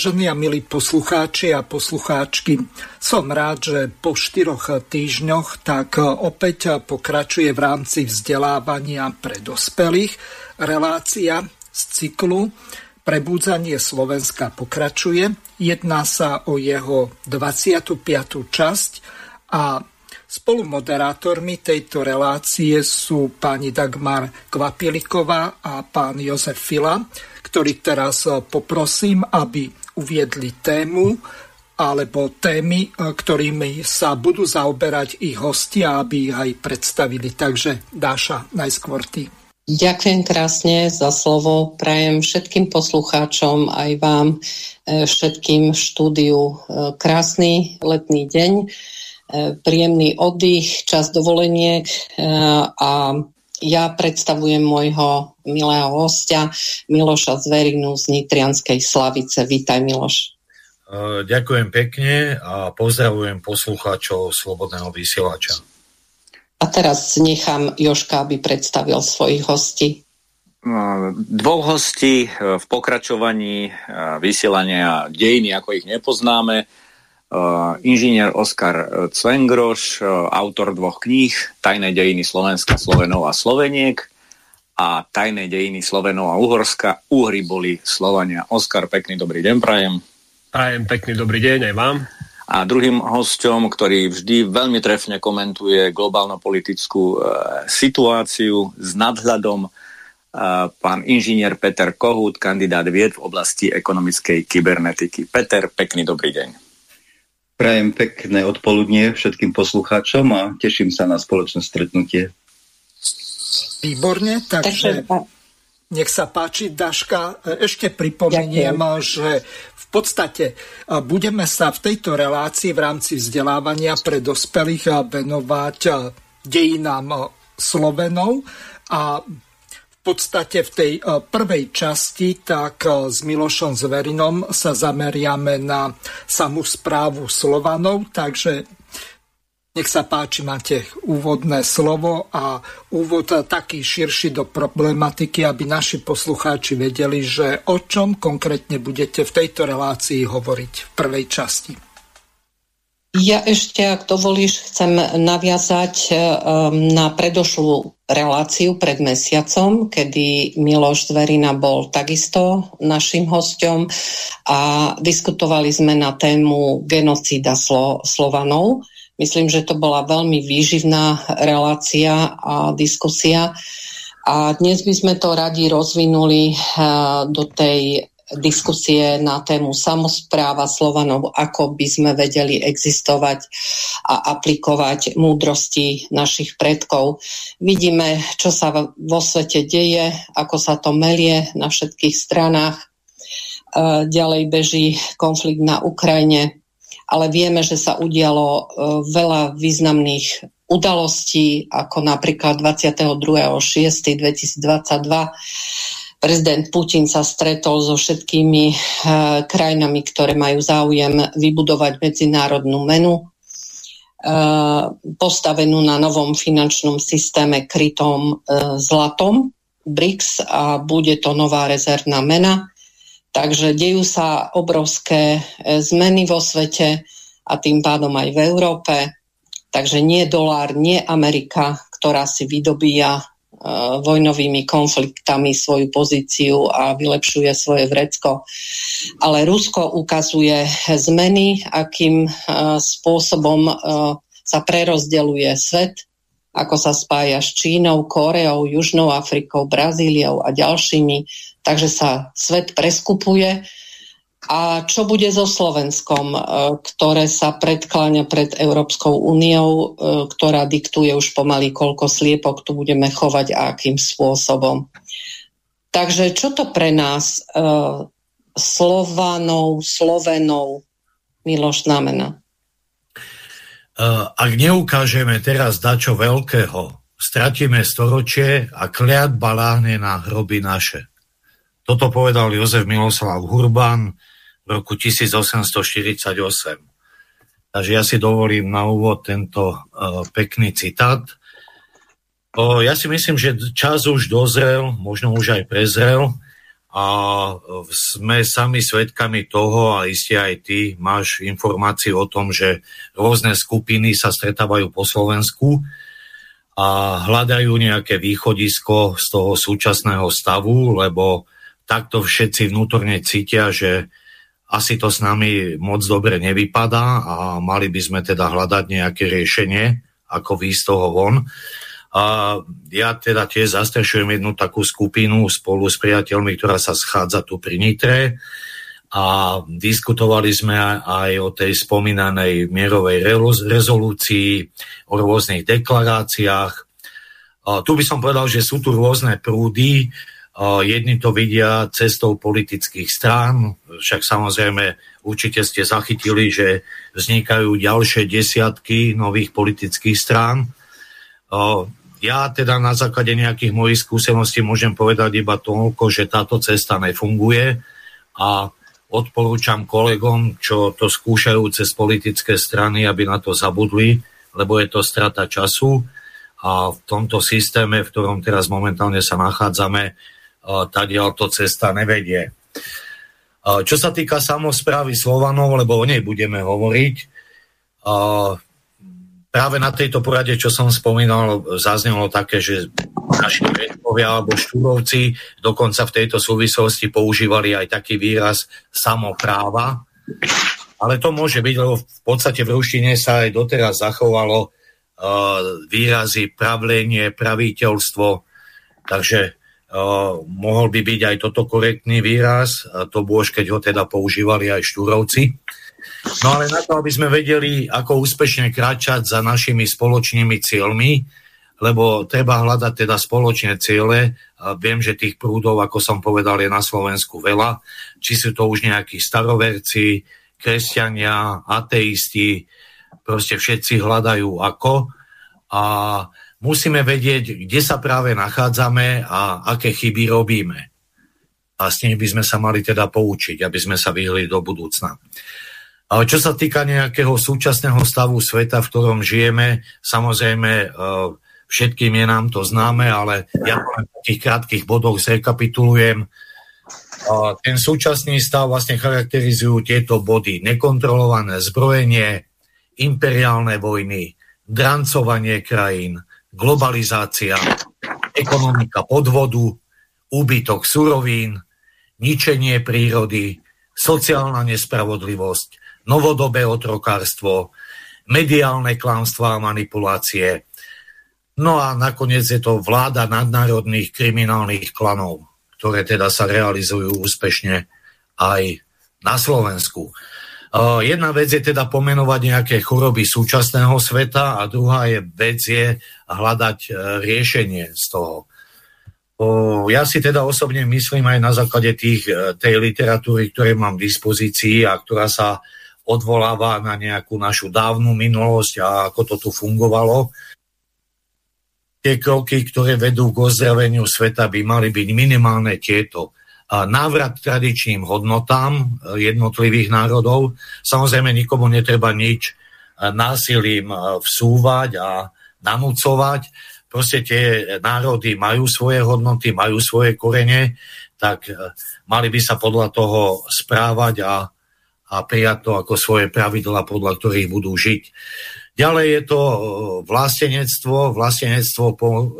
Vážení a milí poslucháči a poslucháčky, som rád, že po štyroch týždňoch tak opäť pokračuje v rámci vzdelávania pre dospelých relácia z cyklu Prebúdzanie Slovenska pokračuje. Jedná sa o jeho 25. časť a Spolumoderátormi tejto relácie sú pani Dagmar Kvapiliková a pán Jozef Fila, ktorých teraz poprosím, aby uviedli tému alebo témy, ktorými sa budú zaoberať ich hostia, aby ich aj predstavili. Takže Dáša, najskôr ty. Ďakujem krásne za slovo. Prajem všetkým poslucháčom, aj vám, e, všetkým štúdiu e, krásny letný deň E, príjemný oddych, čas dovoleniek e, a ja predstavujem môjho milého hostia Miloša Zverinu z Nitrianskej Slavice. Vítaj Miloš. E, ďakujem pekne a pozdravujem poslucháčov Slobodného vysielača. A teraz nechám Joška, aby predstavil svojich hostí. Dvoch hostí v pokračovaní vysielania dejiny, ako ich nepoznáme, inžinier Oskar uh, Cvengroš, uh, autor dvoch kníh Tajné dejiny Slovenska, Slovenov a Sloveniek a Tajné dejiny Slovenov a Uhorska. Uhry boli Slovania. Oskar, pekný dobrý deň prajem. Prajem pekný dobrý deň aj vám. A druhým hosťom, ktorý vždy veľmi trefne komentuje globálno-politickú e, situáciu s nadhľadom, e, pán inžinier Peter Kohút, kandidát vied v oblasti ekonomickej kybernetiky. Peter, pekný dobrý deň. Prajem pekné odpoludnie všetkým poslucháčom a teším sa na spoločné stretnutie. Výborne, takže nech sa páči, Daška. Ešte pripomeniem, Ďakujem. že v podstate budeme sa v tejto relácii v rámci vzdelávania pre dospelých venovať dejinám Slovenov a podstate v tej e, prvej časti, tak e, s Milošom Zverinom sa zameriame na samú správu Slovanov, takže nech sa páči, máte úvodné slovo a úvod taký širší do problematiky, aby naši poslucháči vedeli, že o čom konkrétne budete v tejto relácii hovoriť v prvej časti. Ja ešte, ak dovolíš, chcem naviazať um, na predošlú reláciu pred mesiacom, kedy Miloš Zverina bol takisto našim hostom a diskutovali sme na tému genocída Slo- Slovanov. Myslím, že to bola veľmi výživná relácia a diskusia. A dnes by sme to radi rozvinuli uh, do tej diskusie na tému samozpráva Slovanov, ako by sme vedeli existovať a aplikovať múdrosti našich predkov. Vidíme, čo sa vo svete deje, ako sa to melie na všetkých stranách. E, ďalej beží konflikt na Ukrajine, ale vieme, že sa udialo e, veľa významných udalostí, ako napríklad 22.6.2022 prezident Putin sa stretol so všetkými uh, krajinami, ktoré majú záujem vybudovať medzinárodnú menu, uh, postavenú na novom finančnom systéme krytom uh, zlatom BRICS a bude to nová rezervná mena. Takže dejú sa obrovské zmeny vo svete a tým pádom aj v Európe. Takže nie dolár, nie Amerika, ktorá si vydobíja Eh, vojnovými konfliktami svoju pozíciu a vylepšuje svoje vrecko. Ale Rusko ukazuje zmeny, akým eh, spôsobom eh, sa prerozdeluje svet, ako sa spája s Čínou, Koreou, Južnou Afrikou, Brazíliou a ďalšími. Takže sa svet preskupuje a čo bude so Slovenskom, e, ktoré sa predkláňa pred Európskou úniou, e, ktorá diktuje už pomaly, koľko sliepok tu budeme chovať a akým spôsobom. Takže čo to pre nás e, Slovanov, Slovenov Miloš znamená? Ak neukážeme teraz dačo veľkého, stratíme storočie a kliatba láhne na hroby naše. Toto povedal Jozef Miloslav Hurban roku 1848. Takže ja si dovolím na úvod tento uh, pekný citát. Uh, ja si myslím, že čas už dozrel, možno už aj prezrel a sme sami svedkami toho a iste aj ty máš informáciu o tom, že rôzne skupiny sa stretávajú po Slovensku a hľadajú nejaké východisko z toho súčasného stavu, lebo takto všetci vnútorne cítia, že asi to s nami moc dobre nevypadá a mali by sme teda hľadať nejaké riešenie, ako výjsť toho von. A ja teda tiež zastrešujem jednu takú skupinu spolu s priateľmi, ktorá sa schádza tu pri Nitre a diskutovali sme aj o tej spomínanej mierovej rezolúcii, o rôznych deklaráciách. A tu by som povedal, že sú tu rôzne prúdy, Jedni to vidia cestou politických strán, však samozrejme určite ste zachytili, že vznikajú ďalšie desiatky nových politických strán. Ja teda na základe nejakých mojich skúseností môžem povedať iba toľko, že táto cesta nefunguje a odporúčam kolegom, čo to skúšajú cez politické strany, aby na to zabudli, lebo je to strata času a v tomto systéme, v ktorom teraz momentálne sa nachádzame, tadiaľ to cesta nevedie. Čo sa týka samozprávy Slovanov, lebo o nej budeme hovoriť, práve na tejto porade, čo som spomínal, zaznelo také, že naši redkovia alebo štúrovci dokonca v tejto súvislosti používali aj taký výraz samopráva. Ale to môže byť, lebo v podstate v ruštine sa aj doteraz zachovalo uh, výrazy pravlenie, praviteľstvo, takže mohol by byť aj toto korektný výraz, to bôž, keď ho teda používali aj štúrovci. No ale na to, aby sme vedeli, ako úspešne kráčať za našimi spoločnými cieľmi, lebo treba hľadať teda spoločné ciele. Viem, že tých prúdov, ako som povedal, je na Slovensku veľa. Či sú to už nejakí staroverci, kresťania, ateisti, proste všetci hľadajú ako. A musíme vedieť, kde sa práve nachádzame a aké chyby robíme. A s nimi by sme sa mali teda poučiť, aby sme sa vyhli do budúcna. Ale čo sa týka nejakého súčasného stavu sveta, v ktorom žijeme, samozrejme e, všetkým je nám to známe, ale ja v takých krátkých bodoch zrekapitulujem. Ten súčasný stav vlastne charakterizujú tieto body. Nekontrolované zbrojenie, imperiálne vojny, drancovanie krajín, globalizácia, ekonomika podvodu, úbytok surovín, ničenie prírody, sociálna nespravodlivosť, novodobé otrokárstvo, mediálne klamstvá a manipulácie. No a nakoniec je to vláda nadnárodných kriminálnych klanov, ktoré teda sa realizujú úspešne aj na Slovensku. Jedna vec je teda pomenovať nejaké choroby súčasného sveta a druhá je vec je hľadať e, riešenie z toho. Ja si teda osobne myslím aj na základe tých, e, tej literatúry, ktoré mám v dispozícii a ktorá sa odvoláva na nejakú našu dávnu minulosť a ako to tu fungovalo. Tie kroky, ktoré vedú k ozdraveniu sveta, by mali byť minimálne tieto. Návrat tradičným hodnotám e, jednotlivých národov. Samozrejme, nikomu netreba nič e, násilím e, vsúvať a nanúcovať. Proste tie národy majú svoje hodnoty, majú svoje korene, tak mali by sa podľa toho správať a a prijať to ako svoje pravidla, podľa ktorých budú žiť. Ďalej je to e, vlastenectvo. Vlastenectvo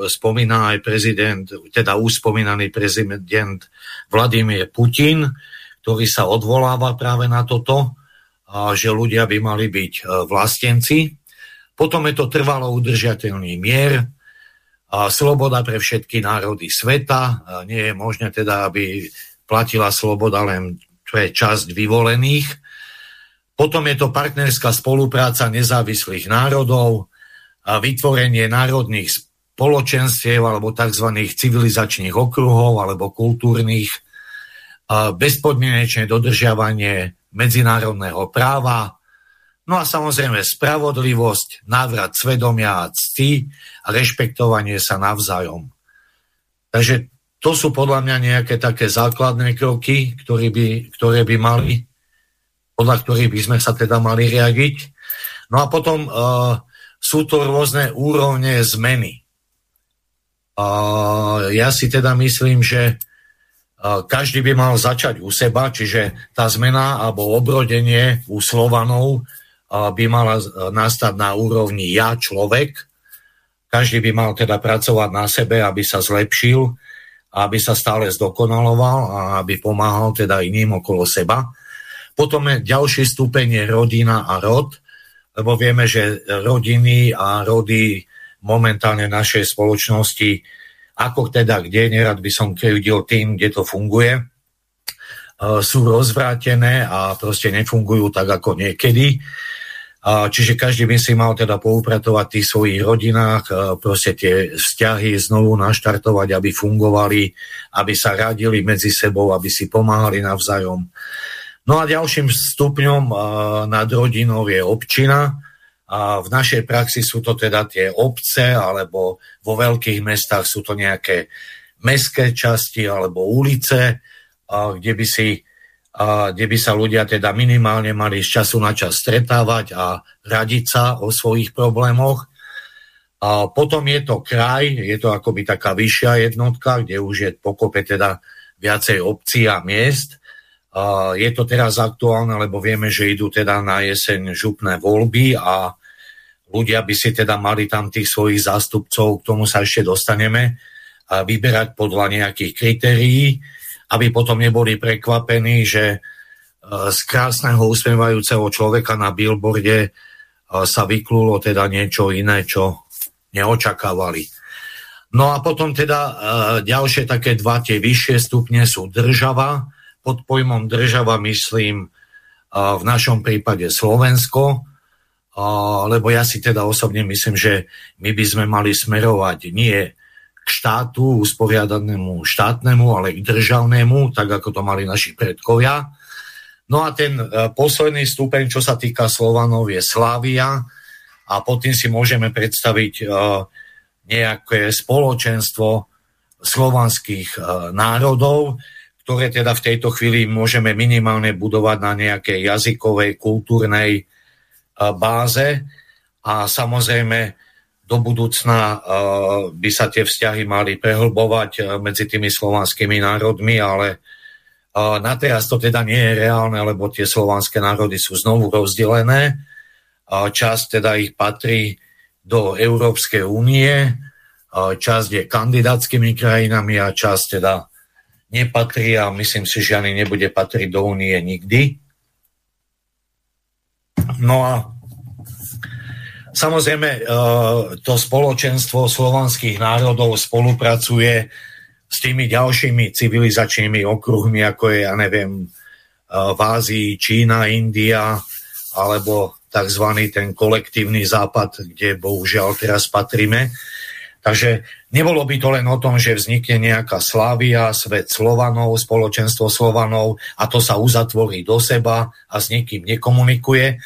spomína aj prezident, teda uspomínaný prezident Vladimír Putin, ktorý sa odvoláva práve na toto, a že ľudia by mali byť e, vlastenci. Potom je to trvalo udržateľný mier, a sloboda pre všetky národy sveta. A nie je možné teda, aby platila sloboda len pre časť vyvolených. Potom je to partnerská spolupráca nezávislých národov, a vytvorenie národných spoločenstiev alebo tzv. civilizačných okruhov alebo kultúrnych. bezpodmienečné dodržiavanie medzinárodného práva, no a samozrejme spravodlivosť, návrat svedomia a cti a rešpektovanie sa navzájom. Takže to sú podľa mňa nejaké také základné kroky, ktoré by, ktoré by mali, podľa ktorých by sme sa teda mali riadiť. No a potom uh, sú to rôzne úrovne zmeny. Uh, ja si teda myslím, že každý by mal začať u seba, čiže tá zmena alebo obrodenie u Slovanov by mala nastať na úrovni ja, človek. Každý by mal teda pracovať na sebe, aby sa zlepšil, aby sa stále zdokonaloval a aby pomáhal teda iným okolo seba. Potom je ďalší stupeň je rodina a rod, lebo vieme, že rodiny a rody momentálne našej spoločnosti ako teda kde, nerad by som krivdil tým, kde to funguje, e, sú rozvrátené a proste nefungujú tak ako niekedy. Čiže každý by si mal teda poupratovať v tých svojich rodinách, e, proste tie vzťahy znovu naštartovať, aby fungovali, aby sa radili medzi sebou, aby si pomáhali navzájom. No a ďalším stupňom e, nad rodinou je občina, a v našej praxi sú to teda tie obce, alebo vo veľkých mestách sú to nejaké mestské časti alebo ulice, kde by, si, kde by sa ľudia teda minimálne mali z času na čas stretávať a radiť sa o svojich problémoch. A potom je to kraj, je to akoby taká vyššia jednotka, kde už je pokope teda viacej obcí a miest. Je to teraz aktuálne, lebo vieme, že idú teda na jeseň župné voľby a ľudia by si teda mali tam tých svojich zástupcov, k tomu sa ešte dostaneme, vyberať podľa nejakých kritérií, aby potom neboli prekvapení, že e, z krásneho usmievajúceho človeka na billboarde e, sa vyklulo teda niečo iné, čo neočakávali. No a potom teda e, ďalšie také dva tie vyššie stupne sú država. Pod pojmom država myslím v našom prípade Slovensko, lebo ja si teda osobne myslím, že my by sme mali smerovať nie k štátu usporiadanému štátnemu, ale k državnému, tak ako to mali naši predkovia. No a ten e, posledný stupeň, čo sa týka Slovanov, je Slávia a pod tým si môžeme predstaviť e, nejaké spoločenstvo slovanských e, národov, ktoré teda v tejto chvíli môžeme minimálne budovať na nejakej jazykovej, kultúrnej, báze a samozrejme do budúcna by sa tie vzťahy mali prehlbovať medzi tými slovanskými národmi, ale na teraz to teda nie je reálne, lebo tie slovanské národy sú znovu rozdelené. Časť teda ich patrí do Európskej únie, časť je kandidátskymi krajinami a časť teda nepatrí a myslím si, že ani nebude patriť do únie nikdy. No a samozrejme e, to spoločenstvo slovanských národov spolupracuje s tými ďalšími civilizačnými okruhmi, ako je, ja neviem, e, v Ázii, Čína, India, alebo tzv. ten kolektívny západ, kde bohužiaľ teraz patríme. Takže nebolo by to len o tom, že vznikne nejaká Slávia, svet Slovanov, spoločenstvo Slovanov a to sa uzatvorí do seba a s nikým nekomunikuje,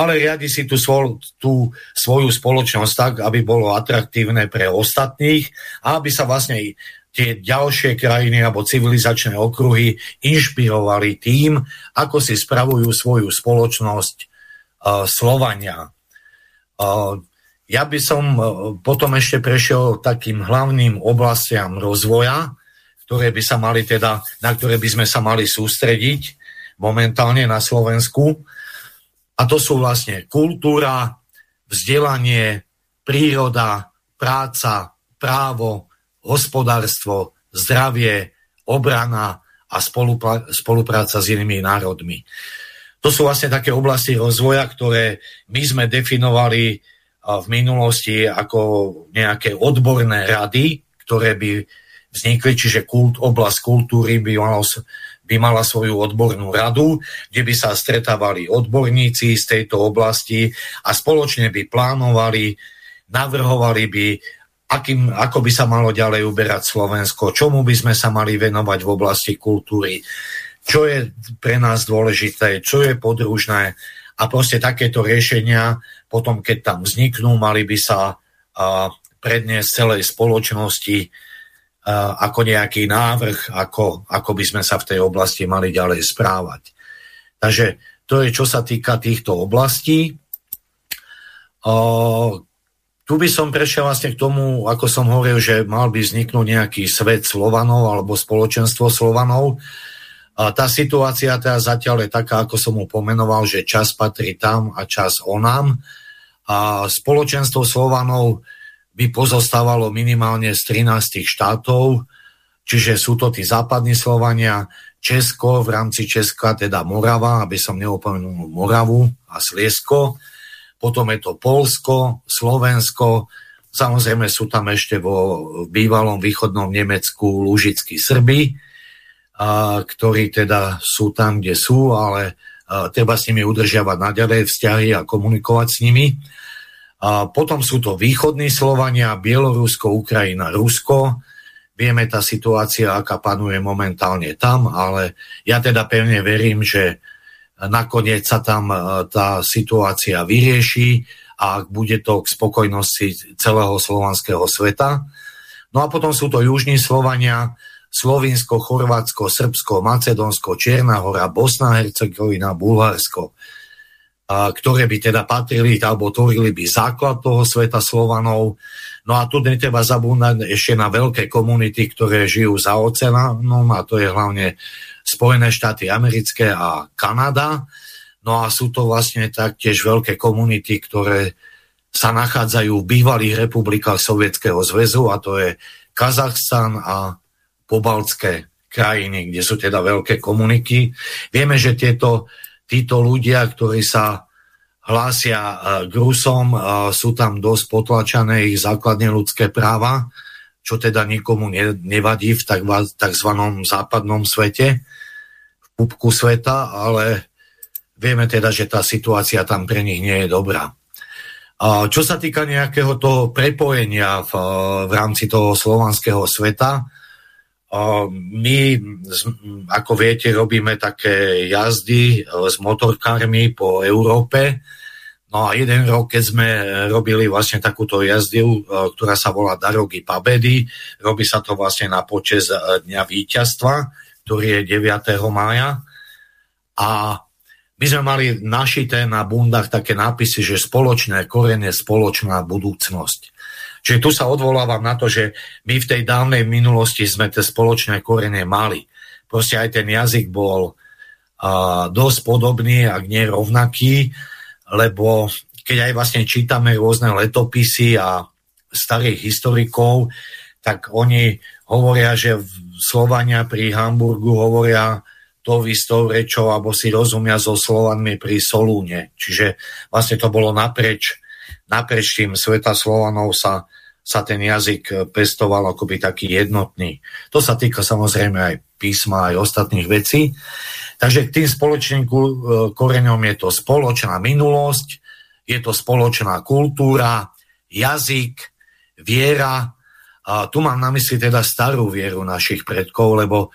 ale riadi si tú, svoj, tú svoju spoločnosť tak, aby bolo atraktívne pre ostatných a aby sa vlastne tie ďalšie krajiny alebo civilizačné okruhy inšpirovali tým, ako si spravujú svoju spoločnosť uh, Slovania. Uh, ja by som e, potom ešte prešiel takým hlavným oblastiam rozvoja, ktoré by sa mali teda, na ktoré by sme sa mali sústrediť momentálne na Slovensku. A to sú vlastne kultúra, vzdelanie, príroda, práca, právo, hospodárstvo, zdravie, obrana a spolupráca s inými národmi. To sú vlastne také oblasti rozvoja, ktoré my sme definovali v minulosti ako nejaké odborné rady, ktoré by vznikli, čiže kult, oblasť kultúry by, malo, by mala svoju odbornú radu, kde by sa stretávali odborníci z tejto oblasti a spoločne by plánovali, navrhovali by, akým, ako by sa malo ďalej uberať Slovensko, čomu by sme sa mali venovať v oblasti kultúry. čo je pre nás dôležité, čo je podružné a proste takéto riešenia potom, keď tam vzniknú, mali by sa predniesť celej spoločnosti ako nejaký návrh, ako, ako by sme sa v tej oblasti mali ďalej správať. Takže to je, čo sa týka týchto oblastí. Tu by som prešiel vlastne k tomu, ako som hovoril, že mal by vzniknúť nejaký svet Slovanov alebo spoločenstvo Slovanov. A tá situácia teda zatiaľ je taká, ako som mu pomenoval, že čas patrí tam a čas onám. A spoločenstvo Slovanov by pozostávalo minimálne z 13 štátov, čiže sú to tí západní Slovania, Česko, v rámci Česka teda Morava, aby som neopomenul Moravu a Sliesko, potom je to Polsko, Slovensko, samozrejme sú tam ešte vo bývalom východnom Nemecku lužickí Srby, a, ktorí teda sú tam, kde sú, ale a, treba s nimi udržiavať naďalej vzťahy a komunikovať s nimi. A potom sú to východní Slovania, Bielorusko, Ukrajina, Rusko. Vieme tá situácia, aká panuje momentálne tam, ale ja teda pevne verím, že nakoniec sa tam tá situácia vyrieši a bude to k spokojnosti celého slovanského sveta. No a potom sú to južní Slovania, Slovinsko, Chorvátsko, Srbsko, Macedónsko, Čierna hora, Bosna, Hercegovina, Bulharsko ktoré by teda patrili alebo tvorili by základ toho sveta Slovanov. No a tu netreba zabúdať ešte na veľké komunity, ktoré žijú za oceánom a to je hlavne Spojené štáty americké a Kanada. No a sú to vlastne taktiež veľké komunity, ktoré sa nachádzajú v bývalých republikách Sovietskeho zväzu a to je Kazachstan a pobaltské krajiny, kde sú teda veľké komuniky. Vieme, že tieto títo ľudia, ktorí sa hlásia e, k Rusom, e, sú tam dosť potlačané ich základne ľudské práva, čo teda nikomu nevadí v tzv. západnom svete, v pupku sveta, ale vieme teda, že tá situácia tam pre nich nie je dobrá. Čo sa týka nejakého toho prepojenia v, v rámci toho slovanského sveta, my, ako viete, robíme také jazdy e, s motorkármi po Európe. No a jeden rok, keď sme robili vlastne takúto jazdu, e, ktorá sa volá Darogy Pabedy, robí sa to vlastne na počes e, Dňa víťazstva, ktorý je 9. mája. A my sme mali našité na bundách také nápisy, že spoločné korene, spoločná budúcnosť. Čiže tu sa odvolávam na to, že my v tej dávnej minulosti sme tie spoločné korene mali. Proste aj ten jazyk bol uh, dosť podobný, ak nie rovnaký, lebo keď aj vlastne čítame rôzne letopisy a starých historikov, tak oni hovoria, že Slovania pri Hamburgu hovoria to istou rečou, alebo si rozumia so Slovanmi pri Solúne. Čiže vlastne to bolo naprieč tým sveta Slovanov sa, sa ten jazyk pestoval akoby taký jednotný. To sa týka samozrejme aj písma, aj ostatných vecí. Takže k tým spoločným e, koreňom je to spoločná minulosť, je to spoločná kultúra, jazyk, viera. A tu mám na mysli teda starú vieru našich predkov, lebo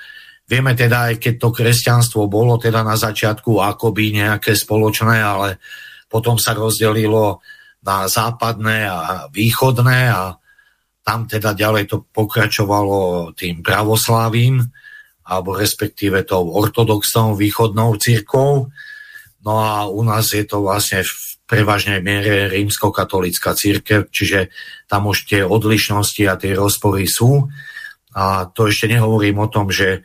vieme teda aj keď to kresťanstvo bolo teda na začiatku akoby nejaké spoločné, ale potom sa rozdelilo na západné a východné a tam teda ďalej to pokračovalo tým pravoslávím, alebo respektíve tou ortodoxnou východnou církou. No a u nás je to vlastne v prevažnej miere rímsko-katolická církev, čiže tam už tie odlišnosti a tie rozpory sú. A to ešte nehovorím o tom, že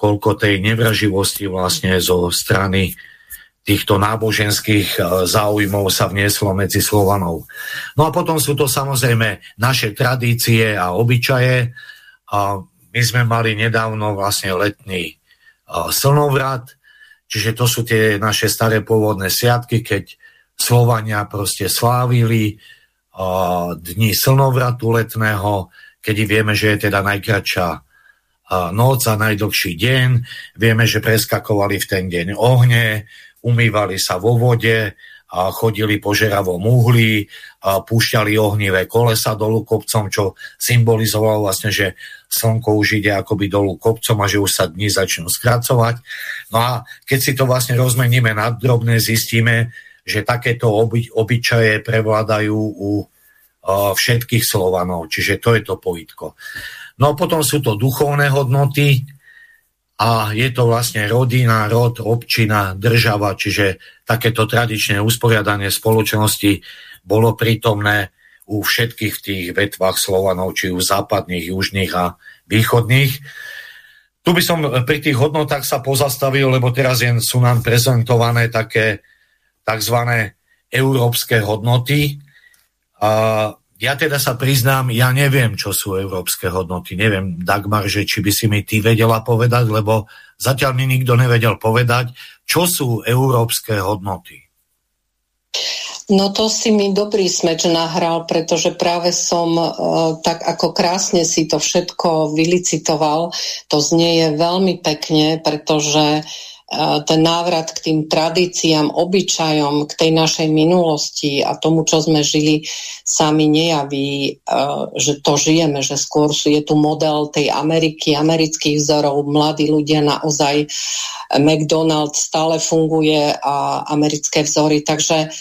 koľko tej nevraživosti vlastne zo strany týchto náboženských e, záujmov sa vnieslo medzi Slovanov. No a potom sú to samozrejme naše tradície a obyčaje. A my sme mali nedávno vlastne letný e, slnovrat, čiže to sú tie naše staré pôvodné sviatky, keď Slovania proste slávili e, dni slnovratu letného, kedy vieme, že je teda najkračšia noc a najdlhší deň. Vieme, že preskakovali v ten deň ohne, umývali sa vo vode, a chodili po žeravom uhli, a púšťali ohnivé kolesa dolu kopcom, čo symbolizovalo vlastne, že slnko už ide akoby dolu kopcom a že už sa dni začnú skracovať. No a keď si to vlastne rozmeníme na drobné, zistíme, že takéto oby, obyčaje prevládajú u uh, všetkých Slovanov, čiže to je to pojitko. No a potom sú to duchovné hodnoty a je to vlastne rodina, rod, občina, država, čiže takéto tradičné usporiadanie spoločnosti bolo prítomné u všetkých tých vetvách Slovanov, či u západných, južných a východných. Tu by som pri tých hodnotách sa pozastavil, lebo teraz jen sú nám prezentované také tzv. európske hodnoty. A ja teda sa priznám, ja neviem, čo sú európske hodnoty. Neviem, Dagmar, že či by si mi ty vedela povedať, lebo zatiaľ mi nikto nevedel povedať, čo sú európske hodnoty. No to si mi dobrý smeč nahral, pretože práve som e, tak ako krásne si to všetko vylicitoval. To znie veľmi pekne, pretože ten návrat k tým tradíciám, obyčajom, k tej našej minulosti a tomu, čo sme žili, sami nejaví, že to žijeme, že skôr je tu model tej Ameriky, amerických vzorov, mladí ľudia naozaj, McDonald's stále funguje a americké vzory, takže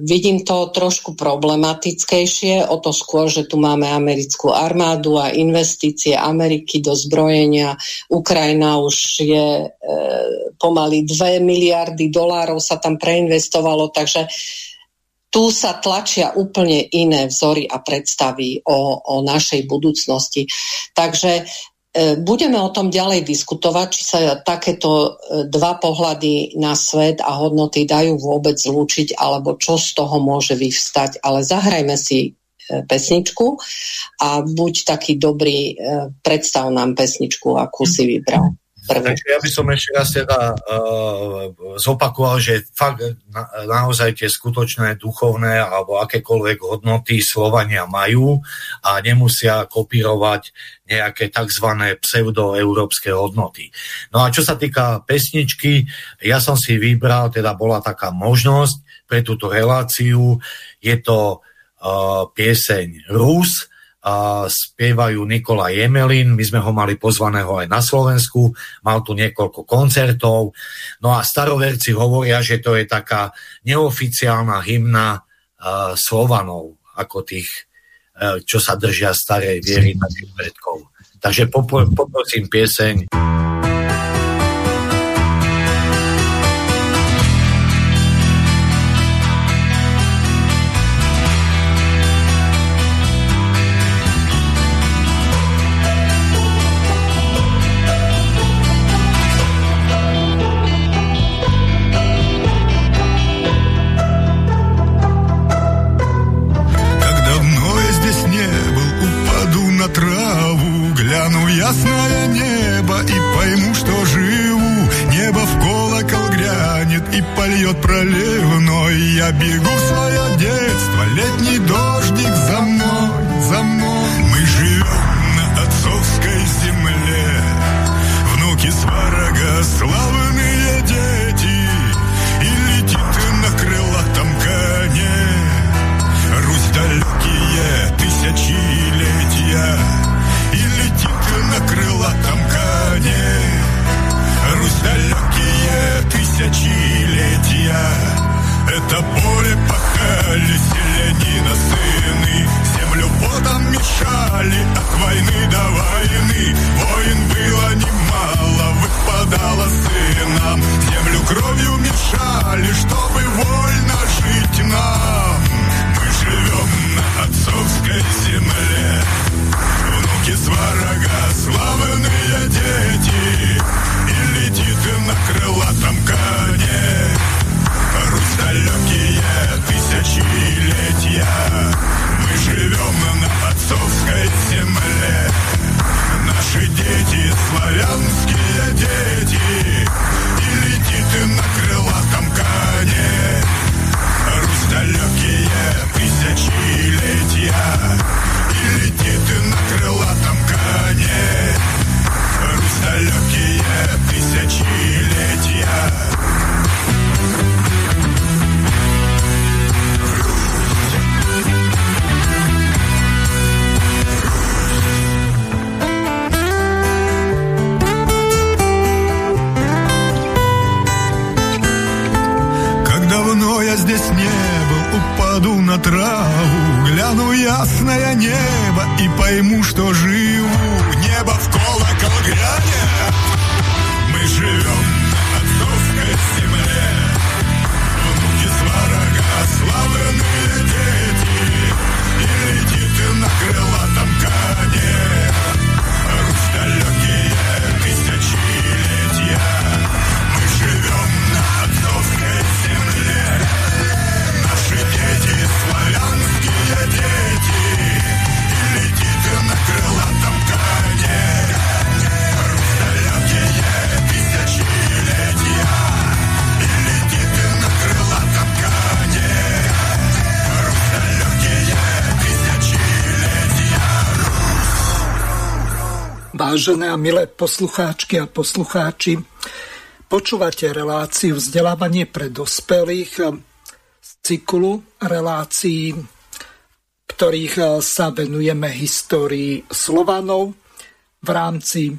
vidím to trošku problematickejšie, o to skôr, že tu máme americkú armádu a investície Ameriky do zbrojenia. Ukrajina už je e, pomaly 2 miliardy dolárov sa tam preinvestovalo, takže tu sa tlačia úplne iné vzory a predstavy o, o našej budúcnosti. Takže E, budeme o tom ďalej diskutovať, či sa takéto e, dva pohľady na svet a hodnoty dajú vôbec zlúčiť, alebo čo z toho môže vyvstať. Ale zahrajme si e, pesničku a buď taký dobrý, predstav nám pesničku, akú si vybral. Takže ja by som ešte raz teda uh, zopakoval, že fakt na, naozaj tie skutočné duchovné alebo akékoľvek hodnoty Slovania majú a nemusia kopírovať nejaké tzv. pseudoeurópske hodnoty. No a čo sa týka pesničky, ja som si vybral, teda bola taká možnosť pre túto reláciu, je to uh, pieseň Rus, a spievajú Nikola Jemelin, my sme ho mali pozvaného aj na Slovensku, mal tu niekoľko koncertov, no a staroverci hovoria, že to je taká neoficiálna hymna uh, Slovanov, ako tých, uh, čo sa držia starej viery našich predkov. Takže poprosím pieseň. Vážené a milé poslucháčky a poslucháči, počúvate reláciu vzdelávanie pre dospelých z cyklu relácií, ktorých sa venujeme histórii Slovanov v rámci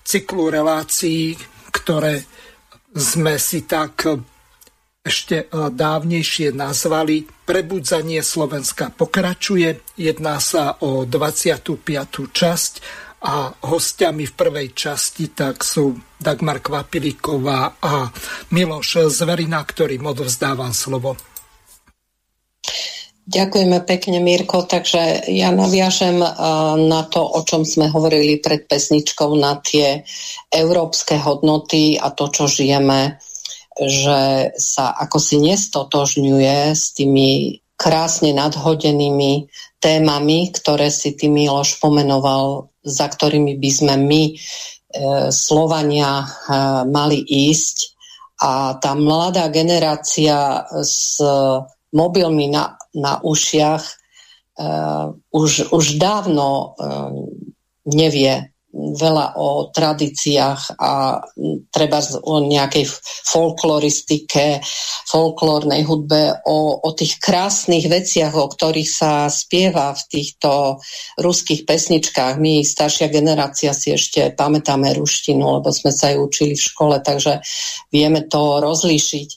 cyklu relácií, ktoré sme si tak ešte dávnejšie nazvali Prebudzanie Slovenska pokračuje. Jedná sa o 25. časť a hostiami v prvej časti tak sú Dagmar Kvapiliková a Miloš Zverina, ktorým odovzdávam slovo. Ďakujeme pekne, Mirko. Takže ja naviažem eh, na to, o čom sme hovorili pred pesničkou, na tie európske hodnoty a to, čo žijeme, že sa ako si nestotožňuje s tými krásne nadhodenými témami, ktoré si ty Miloš pomenoval, za ktorými by sme my, e, Slovania, e, mali ísť. A tá mladá generácia s mobilmi na, na ušiach e, už, už dávno e, nevie veľa o tradíciách a treba o nejakej folkloristike, folklórnej hudbe, o, o tých krásnych veciach, o ktorých sa spieva v týchto ruských pesničkách. My, staršia generácia, si ešte pamätáme ruštinu, lebo sme sa ju učili v škole, takže vieme to rozlíšiť.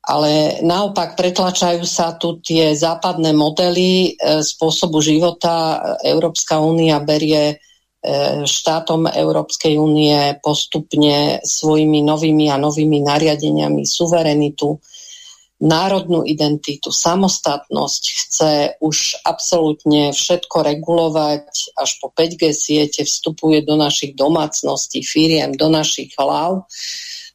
Ale naopak pretlačajú sa tu tie západné modely e, spôsobu života. Európska únia berie štátom Európskej únie postupne svojimi novými a novými nariadeniami suverenitu, národnú identitu, samostatnosť, chce už absolútne všetko regulovať, až po 5G siete vstupuje do našich domácností, firiem, do našich hlav.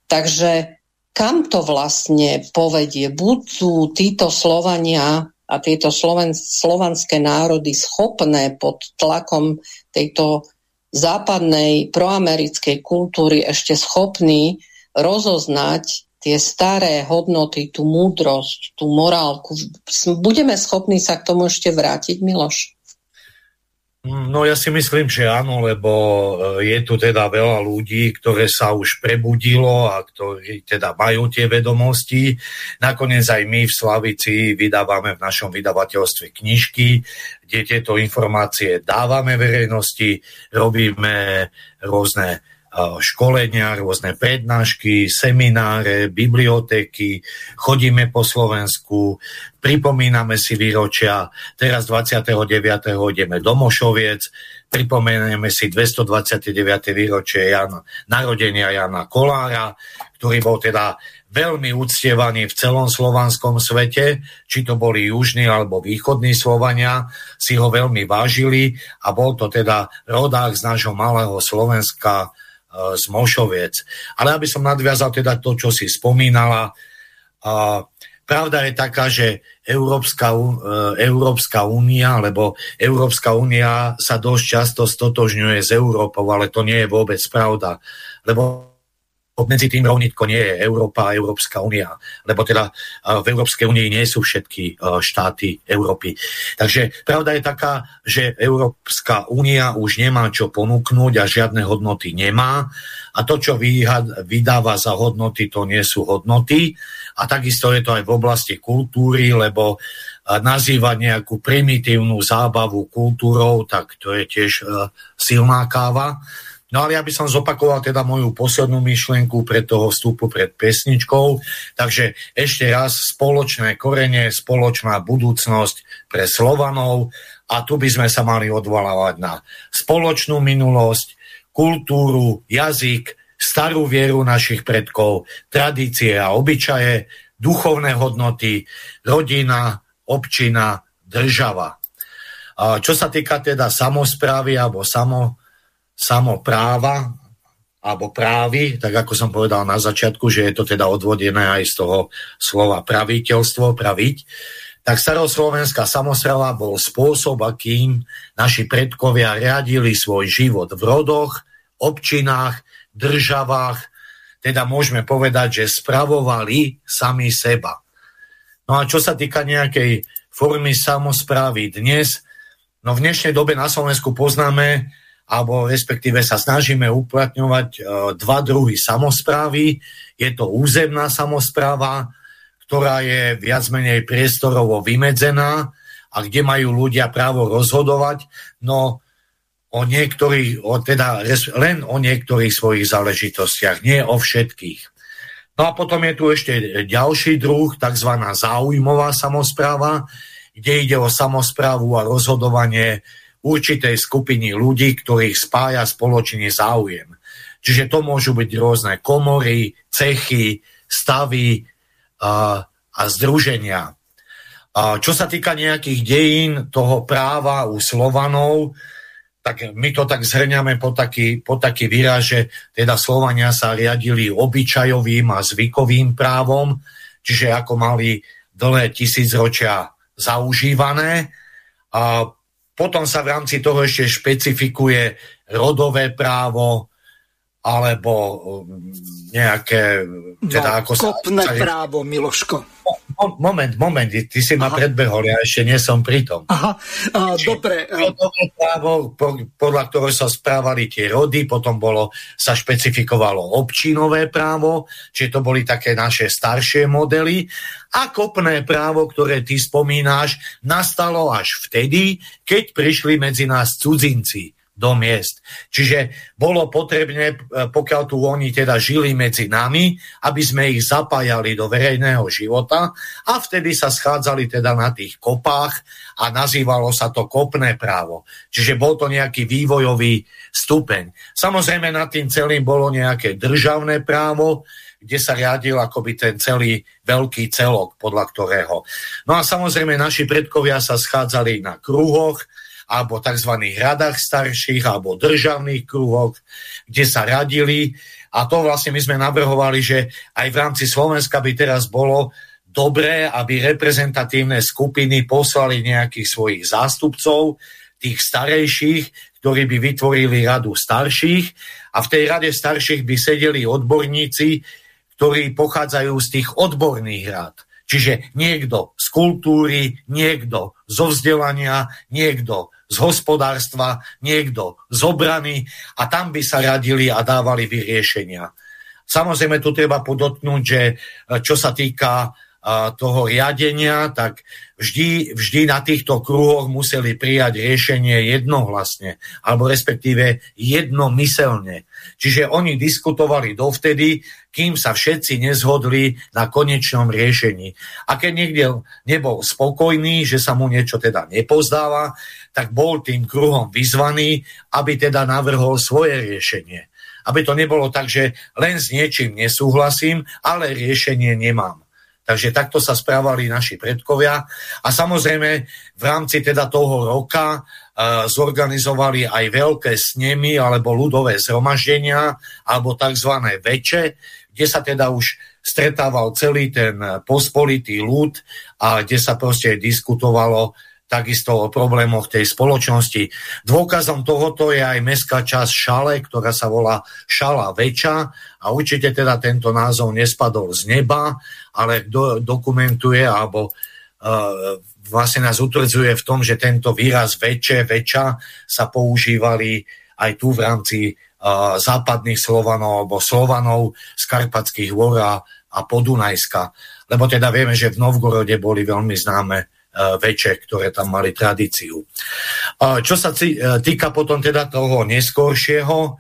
Takže kam to vlastne povedie? Budú títo Slovania a tieto sloven, slovanské národy schopné pod tlakom tejto západnej proamerickej kultúry ešte schopní rozoznať tie staré hodnoty, tú múdrosť, tú morálku. Budeme schopní sa k tomu ešte vrátiť, Miloš? No ja si myslím, že áno, lebo e, je tu teda veľa ľudí, ktoré sa už prebudilo a ktorí teda majú tie vedomosti. Nakoniec aj my v Slavici vydávame v našom vydavateľstve knižky, kde tieto informácie dávame verejnosti, robíme rôzne školenia, rôzne prednášky, semináre, bibliotéky, chodíme po Slovensku, pripomíname si výročia. Teraz 29. ideme do Mošoviec, pripomenieme si 229. výročie Jan, narodenia Jana Kolára, ktorý bol teda veľmi uctievaný v celom slovanskom svete, či to boli južní alebo východní Slovania, si ho veľmi vážili a bol to teda rodák z nášho malého Slovenska, z Mošoviec. Ale aby som nadviazal teda to, čo si spomínala, pravda je taká, že Európska, e, Európska únia, alebo Európska únia sa dosť často stotožňuje s Európou, ale to nie je vôbec pravda. Lebo medzi tým rovnitko nie je Európa a Európska únia, lebo teda v Európskej únii nie sú všetky štáty Európy. Takže pravda je taká, že Európska únia už nemá čo ponúknuť a žiadne hodnoty nemá. A to, čo vydáva za hodnoty, to nie sú hodnoty. A takisto je to aj v oblasti kultúry, lebo nazývať nejakú primitívnu zábavu kultúrou, tak to je tiež silná káva No ale ja by som zopakoval teda moju poslednú myšlienku pred toho vstupu pred pesničkou. Takže ešte raz spoločné korene, spoločná budúcnosť pre Slovanov a tu by sme sa mali odvolávať na spoločnú minulosť, kultúru, jazyk, starú vieru našich predkov, tradície a obyčaje, duchovné hodnoty, rodina, občina, država. A čo sa týka teda samozprávy alebo samo, samopráva alebo právy, tak ako som povedal na začiatku, že je to teda odvodené aj z toho slova praviteľstvo, praviť, tak staroslovenská samozpráva bol spôsob, akým naši predkovia riadili svoj život v rodoch, občinách, državách, teda môžeme povedať, že spravovali sami seba. No a čo sa týka nejakej formy samozprávy dnes, no v dnešnej dobe na Slovensku poznáme, alebo respektíve sa snažíme uplatňovať e, dva druhy samozprávy. Je to územná samozpráva, ktorá je viac menej priestorovo vymedzená a kde majú ľudia právo rozhodovať, no o niektorých, o teda len o niektorých svojich záležitostiach, nie o všetkých. No a potom je tu ešte ďalší druh, tzv. záujmová samozpráva, kde ide o samozprávu a rozhodovanie určitej skupiny ľudí, ktorých spája spoločný záujem. Čiže to môžu byť rôzne komory, cechy, stavy, a, a združenia. A čo sa týka nejakých dejín toho práva u Slovanov, tak my to tak zhrňame po taký, po taký výraz, že teda Slovania sa riadili obyčajovým a zvykovým právom, čiže ako mali dlhé tisícročia zaužívané. A potom sa v rámci toho ešte špecifikuje rodové právo, alebo um, nejaké... Teda no, ako kopné sa, právo, Miloško. Moment, moment, ty si ma predbehol, ja ešte nie som pri tom. Aha, a, dobre. Rodové právo, podľa ktorého sa správali tie rody, potom bolo, sa špecifikovalo občinové právo, čiže to boli také naše staršie modely. A kopné právo, ktoré ty spomínáš, nastalo až vtedy, keď prišli medzi nás cudzinci do miest. Čiže bolo potrebné, e, pokiaľ tu oni teda žili medzi nami, aby sme ich zapájali do verejného života a vtedy sa schádzali teda na tých kopách a nazývalo sa to kopné právo. Čiže bol to nejaký vývojový stupeň. Samozrejme nad tým celým bolo nejaké državné právo, kde sa riadil akoby ten celý veľký celok, podľa ktorého. No a samozrejme naši predkovia sa schádzali na kruhoch, alebo tzv. radách starších alebo državných kruhoch, kde sa radili. A to vlastne my sme navrhovali, že aj v rámci Slovenska by teraz bolo dobré, aby reprezentatívne skupiny poslali nejakých svojich zástupcov, tých starejších, ktorí by vytvorili radu starších a v tej rade starších by sedeli odborníci, ktorí pochádzajú z tých odborných rád. Čiže niekto z kultúry, niekto zo vzdelania, niekto z hospodárstva, niekto z obrany a tam by sa radili a dávali vyriešenia. Samozrejme, tu treba podotknúť, že e, čo sa týka toho riadenia, tak vždy, vždy na týchto kruhoch museli prijať riešenie jednohlasne, alebo respektíve jednomyselne. Čiže oni diskutovali dovtedy, kým sa všetci nezhodli na konečnom riešení. A keď niekde nebol spokojný, že sa mu niečo teda nepozdáva, tak bol tým kruhom vyzvaný, aby teda navrhol svoje riešenie. Aby to nebolo tak, že len s niečím nesúhlasím, ale riešenie nemám. Takže takto sa správali naši predkovia. A samozrejme v rámci teda toho roka uh, zorganizovali aj veľké snemy alebo ľudové zhromaždenia alebo tzv. veče, kde sa teda už stretával celý ten pospolitý ľud a kde sa proste diskutovalo takisto o problémoch tej spoločnosti. Dôkazom tohoto je aj mestská časť Šale, ktorá sa volá Šala Väča a určite teda tento názov nespadol z neba, ale do, dokumentuje alebo uh, vlastne nás utvrdzuje v tom, že tento výraz väčšie, väčša sa používali aj tu v rámci uh, západných Slovanov alebo Slovanov z Karpatských hôr a, a Podunajska. Lebo teda vieme, že v Novgorode boli veľmi známe veče, ktoré tam mali tradíciu. Čo sa eh, týka potom teda toho neskôršieho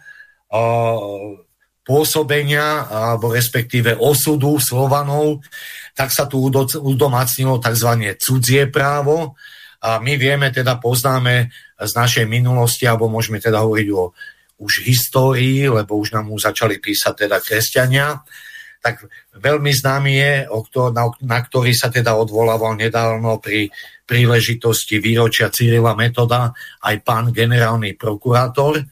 pôsobenia alebo respektíve osudu Slovanov, tak sa tu udomácnilo tzv. cudzie právo a my vieme, teda poznáme z našej minulosti, alebo môžeme teda hovoriť o už histórii, lebo už nám už začali písať teda kresťania, tak veľmi známy je, na, ktorý sa teda odvolával nedávno pri príležitosti výročia Cyrila Metoda aj pán generálny prokurátor,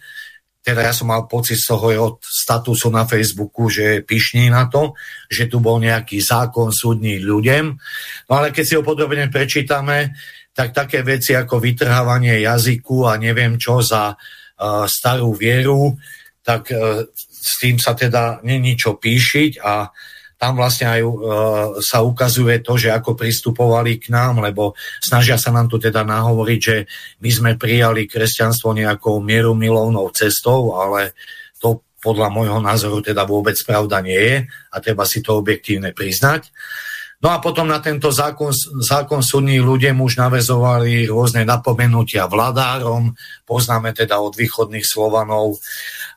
teda ja som mal pocit z toho jeho statusu na Facebooku, že je pyšný na to, že tu bol nejaký zákon súdny ľuďom. No ale keď si ho podrobne prečítame, tak také veci ako vytrhávanie jazyku a neviem čo za uh, starú vieru, tak uh, s tým sa teda není čo píšiť a tam vlastne aj uh, sa ukazuje to, že ako pristupovali k nám, lebo snažia sa nám tu teda nahovoriť, že my sme prijali kresťanstvo nejakou mieru milovnou cestou, ale to podľa môjho názoru teda vôbec pravda nie je a treba si to objektívne priznať. No a potom na tento zákon, zákon súdní ľudia už navezovali rôzne napomenutia vladárom, poznáme teda od východných Slovanov,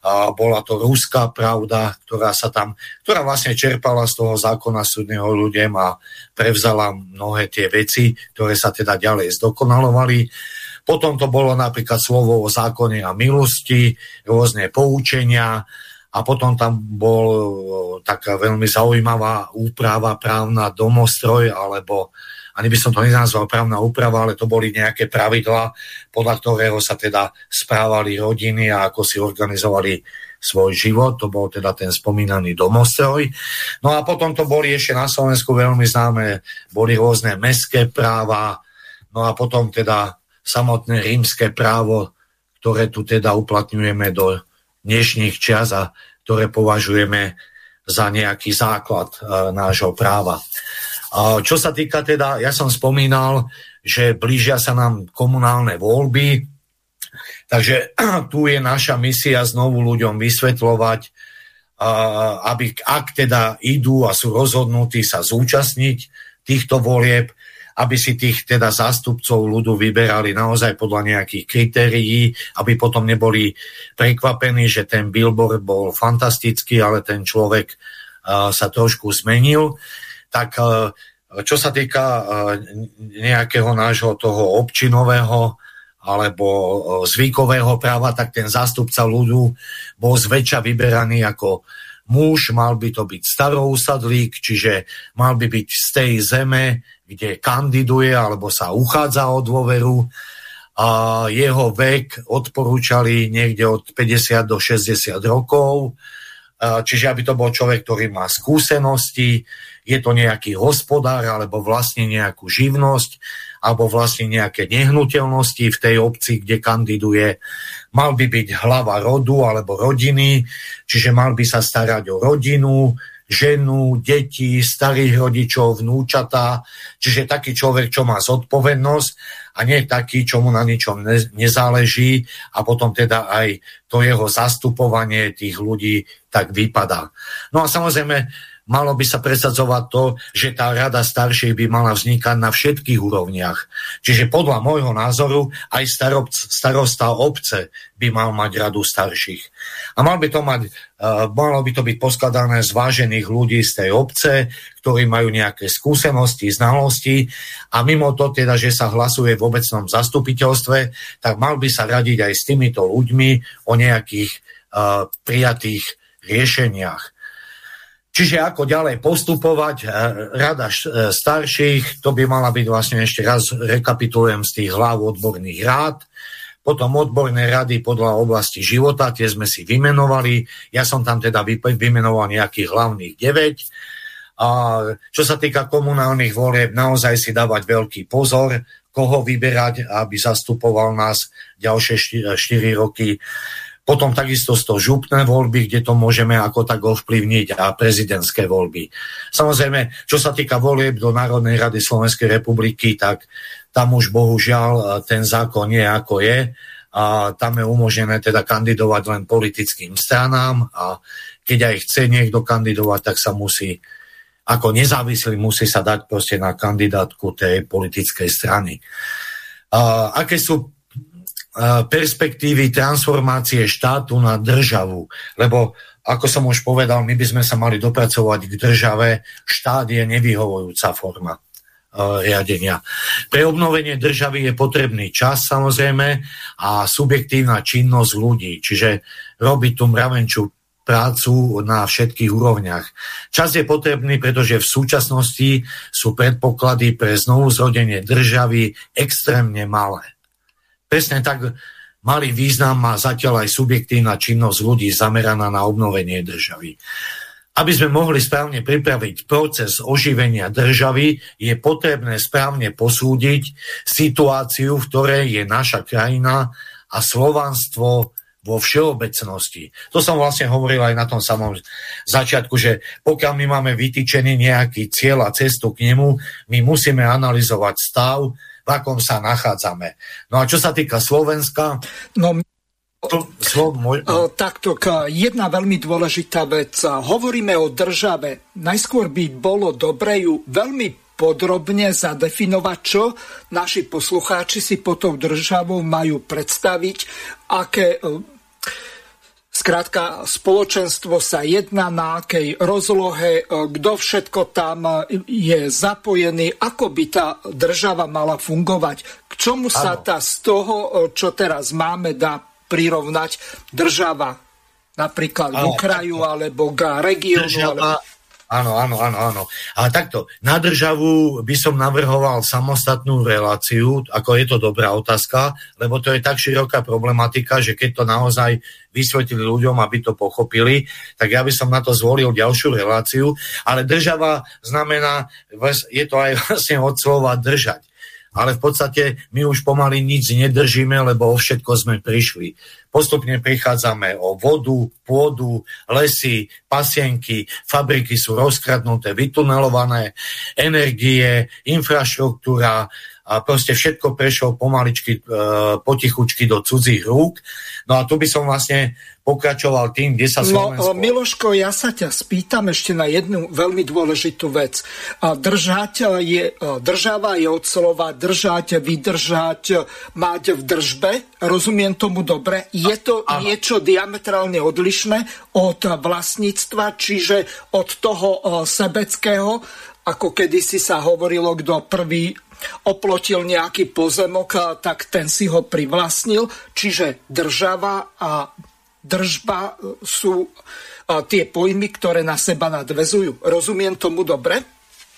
a bola to ruská pravda, ktorá sa tam, ktorá vlastne čerpala z toho zákona súdneho ľuďom a prevzala mnohé tie veci, ktoré sa teda ďalej zdokonalovali. Potom to bolo napríklad slovo o zákone a milosti, rôzne poučenia, a potom tam bol taká veľmi zaujímavá úprava právna domostroj, alebo ani by som to nenazval právna úprava, ale to boli nejaké pravidlá, podľa ktorého sa teda správali rodiny a ako si organizovali svoj život, to bol teda ten spomínaný domostroj. No a potom to boli ešte na Slovensku veľmi známe, boli rôzne mestské práva, no a potom teda samotné rímske právo, ktoré tu teda uplatňujeme do dnešných čas a ktoré považujeme za nejaký základ e, nášho práva. A čo sa týka teda, ja som spomínal, že blížia sa nám komunálne voľby, takže tu je naša misia znovu ľuďom vysvetľovať, aby ak teda idú a sú rozhodnutí sa zúčastniť týchto volieb, aby si tých teda zástupcov ľudu vyberali naozaj podľa nejakých kritérií, aby potom neboli prekvapení, že ten billboard bol fantastický, ale ten človek uh, sa trošku zmenil. Tak uh, čo sa týka uh, nejakého nášho toho občinového alebo zvykového práva, tak ten zástupca ľudu bol zväčša vyberaný ako muž, mal by to byť starousadlík, čiže mal by byť z tej zeme, kde kandiduje alebo sa uchádza o dôveru a jeho vek odporúčali niekde od 50 do 60 rokov, čiže aby to bol človek, ktorý má skúsenosti, je to nejaký hospodár alebo vlastne nejakú živnosť alebo vlastne nejaké nehnuteľnosti v tej obci, kde kandiduje. Mal by byť hlava rodu alebo rodiny, čiže mal by sa starať o rodinu, ženu, deti, starých rodičov, vnúčatá, čiže taký človek, čo má zodpovednosť a nie taký, čo mu na ničom ne, nezáleží a potom teda aj to jeho zastupovanie tých ľudí tak vypadá. No a samozrejme, malo by sa presadzovať to, že tá rada starších by mala vznikať na všetkých úrovniach. Čiže podľa môjho názoru aj starob, starosta obce by mal mať radu starších. A mal by to mať, uh, malo by to byť poskladané z vážených ľudí z tej obce, ktorí majú nejaké skúsenosti, znalosti a mimo to teda, že sa hlasuje v obecnom zastupiteľstve, tak mal by sa radiť aj s týmito ľuďmi o nejakých uh, prijatých riešeniach. Čiže ako ďalej postupovať, e, rada e, starších, to by mala byť vlastne ešte raz, rekapitulujem z tých hlav odborných rád, potom odborné rady podľa oblasti života, tie sme si vymenovali, ja som tam teda vymenoval nejakých hlavných 9. A čo sa týka komunálnych volieb, naozaj si dávať veľký pozor, koho vyberať, aby zastupoval nás ďalšie 4 roky potom takisto z toho župné voľby, kde to môžeme ako tak ovplyvniť a prezidentské voľby. Samozrejme, čo sa týka volieb do Národnej rady Slovenskej republiky, tak tam už bohužiaľ e, ten zákon je ako je a tam je umožnené teda kandidovať len politickým stranám a keď aj chce niekto kandidovať, tak sa musí ako nezávislý musí sa dať proste na kandidátku tej politickej strany. A aké sú perspektívy transformácie štátu na državu. Lebo, ako som už povedal, my by sme sa mali dopracovať k države. Štát je nevyhovujúca forma riadenia. Pre obnovenie državy je potrebný čas samozrejme a subjektívna činnosť ľudí, čiže robiť tú mravenčú prácu na všetkých úrovniach. Čas je potrebný, pretože v súčasnosti sú predpoklady pre znovu zrodenie državy extrémne malé. Presne tak malý význam má zatiaľ aj subjektívna činnosť ľudí zameraná na obnovenie državy. Aby sme mohli správne pripraviť proces oživenia državy, je potrebné správne posúdiť situáciu, v ktorej je naša krajina a slovanstvo vo všeobecnosti. To som vlastne hovoril aj na tom samom začiatku, že pokiaľ my máme vytýčený nejaký cieľ a cestu k nemu, my musíme analyzovať stav, v akom sa nachádzame. No a čo sa týka Slovenska... No, Slo, môj... Takto, jedna veľmi dôležitá vec. Hovoríme o države. Najskôr by bolo dobre ju veľmi podrobne zadefinovať, čo naši poslucháči si po tou državou majú predstaviť, aké Skrátka, spoločenstvo sa jedná na akej rozlohe, e, kto všetko tam e, je zapojený, ako by tá država mala fungovať. K čomu ano. sa tá z toho, e, čo teraz máme, dá prirovnať država napríklad ano. k okraju alebo k regiónu. Država, ale... Áno, áno, áno, áno. A takto, na državu by som navrhoval samostatnú reláciu, ako je to dobrá otázka, lebo to je tak široká problematika, že keď to naozaj vysvetlili ľuďom, aby to pochopili, tak ja by som na to zvolil ďalšiu reláciu. Ale država znamená, je to aj vlastne od slova držať ale v podstate my už pomaly nič nedržíme, lebo o všetko sme prišli. Postupne prichádzame o vodu, pôdu, lesy, pasienky, fabriky sú rozkradnuté, vytunelované, energie, infraštruktúra, a proste všetko prešlo pomaličky, e, potichučky do cudzích rúk. No a tu by som vlastne pokračoval tým, kde sa no, Slovensko... No, Miloško, ja sa ťa spýtam ešte na jednu veľmi dôležitú vec. Držať je, država je od slova držať, vydržať, mať v držbe. Rozumiem tomu dobre. Je to a, niečo diametrálne odlišné od vlastníctva, čiže od toho sebeckého, ako kedysi sa hovorilo, kto prvý oplotil nejaký pozemok, tak ten si ho privlastnil. Čiže država a držba sú tie pojmy, ktoré na seba nadvezujú. Rozumiem tomu dobre?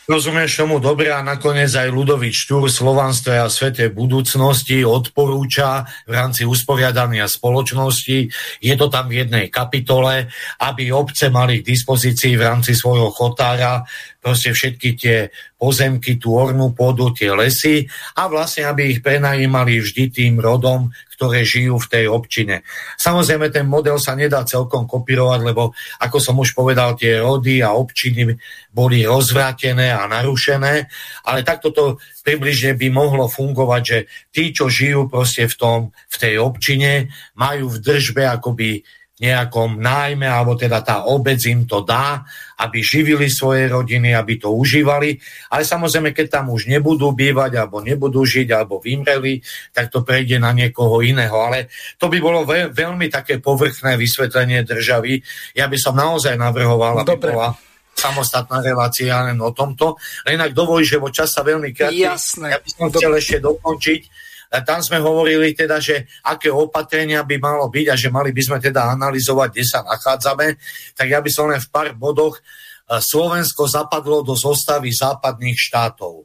Rozumieš tomu dobre a nakoniec aj Ludovič Štúr Slovanstve a Svete budúcnosti odporúča v rámci usporiadania spoločnosti, je to tam v jednej kapitole, aby obce mali k dispozícii v rámci svojho chotára proste všetky tie pozemky, tú ornú pôdu, tie lesy a vlastne, aby ich prenajímali vždy tým rodom, ktoré žijú v tej občine. Samozrejme, ten model sa nedá celkom kopírovať, lebo ako som už povedal, tie rody a občiny boli rozvrátené a narušené, ale takto to približne by mohlo fungovať, že tí, čo žijú proste v, tom, v tej občine, majú v držbe akoby nejakom nájme, alebo teda tá obec im to dá, aby živili svoje rodiny, aby to užívali. Ale samozrejme, keď tam už nebudú bývať, alebo nebudú žiť, alebo vymreli, tak to prejde na niekoho iného. Ale to by bolo ve- veľmi také povrchné vysvetlenie državy. Ja by som naozaj navrhoval, aby Dobre. bola samostatná relácia len o tomto. Len ak dovolí, že vo čas sa veľmi krátky, ja by som chcel ešte dokončiť, tam sme hovorili teda, že aké opatrenia by malo byť a že mali by sme teda analyzovať, kde sa nachádzame, tak ja by som len v pár bodoch Slovensko zapadlo do zostavy západných štátov.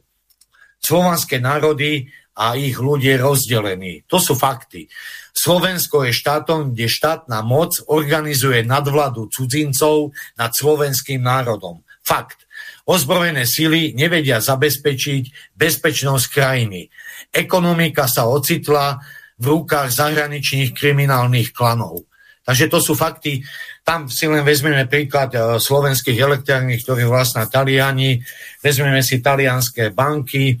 Slovanské národy a ich ľudia rozdelení. To sú fakty. Slovensko je štátom, kde štátna moc organizuje nadvládu cudzincov nad slovenským národom. Fakt. Ozbrojené sily nevedia zabezpečiť bezpečnosť krajiny ekonomika sa ocitla v rukách zahraničných kriminálnych klanov. Takže to sú fakty. Tam si len vezmeme príklad e, slovenských elektrární, ktoré vlastná Taliani, vezmeme si talianské banky,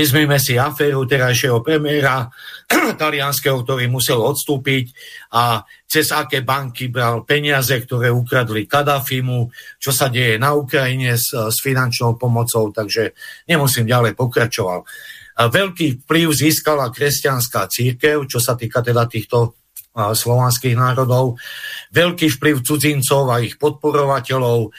vezmeme si aféru terajšieho premiéra talianského, ktorý musel odstúpiť a cez aké banky bral peniaze, ktoré ukradli Kadáfimu, čo sa deje na Ukrajine s, s finančnou pomocou, takže nemusím ďalej pokračovať. veľký vplyv získala kresťanská církev, čo sa týka teda týchto slovanských národov, veľký vplyv cudzincov a ich podporovateľov,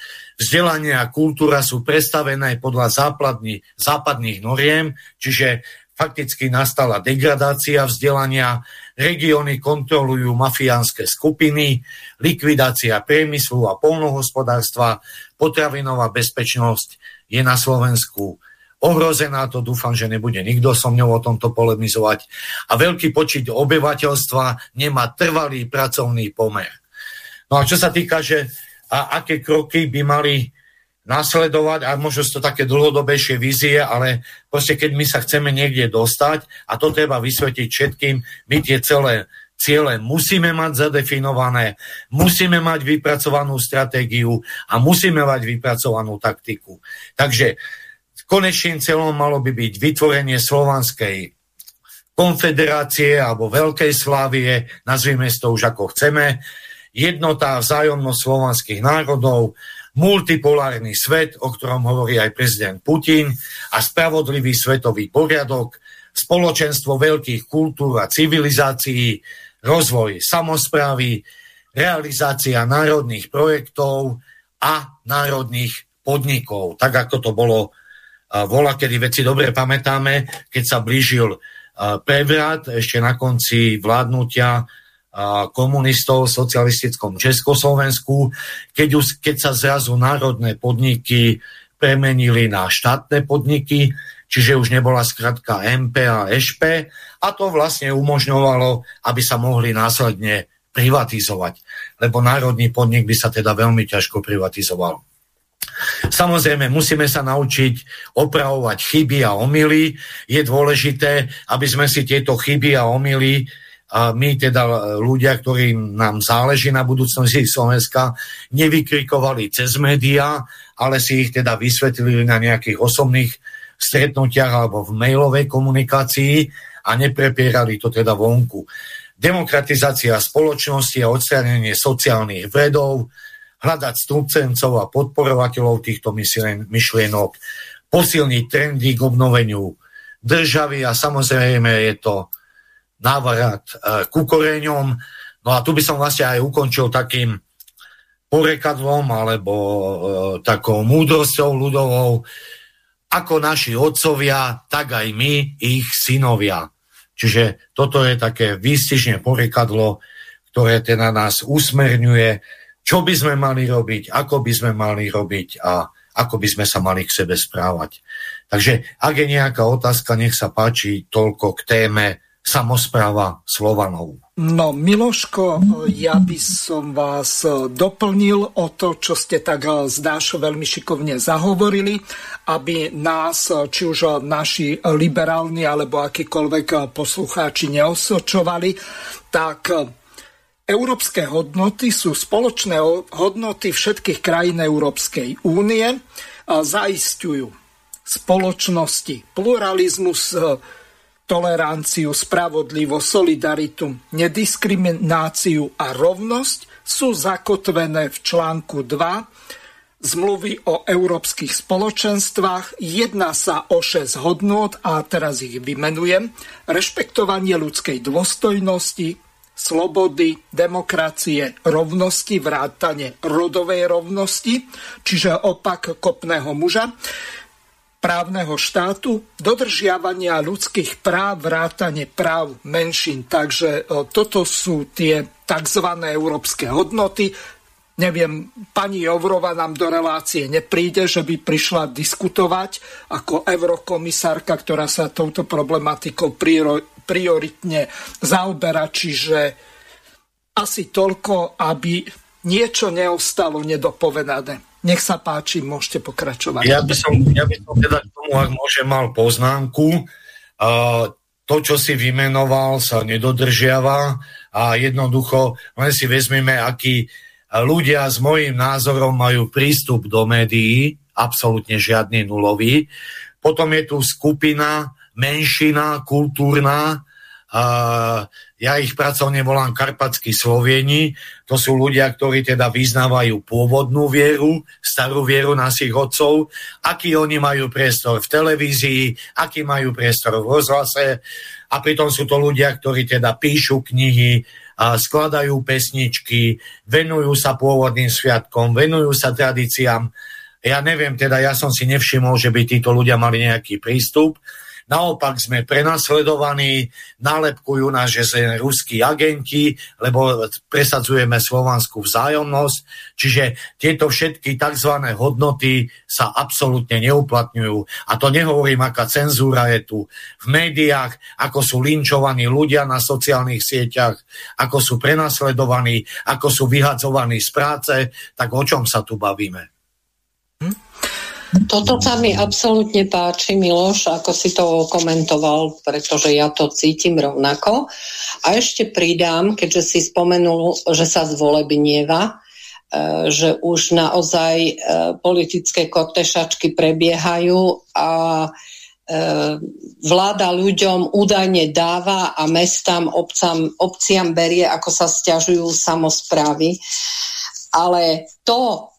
vzdelanie a kultúra sú predstavené podľa západní, západných noriem, čiže fakticky nastala degradácia vzdelania, regióny kontrolujú mafiánske skupiny, likvidácia priemyslu a polnohospodárstva, potravinová bezpečnosť je na Slovensku ohrozená, to dúfam, že nebude nikto so mňou o tomto polemizovať. A veľký počet obyvateľstva nemá trvalý pracovný pomer. No a čo sa týka, že a aké kroky by mali nasledovať, a možno sú to také dlhodobejšie vízie, ale proste keď my sa chceme niekde dostať, a to treba vysvetiť všetkým, my tie celé ciele musíme mať zadefinované, musíme mať vypracovanú stratégiu a musíme mať vypracovanú taktiku. Takže konečným cieľom malo by byť vytvorenie slovanskej konfederácie alebo veľkej slávie, nazvime to už ako chceme, jednota vzájomnosť slovanských národov, multipolárny svet, o ktorom hovorí aj prezident Putin, a spravodlivý svetový poriadok, spoločenstvo veľkých kultúr a civilizácií, rozvoj samozprávy, realizácia národných projektov a národných podnikov, tak ako to bolo vola, kedy veci dobre pamätáme, keď sa blížil prevrat ešte na konci vládnutia komunistov v socialistickom Československu, keď, už, keď sa zrazu národné podniky premenili na štátne podniky, čiže už nebola skratka MP a ŠP a to vlastne umožňovalo, aby sa mohli následne privatizovať, lebo národný podnik by sa teda veľmi ťažko privatizoval. Samozrejme, musíme sa naučiť opravovať chyby a omily. Je dôležité, aby sme si tieto chyby a omily a my teda ľudia, ktorým nám záleží na budúcnosti Slovenska, nevykrikovali cez médiá, ale si ich teda vysvetlili na nejakých osobných stretnutiach alebo v mailovej komunikácii a neprepierali to teda vonku. Demokratizácia spoločnosti a odstránenie sociálnych vredov, hľadať stúpcencov a podporovateľov týchto myšlienok, posilniť trendy k obnoveniu državy a samozrejme je to návrat e, ku koreňom. No a tu by som vlastne aj ukončil takým porekadlom alebo e, takou múdrosťou ľudovou, ako naši otcovia, tak aj my, ich synovia. Čiže toto je také výstižne porekadlo, ktoré teda nás usmerňuje čo by sme mali robiť, ako by sme mali robiť a ako by sme sa mali k sebe správať. Takže ak je nejaká otázka, nech sa páči toľko k téme samozpráva Slovanov. No, Miloško, ja by som vás doplnil o to, čo ste tak zdáš veľmi šikovne zahovorili, aby nás, či už naši liberálni alebo akýkoľvek poslucháči neosočovali, tak Európske hodnoty sú spoločné hodnoty všetkých krajín Európskej únie a zaistujú spoločnosti, pluralizmus, toleranciu, spravodlivosť, solidaritu, nediskrimináciu a rovnosť sú zakotvené v článku 2 zmluvy o európskych spoločenstvách. Jedná sa o 6 hodnot a teraz ich vymenujem. Rešpektovanie ľudskej dôstojnosti, slobody, demokracie, rovnosti, vrátane rodovej rovnosti, čiže opak kopného muža, právneho štátu, dodržiavania ľudských práv, vrátane práv menšín. Takže e, toto sú tie tzv. európske hodnoty. Neviem, pani Jovrova nám do relácie nepríde, že by prišla diskutovať ako eurokomisárka, ktorá sa touto problematikou prioritne zaoberá, čiže asi toľko, aby niečo neostalo nedopovedané. Nech sa páči, môžete pokračovať. Ja by som, ja by som teda k tomu, ak môžem, mal poznámku. Uh, to, čo si vymenoval, sa nedodržiava a jednoducho len si vezmeme, akí ľudia s mojím názorom majú prístup do médií, absolútne žiadny nulový. Potom je tu skupina menšina kultúrna, ja ich pracovne volám karpatskí Slovieni, to sú ľudia, ktorí teda vyznávajú pôvodnú vieru, starú vieru našich otcov, aký oni majú priestor v televízii, aký majú priestor v rozhlase a pritom sú to ľudia, ktorí teda píšu knihy, a skladajú pesničky, venujú sa pôvodným sviatkom, venujú sa tradíciám. Ja neviem, teda ja som si nevšimol, že by títo ľudia mali nejaký prístup. Naopak sme prenasledovaní, nálepkujú nás, že sme ruskí agenti, lebo presadzujeme slovanskú vzájomnosť. Čiže tieto všetky tzv. hodnoty sa absolútne neuplatňujú. A to nehovorím, aká cenzúra je tu v médiách, ako sú linčovaní ľudia na sociálnych sieťach, ako sú prenasledovaní, ako sú vyhadzovaní z práce, tak o čom sa tu bavíme? Toto sa mi absolútne páči, Miloš, ako si to komentoval, pretože ja to cítim rovnako. A ešte pridám, keďže si spomenul, že sa zvolebnieva, e, že už naozaj e, politické kortešačky prebiehajú a e, vláda ľuďom údajne dáva a mestám, obcam, obciam berie, ako sa stiažujú samozprávy. Ale to,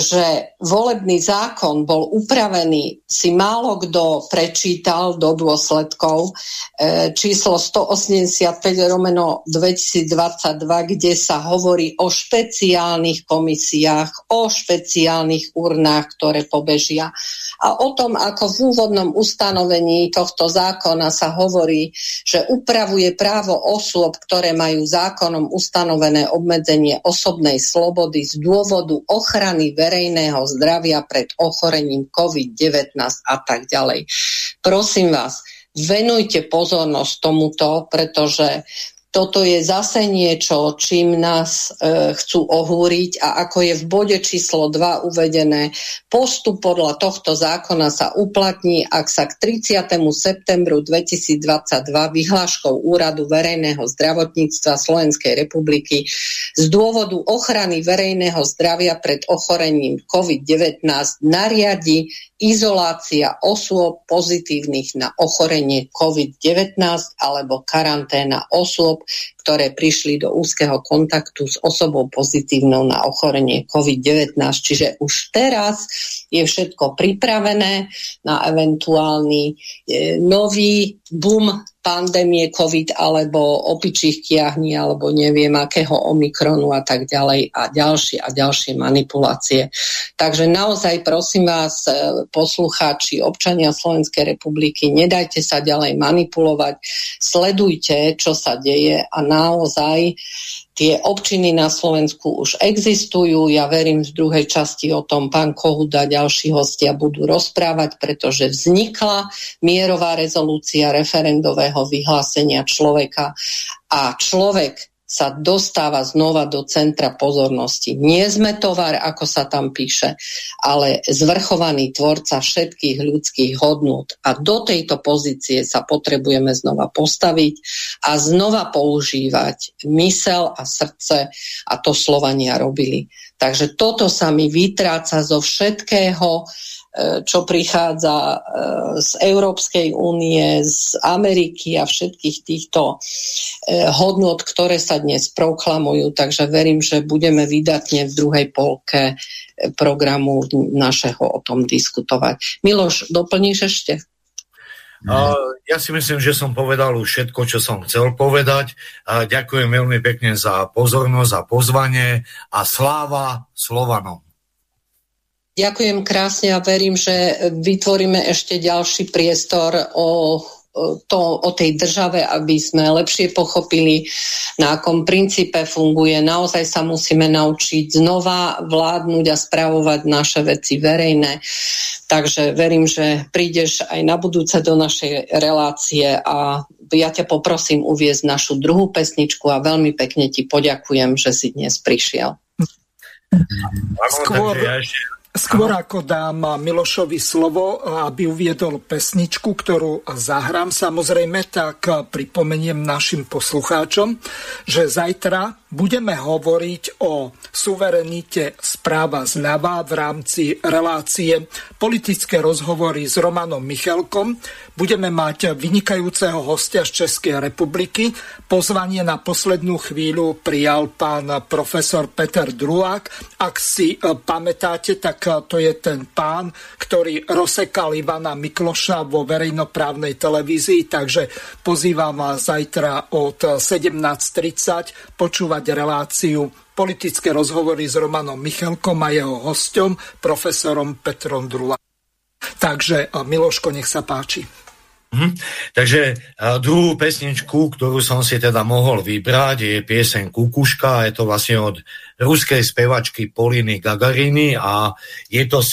že volebný zákon bol upravený, si málo kto prečítal do dôsledkov e, číslo 185 romeno 2022, kde sa hovorí o špeciálnych komisiách, o špeciálnych urnách, ktoré pobežia. A o tom, ako v úvodnom ustanovení tohto zákona sa hovorí, že upravuje právo osôb, ktoré majú zákonom ustanovené obmedzenie osobnej slobody z dôvodu ochrany ochrany verejného zdravia pred ochorením COVID-19 a tak ďalej. Prosím vás, venujte pozornosť tomuto, pretože toto je zase niečo, čím nás e, chcú ohúriť a ako je v bode číslo 2 uvedené, postup podľa tohto zákona sa uplatní, ak sa k 30. septembru 2022 vyhláškou Úradu verejného zdravotníctva Slovenskej republiky z dôvodu ochrany verejného zdravia pred ochorením COVID-19 nariadi izolácia osôb pozitívnych na ochorenie COVID-19 alebo karanténa osôb, ktoré prišli do úzkeho kontaktu s osobou pozitívnou na ochorenie COVID-19. Čiže už teraz je všetko pripravené na eventuálny e, nový boom pandémie COVID alebo opičích kiahní alebo neviem akého omikronu a tak ďalej a ďalšie a ďalšie manipulácie. Takže naozaj prosím vás, e, poslucháči, občania Slovenskej republiky, nedajte sa ďalej manipulovať, sledujte, čo sa deje a naozaj Tie občiny na Slovensku už existujú. Ja verím, v druhej časti o tom pán Kohuda a ďalší hostia budú rozprávať, pretože vznikla mierová rezolúcia referendového vyhlásenia človeka a človek sa dostáva znova do centra pozornosti. Nie sme tovar, ako sa tam píše, ale zvrchovaný tvorca všetkých ľudských hodnôt. A do tejto pozície sa potrebujeme znova postaviť a znova používať mysel a srdce a to Slovania robili. Takže toto sa mi vytráca zo všetkého, čo prichádza e, z Európskej únie, z Ameriky a všetkých týchto e, hodnot, ktoré sa dnes proklamujú. Takže verím, že budeme vydatne v druhej polke programu našeho o tom diskutovať. Miloš, doplníš ešte? A ja si myslím, že som povedal už všetko, čo som chcel povedať. A ďakujem veľmi pekne za pozornosť, za pozvanie a sláva Slovanom. Ďakujem krásne a verím, že vytvoríme ešte ďalší priestor o to, o tej države, aby sme lepšie pochopili, na akom princípe funguje. Naozaj sa musíme naučiť znova vládnuť a spravovať naše veci verejné. Takže verím, že prídeš aj na budúce do našej relácie a ja ťa poprosím uviezť našu druhú pesničku a veľmi pekne ti poďakujem, že si dnes prišiel. Skôr, Skôr ako dám Milošovi slovo, aby uviedol pesničku, ktorú zahrám, samozrejme, tak pripomeniem našim poslucháčom, že zajtra budeme hovoriť o suverenite správa zľava v rámci relácie politické rozhovory s Romanom Michelkom. Budeme mať vynikajúceho hostia z Českej republiky. Pozvanie na poslednú chvíľu prijal pán profesor Peter Drulák. Ak si e, pamätáte, tak e, to je ten pán, ktorý rozsekal Ivana Mikloša vo verejnoprávnej televízii, takže pozývam vás zajtra od 17.30 počúvať reláciu politické rozhovory s Romanom Michalkom a jeho hostom, profesorom Petrom Drula. Takže Miloško, nech sa páči. Hm. Takže druhú pesničku, ktorú som si teda mohol vybrať, je pieseň Kukuška, je to vlastne od ruskej spevačky Poliny Gagariny a je to,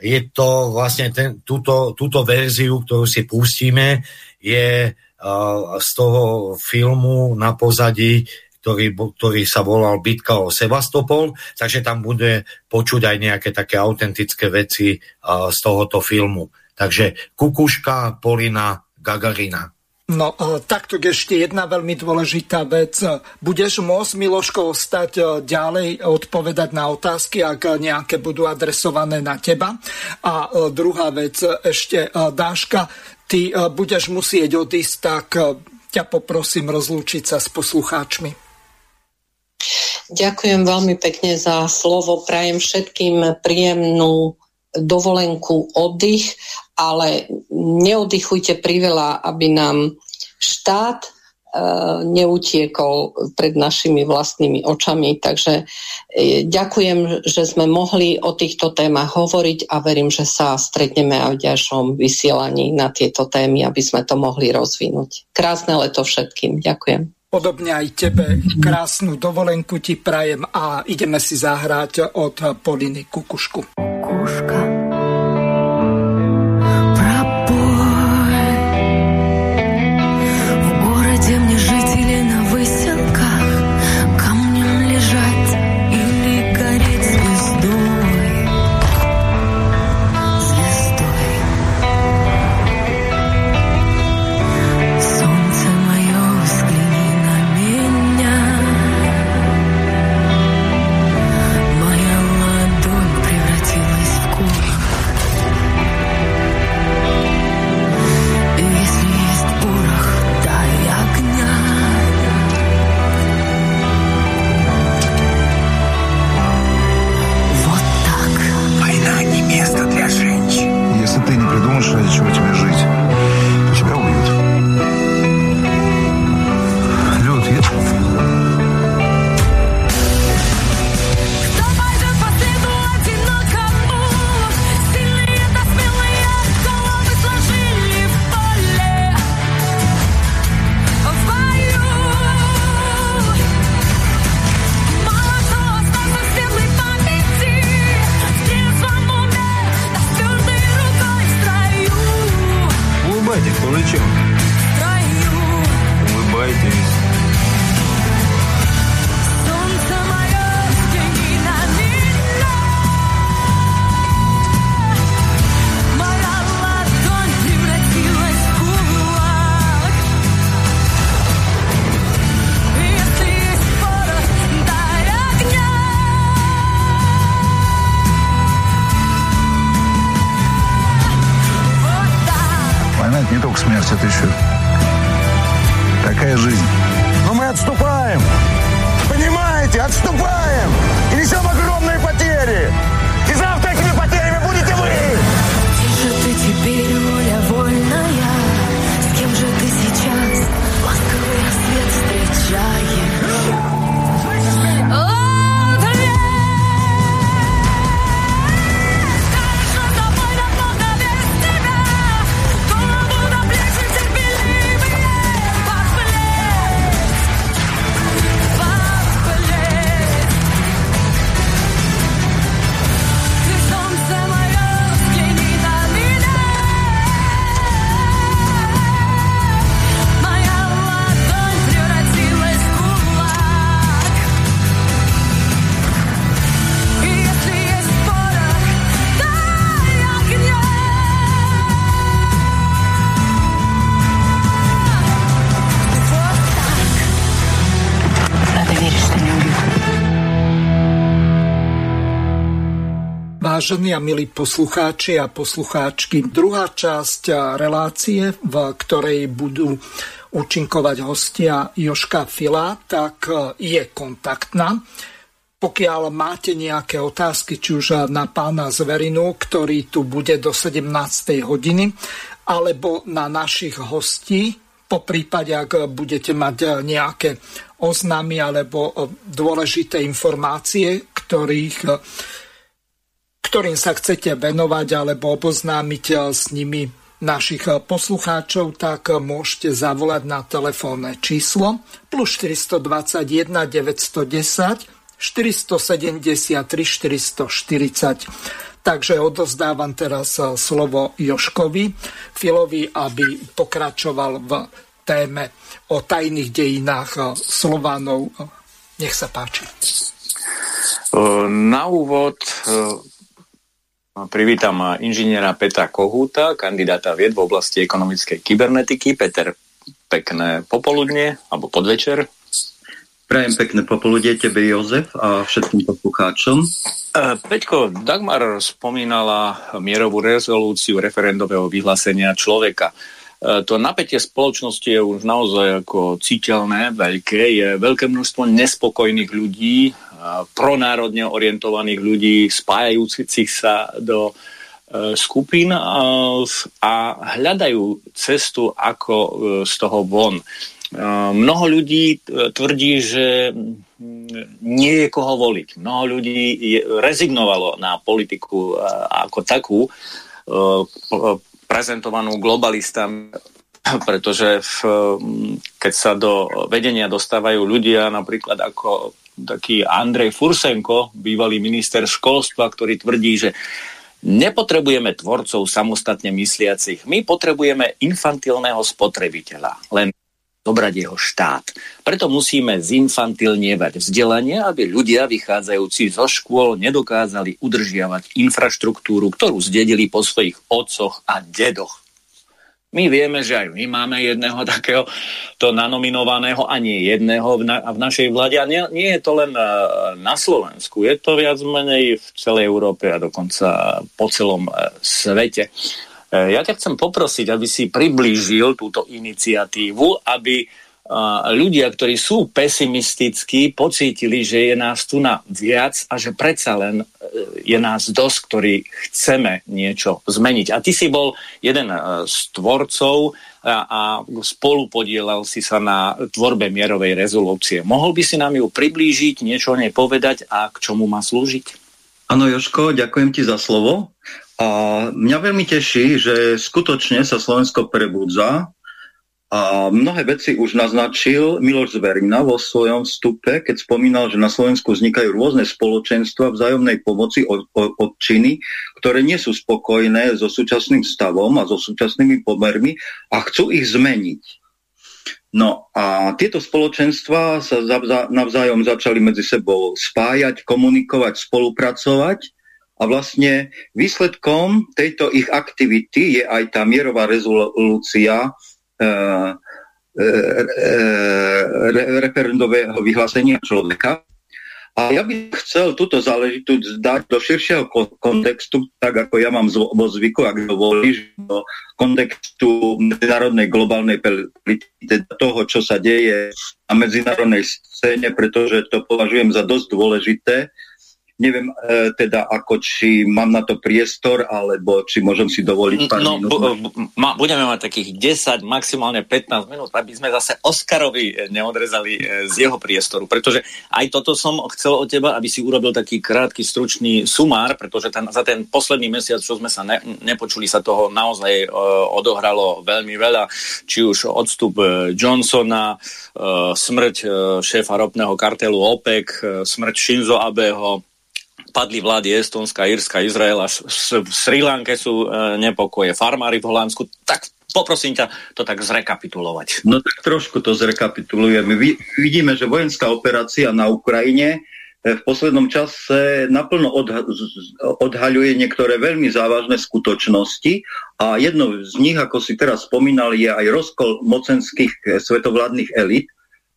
je to vlastne ten, túto, túto verziu, ktorú si pustíme, je uh, z toho filmu na pozadí ktorý, ktorý sa volal Bitka o Sevastopol, takže tam bude počuť aj nejaké také autentické veci uh, z tohoto filmu. Takže Kukuška, Polina, Gagarina. No, takto ešte jedna veľmi dôležitá vec. Budeš môcť, Miloško, ostať ďalej odpovedať na otázky, ak nejaké budú adresované na teba. A druhá vec, ešte Dáška, ty budeš musieť odísť, tak ťa poprosím rozlúčiť sa s poslucháčmi. Ďakujem veľmi pekne za slovo. Prajem všetkým príjemnú dovolenku, oddych, ale neoddychujte priveľa, aby nám štát e, neutiekol pred našimi vlastnými očami. Takže e, ďakujem, že sme mohli o týchto témach hovoriť a verím, že sa stretneme aj v ďalšom vysielaní na tieto témy, aby sme to mohli rozvinúť. Krásne leto všetkým. Ďakujem. Podobne aj tebe krásnu dovolenku ti prajem a ideme si zahrať od Poliny Kukušku. Kukuška. Vážení a milí poslucháči a poslucháčky, druhá časť relácie, v ktorej budú účinkovať hostia Joška Fila, tak je kontaktná. Pokiaľ máte nejaké otázky, či už na pána Zverinu, ktorý tu bude do 17. hodiny, alebo na našich hostí, po prípade, ak budete mať nejaké oznámy alebo dôležité informácie, ktorých ktorým sa chcete venovať alebo oboznámiť eh, s nimi našich eh, poslucháčov, tak eh, môžete zavolať na telefónne číslo plus 421 910 473 440. Takže odozdávam teraz slovo Joškovi, Filovi, aby pokračoval v téme o tajných dejinách Slovanov. Nech sa páči. Na úvod Privítam inžiniera Petra Kohúta, kandidáta vied v oblasti ekonomickej kybernetiky. Peter, pekné popoludne alebo podvečer. Prajem pekné popoludne tebe, Jozef, a všetkým poslucháčom. E, Peťko, Dagmar spomínala mierovú rezolúciu referendového vyhlásenia človeka. E, to napätie spoločnosti je už naozaj ako citeľné, veľké. Je veľké množstvo nespokojných ľudí, pronárodne orientovaných ľudí, spájajúcich sa do e, skupín a hľadajú cestu, ako e, z toho von. E, mnoho ľudí tvrdí, že nie je koho voliť. Mnoho ľudí rezignovalo na politiku ako takú, prezentovanú globalistami, pretože v, keď sa do vedenia dostávajú ľudia napríklad ako taký Andrej Fursenko, bývalý minister školstva, ktorý tvrdí, že nepotrebujeme tvorcov samostatne mysliacich, my potrebujeme infantilného spotrebiteľa, len dobrať jeho štát. Preto musíme zinfantilnievať vzdelanie, aby ľudia vychádzajúci zo škôl nedokázali udržiavať infraštruktúru, ktorú zdedili po svojich otcoch a dedoch. My vieme, že aj my máme jedného takého to nanominovaného a nie jedného v, na, v našej vláde. A nie, nie je to len e, na Slovensku, je to viac menej v celej Európe a dokonca po celom e, svete. E, ja ťa chcem poprosiť, aby si priblížil túto iniciatívu, aby ľudia, ktorí sú pesimistickí, pocítili, že je nás tu na viac a že predsa len e, je nás dosť, ktorí chceme niečo zmeniť. A ty si bol jeden e, z tvorcov a, a spolu podielal si sa na tvorbe mierovej rezolúcie. Mohol by si nám ju priblížiť, niečo o nej povedať a k čomu má slúžiť? Áno, Joško, ďakujem ti za slovo. A mňa veľmi teší, že skutočne sa Slovensko prebudza a mnohé veci už naznačil Miloš Zverina vo svojom vstupe, keď spomínal, že na Slovensku vznikajú rôzne spoločenstva vzájomnej pomoci od, od, od činy, ktoré nie sú spokojné so súčasným stavom a so súčasnými pomermi a chcú ich zmeniť. No a tieto spoločenstva sa navzájom začali medzi sebou spájať, komunikovať, spolupracovať a vlastne výsledkom tejto ich aktivity je aj tá mierová rezolúcia, Eh, eh, referendového vyhlásenia človeka. A ja by chcel túto záležitosť dať do širšieho kontextu, tak ako ja mám vo zvyku, ak dovolíš, do kontextu medzinárodnej globálnej politiky, teda toho, čo sa deje na medzinárodnej scéne, pretože to považujem za dosť dôležité Neviem e, teda, ako či mám na to priestor, alebo či môžem si dovoliť pár no, minút. Bu, ma, budeme mať takých 10, maximálne 15 minút, aby sme zase Oskarovi neodrezali e, z jeho priestoru, pretože aj toto som chcel od teba, aby si urobil taký krátky, stručný sumár, pretože ten, za ten posledný mesiac, čo sme sa ne, nepočuli, sa toho naozaj e, odohralo veľmi veľa, či už odstup e, Johnsona, e, smrť e, šéfa ropného kartelu OPEC, e, smrť Shinzo Abeho, padli vlády Estonska, Irska, Izraela, v Sri Lanke sú e, nepokoje, farmári v Holandsku, tak poprosím ťa to tak zrekapitulovať. No tak trošku to zrekapitulujeme. Vidíme, že vojenská operácia na Ukrajine e, v poslednom čase naplno odha- odhaľuje niektoré veľmi závažné skutočnosti a jedno z nich, ako si teraz spomínal, je aj rozkol mocenských e, svetovládnych elit,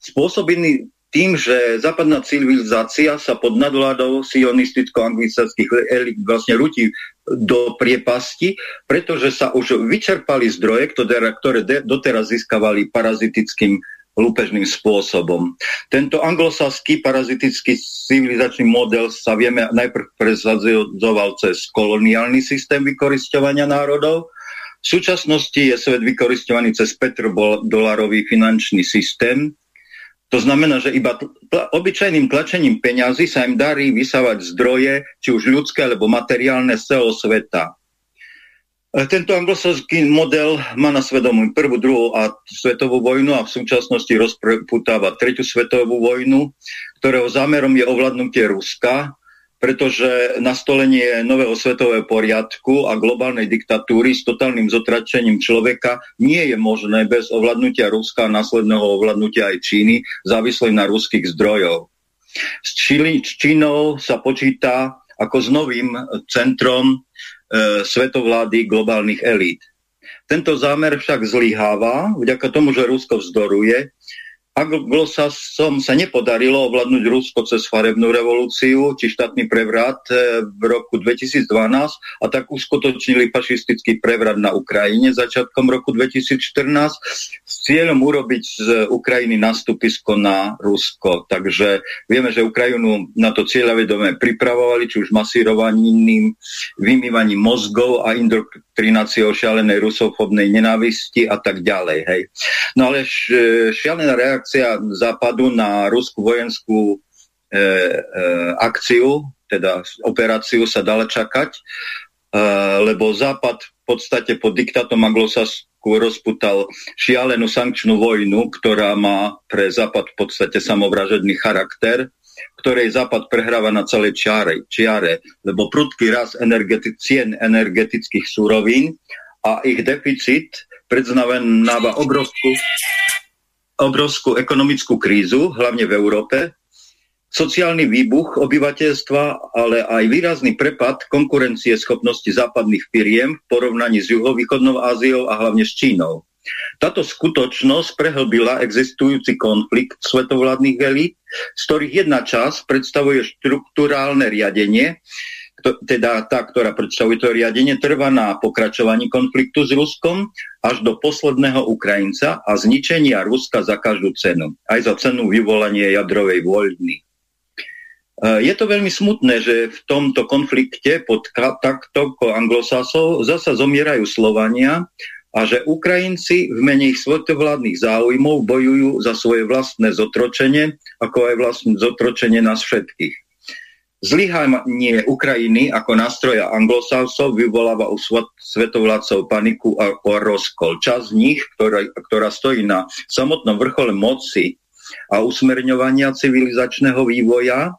spôsobený tým, že západná civilizácia sa pod nadvládou sionisticko-anglických elit vlastne rutí do priepasti, pretože sa už vyčerpali zdroje, ktoré, doteraz získavali parazitickým lúpežným spôsobom. Tento anglosaský parazitický civilizačný model sa vieme najprv presadzoval cez koloniálny systém vykoristovania národov, v súčasnosti je svet vykoristovaný cez petrodolarový finančný systém, to znamená, že iba tl- obyčajným tlačením peňazí sa im darí vysávať zdroje, či už ľudské alebo materiálne z celého sveta. E, tento anglosaský model má na svedomí prvú, druhú a svetovú vojnu a v súčasnosti rozputáva tretiu svetovú vojnu, ktorého zámerom je ovládnutie Ruska pretože nastolenie nového svetového poriadku a globálnej diktatúry s totálnym zotračením človeka nie je možné bez ovládnutia Ruska a následného ovládnutia aj Číny, závislej na ruských zdrojov. S, Čínou sa počíta ako s novým centrom e, svetovlády globálnych elít. Tento zámer však zlyháva, vďaka tomu, že Rusko vzdoruje Anglosasom sa nepodarilo ovládnuť Rusko cez farebnú revolúciu či štátny prevrat e, v roku 2012 a tak uskutočnili fašistický prevrat na Ukrajine začiatkom roku 2014 s cieľom urobiť z Ukrajiny nastupisko na Rusko. Takže vieme, že Ukrajinu na to cieľavedome pripravovali, či už masírovaním, vymývaním mozgov a indoktrináciou šialenej rusofobnej nenávisti a tak ďalej. Hej. No ale šialená reakcia reakcia Západu na ruskú vojenskú e, e, akciu, teda operáciu sa dala čakať, e, lebo Západ v podstate pod diktátom Anglosasku rozputal šialenú sankčnú vojnu, ktorá má pre Západ v podstate samovražedný charakter, ktorej Západ prehráva na celej čiare, čiare lebo prudký raz energeti- cien energetických súrovín a ich deficit predznamenáva obrovskú obrovskú ekonomickú krízu, hlavne v Európe, sociálny výbuch obyvateľstva, ale aj výrazný prepad konkurencie schopnosti západných firiem v porovnaní s juhovýchodnou Áziou a hlavne s Čínou. Táto skutočnosť prehlbila existujúci konflikt svetovládnych elít, z ktorých jedna časť predstavuje štruktúrálne riadenie, teda tá, ktorá predstavuje to riadenie, trvá na pokračovaní konfliktu s Ruskom až do posledného Ukrajinca a zničenia Ruska za každú cenu. Aj za cenu vyvolania jadrovej vojny. E, je to veľmi smutné, že v tomto konflikte pod takto anglosasov zasa zomierajú Slovania a že Ukrajinci v mene ich svetovládnych záujmov bojujú za svoje vlastné zotročenie, ako aj vlastné zotročenie nás všetkých. Zlyhanie Ukrajiny ako nástroja anglosásov vyvoláva u svetovládcov paniku a, rozkol. Časť z nich, ktorá, ktorá stojí na samotnom vrchole moci a usmerňovania civilizačného vývoja,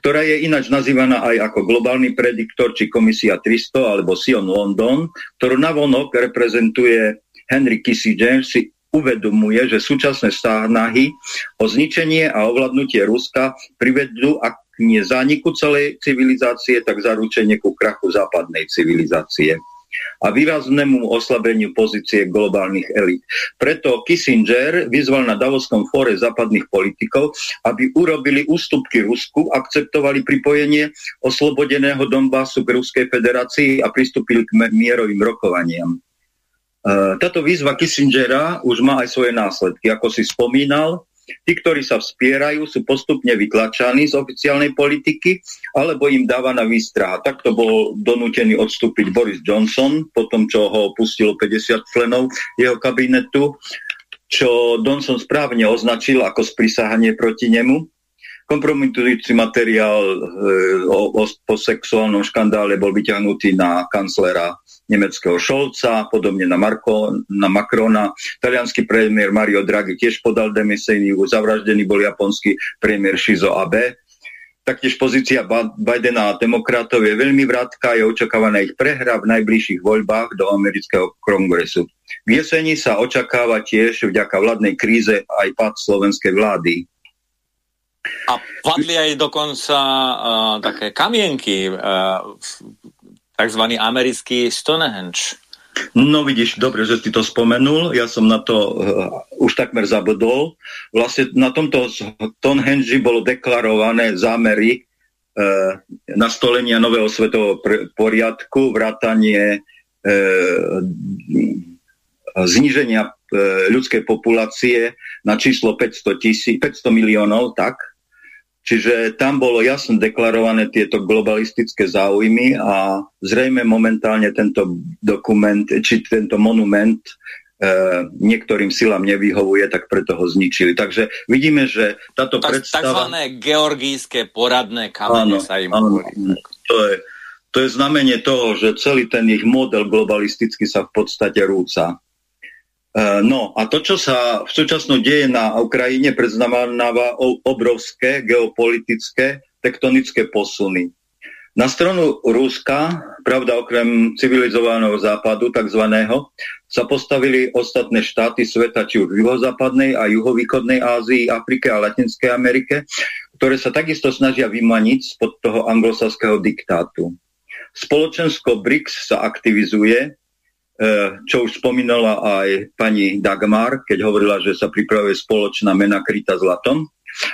ktorá je ináč nazývaná aj ako globálny prediktor či komisia 300 alebo Sion London, ktorú navonok reprezentuje Henry Kissinger, si uvedomuje, že súčasné snahy o zničenie a ovládnutie Ruska privedú nie zániku celej civilizácie, tak zaručenie ku krachu západnej civilizácie a výraznému oslabeniu pozície globálnych elít. Preto Kissinger vyzval na Davoskom fóre západných politikov, aby urobili ústupky Rusku, akceptovali pripojenie oslobodeného Donbasu k Ruskej federácii a pristúpili k mierovým rokovaniam. E, táto výzva Kissingera už má aj svoje následky. Ako si spomínal, Tí, ktorí sa vspierajú, sú postupne vytlačaní z oficiálnej politiky, alebo im dávaná výstraha. Takto bol donútený odstúpiť Boris Johnson, po tom, čo ho opustilo 50 členov jeho kabinetu, čo Johnson správne označil ako sprisahanie proti nemu. Kompromitujúci materiál e, o, o, po sexuálnom škandále bol vyťahnutý na kanclera nemeckého Šolca, podobne na, Marko, na Macrona. Talianský premiér Mario Draghi tiež podal demiseniu, zavraždený bol japonský premiér Shizo Abe. Taktiež pozícia Bidena a demokratov je veľmi vrátka, je očakávaná ich prehra v najbližších voľbách do amerického kongresu. V jeseni sa očakáva tiež vďaka vládnej kríze aj pad slovenskej vlády. A padli aj dokonca uh, také kamienky uh, tzv. americký Stonehenge. No vidíš, dobre, že si to spomenul, ja som na to uh, už takmer zabudol. Vlastne na tomto Tonehenge bolo deklarované zámery uh, nastolenia nového svetového poriadku, vrátanie uh, zníženia uh, ľudskej populácie na číslo 500, tisí, 500 miliónov, tak, Čiže tam bolo jasne deklarované tieto globalistické záujmy a zrejme momentálne tento dokument, či tento monument e, niektorým silám nevyhovuje, tak preto ho zničili. Takže vidíme, že táto tak, predstava... Takzvané georgijské poradné kamene áno, sa im áno, hovorí. To je, to je znamenie toho, že celý ten ich model globalistický sa v podstate rúca. E, no a to, čo sa v súčasnom deje na Ukrajine, predznamenáva obrovské geopolitické tektonické posuny. Na stranu Ruska, pravda okrem civilizovaného západu, takzvaného, sa postavili ostatné štáty sveta, či už v juhozápadnej a juhovýchodnej Ázii, Afrike a Latinskej Amerike, ktoré sa takisto snažia vymaniť spod toho anglosaského diktátu. Spoločensko BRICS sa aktivizuje, čo už spomínala aj pani Dagmar, keď hovorila, že sa pripravuje spoločná mena kryta zlatom.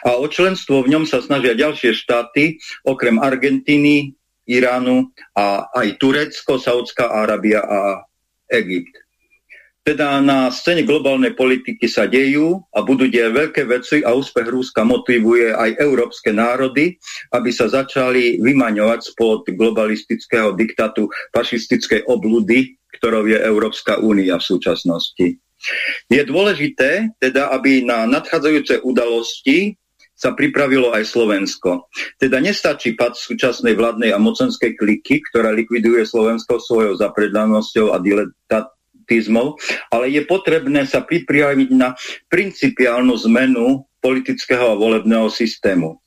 A o členstvo v ňom sa snažia ďalšie štáty, okrem Argentíny, Iránu a aj Turecko, Saudská Arábia a Egypt. Teda na scéne globálnej politiky sa dejú a budú deje veľké veci a úspech Rúska motivuje aj európske národy, aby sa začali vymaňovať spod globalistického diktátu fašistickej obludy ktorou je Európska únia v súčasnosti. Je dôležité teda, aby na nadchádzajúce udalosti sa pripravilo aj Slovensko. Teda nestačí pad súčasnej vládnej a mocenskej kliky, ktorá likviduje Slovensko svojou zapredanosťou a diletantizmom, ale je potrebné sa pripraviť na principiálnu zmenu politického a volebného systému.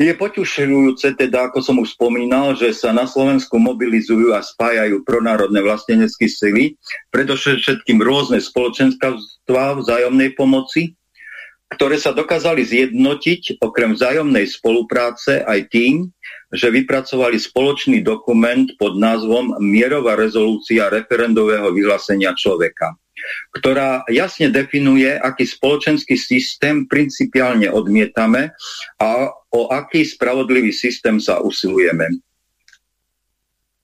Je potušujúce, teda, ako som už spomínal, že sa na Slovensku mobilizujú a spájajú pronárodné vlastenecké sily, predovšetkým rôzne spoločenská vzájomnej pomoci, ktoré sa dokázali zjednotiť okrem vzájomnej spolupráce aj tým, že vypracovali spoločný dokument pod názvom Mierová rezolúcia referendového vyhlásenia človeka ktorá jasne definuje, aký spoločenský systém principiálne odmietame a o aký spravodlivý systém sa usilujeme.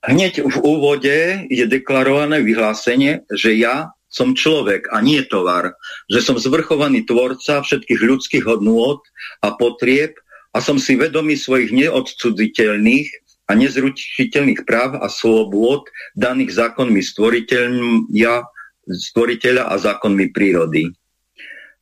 Hneď v úvode je deklarované vyhlásenie, že ja som človek a nie tovar, že som zvrchovaný tvorca všetkých ľudských hodnôt a potrieb a som si vedomý svojich neodcudziteľných a nezručiteľných práv a slobôd daných zákonmi stvoriteľia stvoriteľa a zákonmi prírody.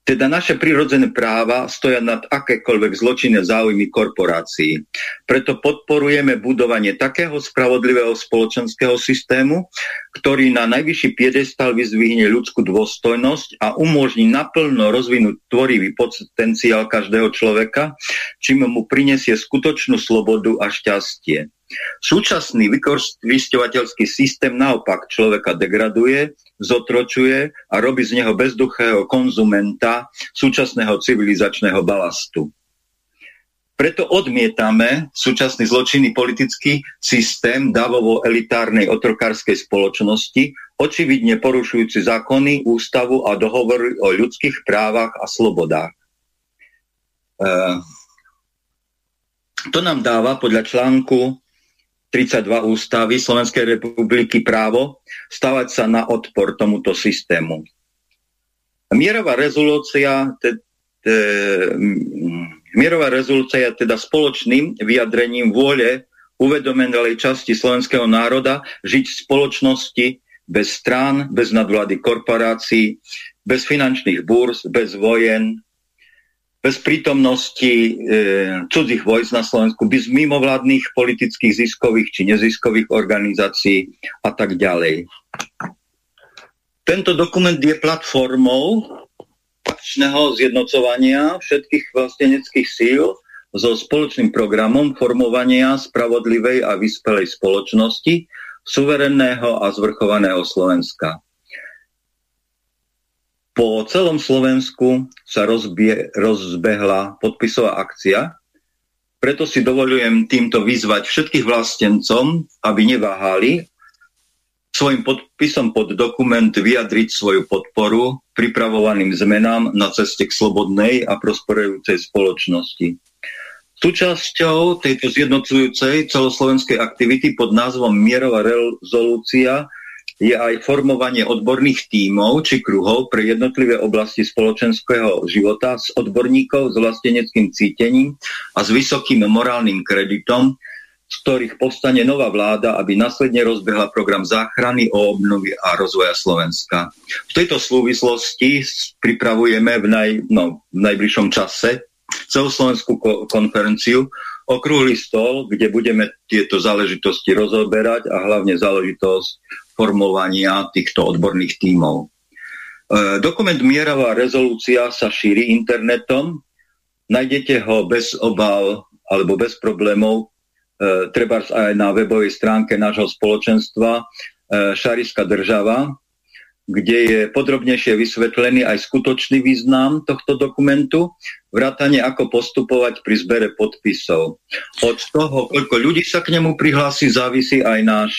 Teda naše prírodzené práva stoja nad akékoľvek zločinné záujmy korporácií. Preto podporujeme budovanie takého spravodlivého spoločenského systému, ktorý na najvyšší piedestal vyzvihne ľudskú dôstojnosť a umožní naplno rozvinúť tvorivý potenciál každého človeka, čím mu prinesie skutočnú slobodu a šťastie. Súčasný vykoristovateľský systém naopak človeka degraduje, zotročuje a robí z neho bezduchého konzumenta súčasného civilizačného balastu. Preto odmietame súčasný zločinný politický systém davovo-elitárnej otrokárskej spoločnosti, očividne porušujúci zákony, ústavu a dohovory o ľudských právach a slobodách. E, to nám dáva podľa článku 32 ústavy Slovenskej republiky právo stavať sa na odpor tomuto systému. Mierová rezolúcia, te, te, mierová rezolúcia je teda spoločným vyjadrením vôle uvedomenej časti slovenského národa žiť v spoločnosti bez strán, bez nadvlády korporácií, bez finančných búrs, bez vojen, bez prítomnosti e, cudzích vojsk na Slovensku, bez mimovládnych politických ziskových či neziskových organizácií a tak ďalej. Tento dokument je platformou akčného zjednocovania všetkých vlasteneckých síl so spoločným programom formovania spravodlivej a vyspelej spoločnosti, suverenného a zvrchovaného Slovenska. Po celom Slovensku sa rozbie, rozbehla podpisová akcia, preto si dovolujem týmto vyzvať všetkých vlastencom, aby neváhali svojim podpisom pod dokument vyjadriť svoju podporu pripravovaným zmenám na ceste k slobodnej a prosperujúcej spoločnosti. Súčasťou tejto zjednocujúcej celoslovenskej aktivity pod názvom Mierová rezolúcia je aj formovanie odborných tímov či kruhov pre jednotlivé oblasti spoločenského života s odborníkov s vlasteneckým cítením a s vysokým morálnym kreditom, z ktorých povstane nová vláda, aby následne rozbehla program záchrany o obnovy a rozvoja Slovenska. V tejto súvislosti pripravujeme v, naj, no, v najbližšom čase celoslovenskú ko- konferenciu, okrúhly stol, kde budeme tieto záležitosti rozoberať a hlavne záležitosť formovania týchto odborných tímov. E, dokument Mierová rezolúcia sa šíri internetom, nájdete ho bez obav alebo bez problémov e, treba aj na webovej stránke nášho spoločenstva e, Šariska država, kde je podrobnejšie vysvetlený aj skutočný význam tohto dokumentu, vrátane ako postupovať pri zbere podpisov. Od toho, koľko ľudí sa k nemu prihlási, závisí aj náš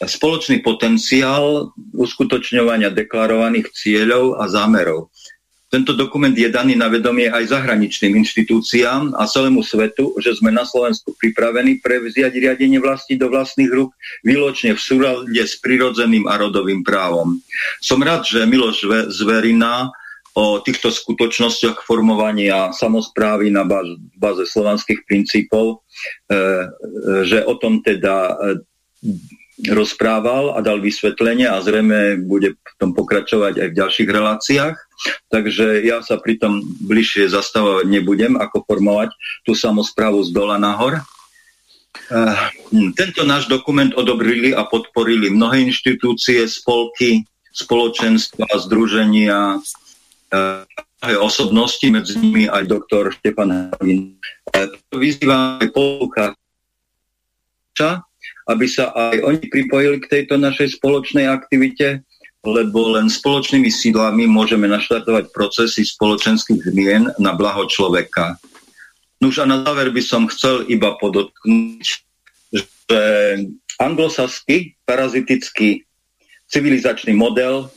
spoločný potenciál uskutočňovania deklarovaných cieľov a zámerov. Tento dokument je daný na vedomie aj zahraničným inštitúciám a celému svetu, že sme na Slovensku pripravení prevziať riadenie vlasti do vlastných rúk výločne v súrade s prirodzeným a rodovým právom. Som rád, že Miloš Zverina o týchto skutočnostiach formovania samozprávy na báze, slovanských princípov, e, e, že o tom teda e, rozprával a dal vysvetlenie a zrejme bude v tom pokračovať aj v ďalších reláciách. Takže ja sa pri tom bližšie zastavovať nebudem, ako formovať tú samozprávu z dola nahor. Uh, tento náš dokument odobrili a podporili mnohé inštitúcie, spolky, spoločenstva, združenia, uh, osobnosti, medzi nimi aj doktor Štefan Havin. Uh, vyzývam aj polúcha, aby sa aj oni pripojili k tejto našej spoločnej aktivite, lebo len spoločnými sídlami môžeme naštartovať procesy spoločenských zmien na blaho človeka. Nuž a na záver by som chcel iba podotknúť, že anglosaský parazitický civilizačný model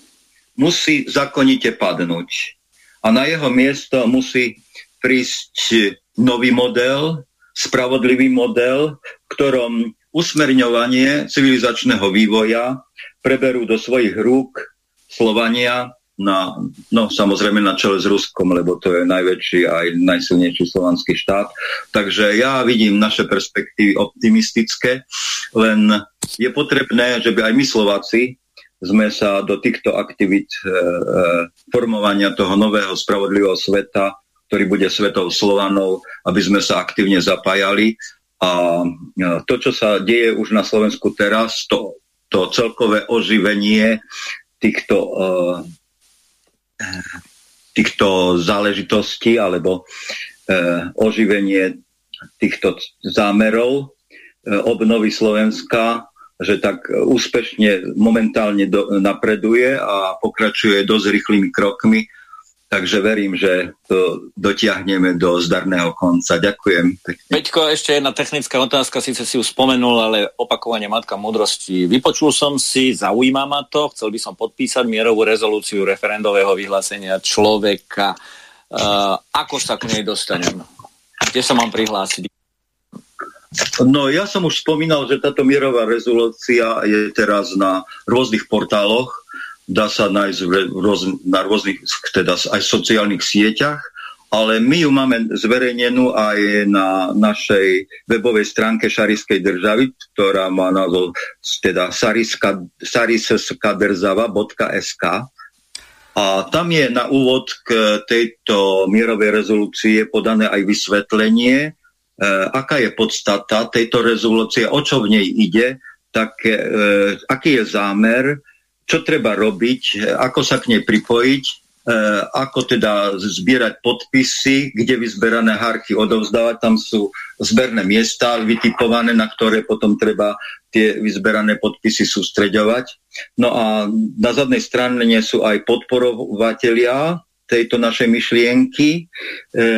musí zakonite padnúť. A na jeho miesto musí prísť nový model, spravodlivý model, v ktorom usmerňovanie civilizačného vývoja preberú do svojich rúk Slovania, na, no samozrejme na čele s Ruskom, lebo to je najväčší aj najsilnejší slovanský štát. Takže ja vidím naše perspektívy optimistické, len je potrebné, že by aj my Slováci sme sa do týchto aktivít e, e, formovania toho nového spravodlivého sveta, ktorý bude svetou Slovanov, aby sme sa aktívne zapájali a to, čo sa deje už na Slovensku teraz, to, to celkové oživenie týchto, uh, týchto záležitostí alebo uh, oživenie týchto zámerov obnovy Slovenska, že tak úspešne momentálne do, napreduje a pokračuje dosť rýchlymi krokmi Takže verím, že to dotiahneme do zdarného konca. Ďakujem pekne. Peťko, ešte jedna technická otázka, síce si ju spomenul, ale opakovanie Matka múdrosti. Vypočul som si, zaujíma ma to, chcel by som podpísať mierovú rezolúciu referendového vyhlásenia človeka. Uh, ako sa k nej dostanem? Kde sa mám prihlásiť? No ja som už spomínal, že táto mierová rezolúcia je teraz na rôznych portáloch dá sa nájsť roz, na rôznych, teda aj sociálnych sieťach, ale my ju máme zverejnenú aj na našej webovej stránke Šariskej državy, ktorá má názov teda sariskaderzava.sk a tam je na úvod k tejto mierovej rezolúcie podané aj vysvetlenie, e, aká je podstata tejto rezolúcie, o čo v nej ide, tak, e, aký je zámer, čo treba robiť, ako sa k nej pripojiť, e, ako teda zbierať podpisy, kde vyzberané hárky odovzdávať. Tam sú zberné miesta vytipované, na ktoré potom treba tie vyzberané podpisy sústreďovať. No a na zadnej strane sú aj podporovatelia tejto našej myšlienky e,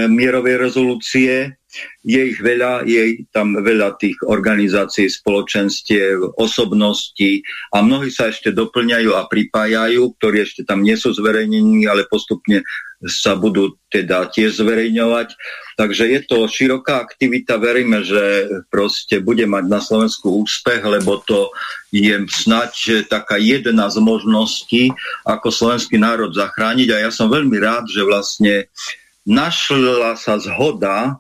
mierovej rezolúcie, je ich veľa, je tam veľa tých organizácií, spoločenstiev, osobností a mnohí sa ešte doplňajú a pripájajú, ktorí ešte tam nie sú zverejnení, ale postupne sa budú teda tiež zverejňovať. Takže je to široká aktivita, veríme, že proste bude mať na Slovensku úspech, lebo to je snať taká jedna z možností, ako slovenský národ zachrániť a ja som veľmi rád, že vlastne našla sa zhoda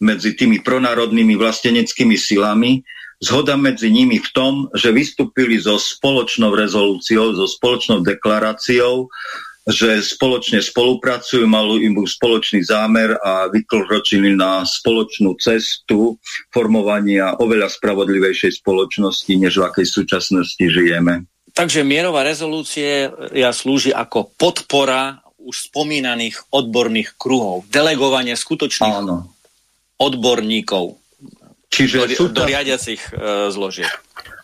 medzi tými pronárodnými vlasteneckými silami, zhoda medzi nimi v tom, že vystúpili so spoločnou rezolúciou, so spoločnou deklaráciou, že spoločne spolupracujú, mali im spoločný zámer a vykročili na spoločnú cestu formovania oveľa spravodlivejšej spoločnosti, než v akej súčasnosti žijeme. Takže mierová rezolúcie ja slúži ako podpora už spomínaných odborných kruhov, delegovanie skutočných Áno. Odborníkov Čiže do, do riadiacich uh, zložiek.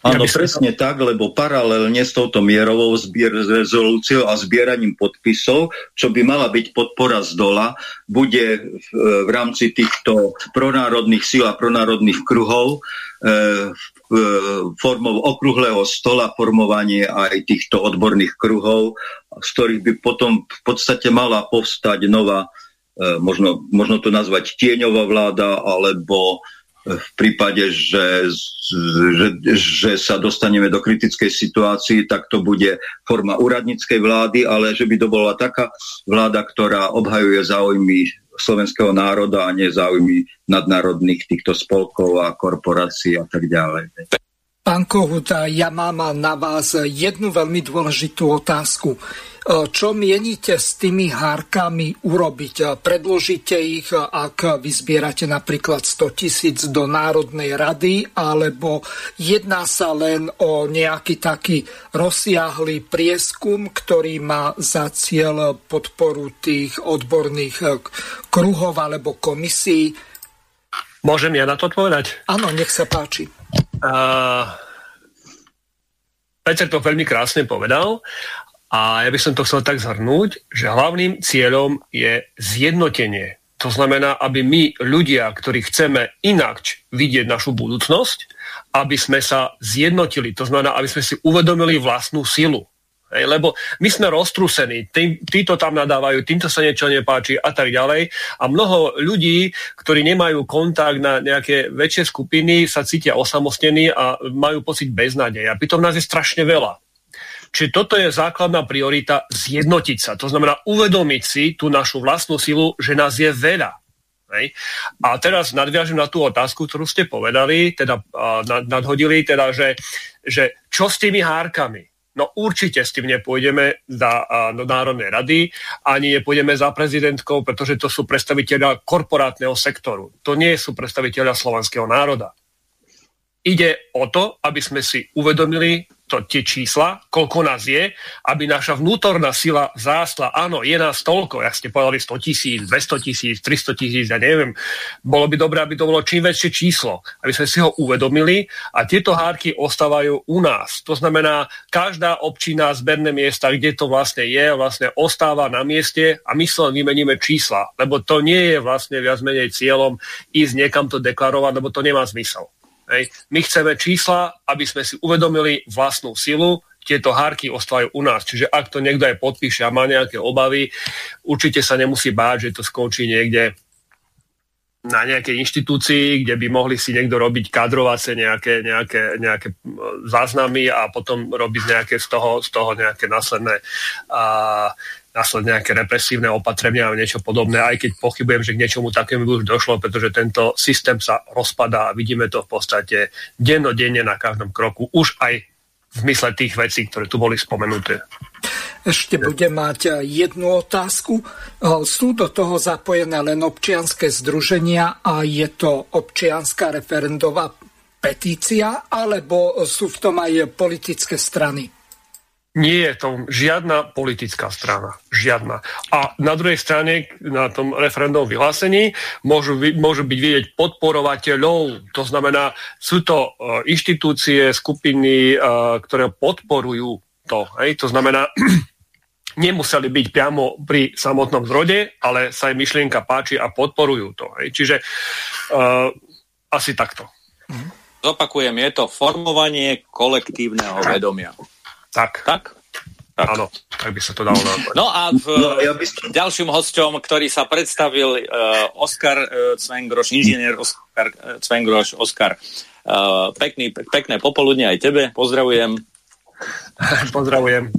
Áno, ja presne tak, lebo paralelne s touto mierovou zbier, rezolúciou a zbieraním podpisov, čo by mala byť podpora z dola, bude v, v rámci týchto pronárodných síl a pronárodných kruhov e, formou okruhlého stola formovanie aj týchto odborných kruhov, z ktorých by potom v podstate mala povstať nová, e, možno, možno to nazvať tieňová vláda, alebo v prípade, že, že, že sa dostaneme do kritickej situácii, tak to bude forma úradníckej vlády, ale že by to bola taká vláda, ktorá obhajuje záujmy slovenského národa a nie záujmy nadnárodných týchto spolkov a korporácií a tak ďalej. Pán Kohut, ja mám na vás jednu veľmi dôležitú otázku. Čo mienite s tými hárkami urobiť? Predložíte ich, ak vyzbierate napríklad 100 tisíc do Národnej rady, alebo jedná sa len o nejaký taký rozsiahlý prieskum, ktorý má za cieľ podporu tých odborných kruhov alebo komisí? Môžem ja na to odpovedať? Áno, nech sa páči. Uh, Peter to veľmi krásne povedal a ja by som to chcel tak zhrnúť, že hlavným cieľom je zjednotenie. To znamená, aby my, ľudia, ktorí chceme inakč vidieť našu budúcnosť, aby sme sa zjednotili. To znamená, aby sme si uvedomili vlastnú silu. Hej, lebo my sme roztrúsení, tí, títo tam nadávajú, týmto sa niečo nepáči a tak ďalej. A mnoho ľudí, ktorí nemajú kontakt na nejaké väčšie skupiny, sa cítia osamostnení a majú pocit beznádej. A pritom nás je strašne veľa. Čiže toto je základná priorita zjednotiť sa. To znamená uvedomiť si tú našu vlastnú silu, že nás je veľa. Hej. A teraz nadviažem na tú otázku, ktorú ste povedali, teda nadhodili, teda, že, že čo s tými hárkami? No určite s tým nepôjdeme za, do Národnej rady, ani nepôjdeme za prezidentkou, pretože to sú predstaviteľia korporátneho sektoru. To nie sú predstaviteľia slovenského národa. Ide o to, aby sme si uvedomili to, tie čísla, koľko nás je, aby naša vnútorná sila zástla. Áno, je nás toľko, jak ste povedali 100 tisíc, 200 tisíc, 300 tisíc, ja neviem. Bolo by dobré, aby to bolo čím väčšie číslo, aby sme si ho uvedomili a tieto hádky ostávajú u nás. To znamená, každá občina, zberné miesta, kde to vlastne je, vlastne ostáva na mieste a my sa vymeníme čísla, lebo to nie je vlastne viac menej cieľom ísť niekam to deklarovať, lebo to nemá zmysel. Hej. My chceme čísla, aby sme si uvedomili vlastnú silu, tieto hárky ostávajú u nás. Čiže ak to niekto aj podpíše a má nejaké obavy, určite sa nemusí báť, že to skončí niekde na nejakej inštitúcii, kde by mohli si niekto robiť kadrovacie nejaké, nejaké, nejaké záznamy a potom robiť nejaké z toho, z toho nejaké následné uh, následne nejaké represívne opatrenia a niečo podobné, aj keď pochybujem, že k niečomu takému už došlo, pretože tento systém sa rozpadá a vidíme to v podstate dennodenne na každom kroku, už aj v mysle tých vecí, ktoré tu boli spomenuté. Ešte budem mať jednu otázku. Sú do toho zapojené len občianské združenia a je to občianská referendová petícia, alebo sú v tom aj politické strany? Nie je to žiadna politická strana. Žiadna. A na druhej strane, na tom referendovom vyhlásení, môžu, môžu byť vidieť podporovateľov. To znamená, sú to uh, inštitúcie, skupiny, uh, ktoré podporujú to. Hej? To znamená, nemuseli byť priamo pri samotnom zrode, ale sa im myšlienka páči a podporujú to. Hej. Čiže uh, asi takto. Zopakujem, je to formovanie kolektívneho vedomia. Tak. Tak? Tak. Áno, tak by sa to dalo nazvať. No a v, No, ja by som- ďalším hosťom, ktorý sa predstavil, uh, Oskar uh, Cvengroš, inžinier Oskar uh, Cvengroš. Oskar, uh, pekný, pekné popoludne aj tebe, pozdravujem. Pozdravujem.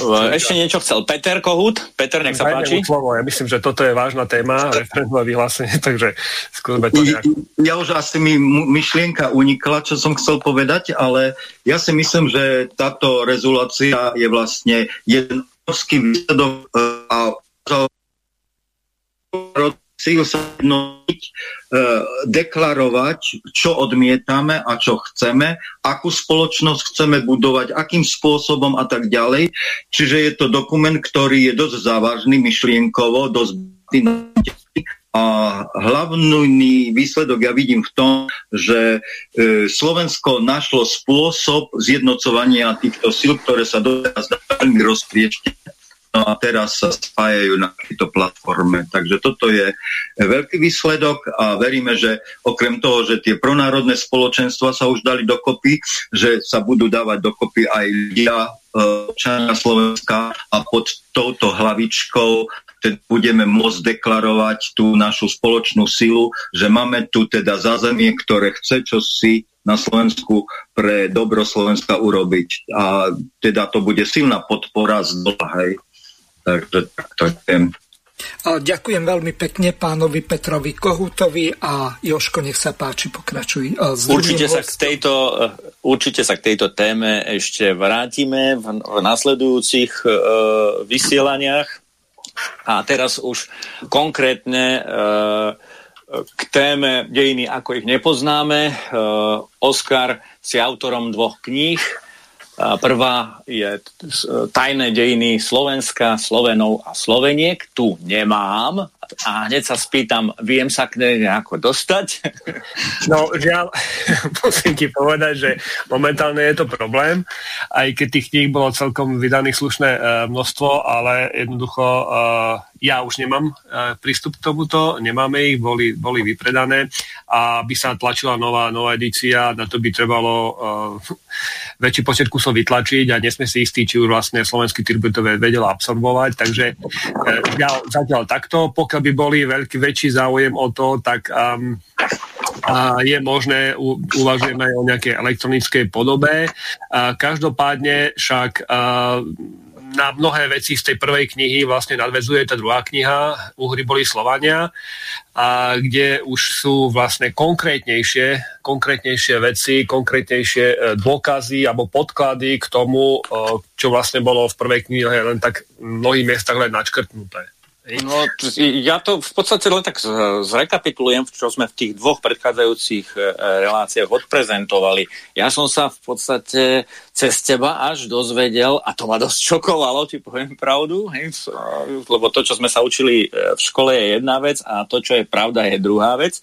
Uh, ešte niečo chcel Peter Kohut. Peter, nech sa Dajme páči. Slovo. Ja myslím, že toto je vážna téma, referendové vyhlásenie, takže skúsme to nejak. Ja už asi mi myšlienka unikla, čo som chcel povedať, ale ja si myslím, že táto rezulácia je vlastne jeden obrovský výsledok e, a cíl sa jednotiť, e, deklarovať, čo odmietame a čo chceme, akú spoločnosť chceme budovať, akým spôsobom a tak ďalej. Čiže je to dokument, ktorý je dosť závažný myšlienkovo, dosť a hlavný výsledok ja vidím v tom, že e, Slovensko našlo spôsob zjednocovania týchto síl, ktoré sa doteraz veľmi rozpriečne. No a teraz sa spájajú na tejto platforme. Takže toto je veľký výsledok a veríme, že okrem toho, že tie pronárodné spoločenstva sa už dali dokopy, že sa budú dávať dokopy aj ľudia, e, občania Slovenska a pod touto hlavičkou teda budeme môcť deklarovať tú našu spoločnú silu, že máme tu teda zázemie, ktoré chce čo si na Slovensku pre dobro Slovenska urobiť. A teda to bude silná podpora z dola, hej. Takže takto je. A Ďakujem veľmi pekne pánovi Petrovi Kohutovi a Joško, nech sa páči, pokračuj. S Určite sa, k tejto, eh, určite sa k tejto téme ešte vrátime v, v nasledujúcich uh, vysielaniach. A teraz už konkrétne uh, k téme dejiny, ako ich nepoznáme. Uh, Oskar si autorom dvoch kníh. Prvá je Tajné dejiny Slovenska, Slovenov a Sloveniek. Tu nemám. A hneď sa spýtam, viem sa k nej nejako dostať? No, žiaľ, musím ti povedať, že momentálne je to problém, aj keď tých kníh bolo celkom vydaných slušné e, množstvo, ale jednoducho e, ja už nemám e, prístup k tomuto, nemáme ich, boli, boli vypredané a by sa tlačila nová, nová edícia, na to by trebalo väčší počet kusov vytlačiť a nesme si istí, či už vlastne slovenský tribut to vedel absorbovať, takže e, ja zatiaľ takto, pokiaľ by boli veľký, väčší záujem o to, tak um, a je možné, u, uvažujeme aj o nejakej elektronickej podobe. A každopádne však a, na mnohé veci z tej prvej knihy vlastne nadvezuje tá druhá kniha Uhry boli Slovania, a kde už sú vlastne konkrétnejšie, konkrétnejšie veci, konkrétnejšie e, dôkazy alebo podklady k tomu, e, čo vlastne bolo v prvej knihe len tak v mnohých miestach len načkrtnuté. No, ja to v podstate len tak zrekapitulujem, čo sme v tých dvoch predchádzajúcich e, reláciách odprezentovali. Ja som sa v podstate cez teba až dozvedel, a to ma dosť šokovalo, ti poviem pravdu, lebo to, čo sme sa učili e, v škole je jedna vec a to, čo je pravda, je druhá vec.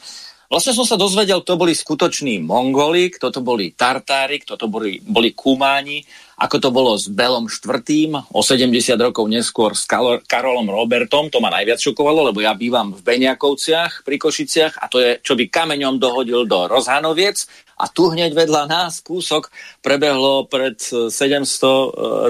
Vlastne som sa dozvedel, kto boli skutoční Mongoli, kto to boli Tartári, kto to boli, boli Kumáni, ako to bolo s Belom IV. o 70 rokov neskôr s Karolom Robertom, to ma najviac šokovalo, lebo ja bývam v Beniakovciach pri Košiciach a to je, čo by kameňom dohodil do Rozhanoviec a tu hneď vedľa nás kúsok prebehlo pred eh, 700 eh,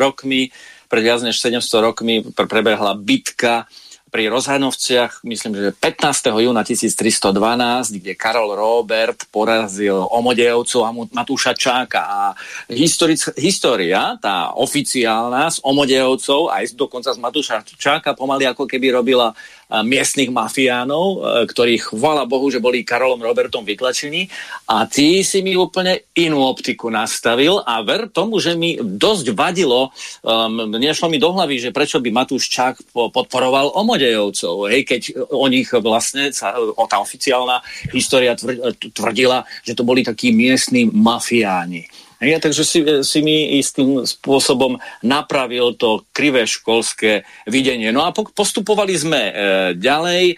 rokmi, pred viac než 700 rokmi pre- prebehla bitka pri Rozhanovciach, myslím, že 15. júna 1312, kde Karol Robert porazil Omodejovcov a Matúša Čáka. A historic, história, tá oficiálna z Omodejovcov, aj dokonca z Matúša Čáka, pomaly ako keby robila miestnych mafiánov, ktorých, chvala Bohu, že boli Karolom Robertom vytlačení. A ty si mi úplne inú optiku nastavil a ver tomu, že mi dosť vadilo, um, nešlo mi do hlavy, že prečo by Matúš Čák po- podporoval Omodejovcov, hej, keď o nich vlastne sa, o tá oficiálna história tvr- tvrdila, že to boli takí miestni mafiáni. Hej, takže si, si mi istým spôsobom napravil to krivé školské videnie. No a po- postupovali sme e, ďalej, e,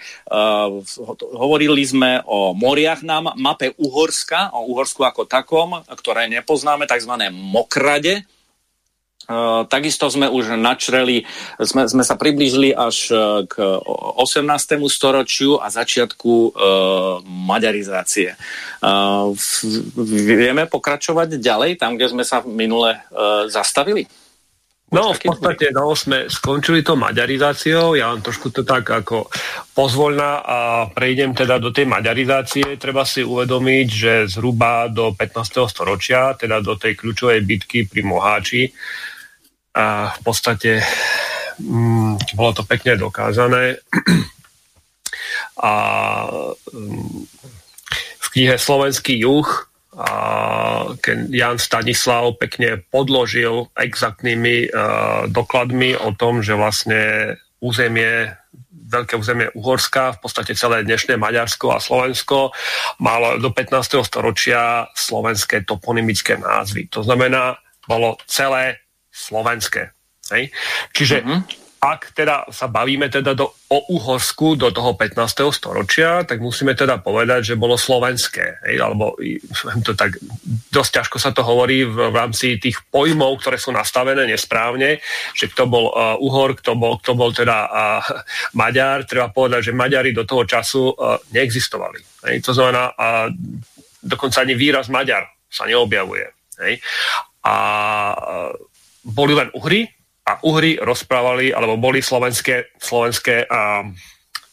ho- hovorili sme o moriach na ma- mape Uhorska, o Uhorsku ako takom, ktoré nepoznáme, tzv. mokrade. Takisto sme už načreli, sme, sme sa priblížili až k 18. storočiu a začiatku uh, maďarizácie. Uh, vieme pokračovať ďalej, tam, kde sme sa minule uh, zastavili? No, v podstate no, sme skončili to maďarizáciou, ja vám trošku to tak ako pozvoľná a prejdem teda do tej maďarizácie. Treba si uvedomiť, že zhruba do 15. storočia, teda do tej kľúčovej bitky pri Moháči, a v podstate mm, bolo to pekne dokázané. a mm, v knihe Slovenský juh a Jan Stanislav pekne podložil exaktnými uh, dokladmi o tom, že vlastne územie veľké územie Uhorska, v podstate celé dnešné Maďarsko a Slovensko, malo do 15. storočia slovenské toponymické názvy. To znamená, bolo celé slovenské. Hej? Čiže mm-hmm ak teda sa bavíme teda do, o Uhorsku do toho 15. storočia, tak musíme teda povedať, že bolo slovenské. Hej, alebo to tak, dosť ťažko sa to hovorí v, v rámci tých pojmov, ktoré sú nastavené nesprávne, že kto bol uh, Uhor, kto bol, kto bol teda uh, Maďar. Treba povedať, že Maďari do toho času uh, neexistovali. Hej, to znamená, uh, dokonca ani výraz Maďar sa neobjavuje. Hej. A uh, boli len Uhry, a Uhry rozprávali, alebo boli slovenské, slovenské, a,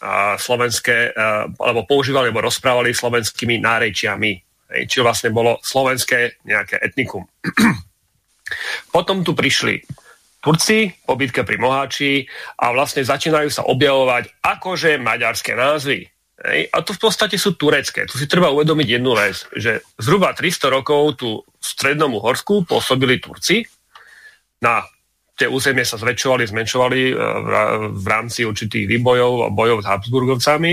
a slovenské a, alebo používali, alebo rozprávali slovenskými nárečiami. Hej, čiže vlastne bolo slovenské nejaké etnikum. Potom tu prišli Turci po bitke pri Moháči a vlastne začínajú sa objavovať akože maďarské názvy. Hej? A to v podstate sú turecké. Tu si treba uvedomiť jednu vec, že zhruba 300 rokov tu v strednom Uhorsku pôsobili Turci na tie územie sa zväčšovali, zmenšovali e, v rámci určitých výbojov a bojov s Habsburgovcami.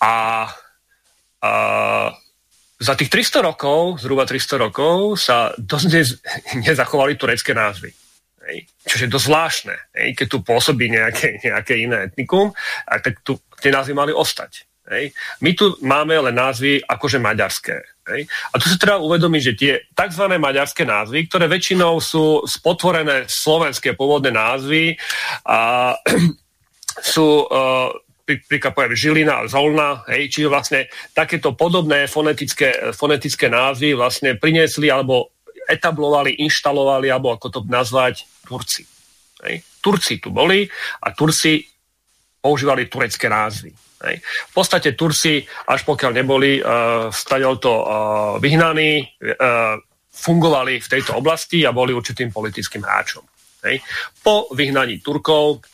A, a za tých 300 rokov, zhruba 300 rokov, sa dosť nezachovali turecké názvy. Hej. Čo je dosť zvláštne. Hej. Keď tu pôsobí nejaké, nejaké iné etnikum, tak tu tie názvy mali ostať. Hej. My tu máme len názvy akože maďarské. Hej. A tu sa treba uvedomiť, že tie tzv. maďarské názvy, ktoré väčšinou sú spotvorené slovenské pôvodné názvy, a, sú uh, príklad poviem Žilina Zolna, hej, čiže vlastne takéto podobné fonetické, fonetické názvy vlastne priniesli alebo etablovali, inštalovali, alebo ako to nazvať, Turci. Hej. Turci tu boli a Turci používali turecké názvy. Hej. V podstate Turci, až pokiaľ neboli uh, to uh, vyhnaní, uh, fungovali v tejto oblasti a boli určitým politickým hráčom. Hej. Po vyhnaní Turkov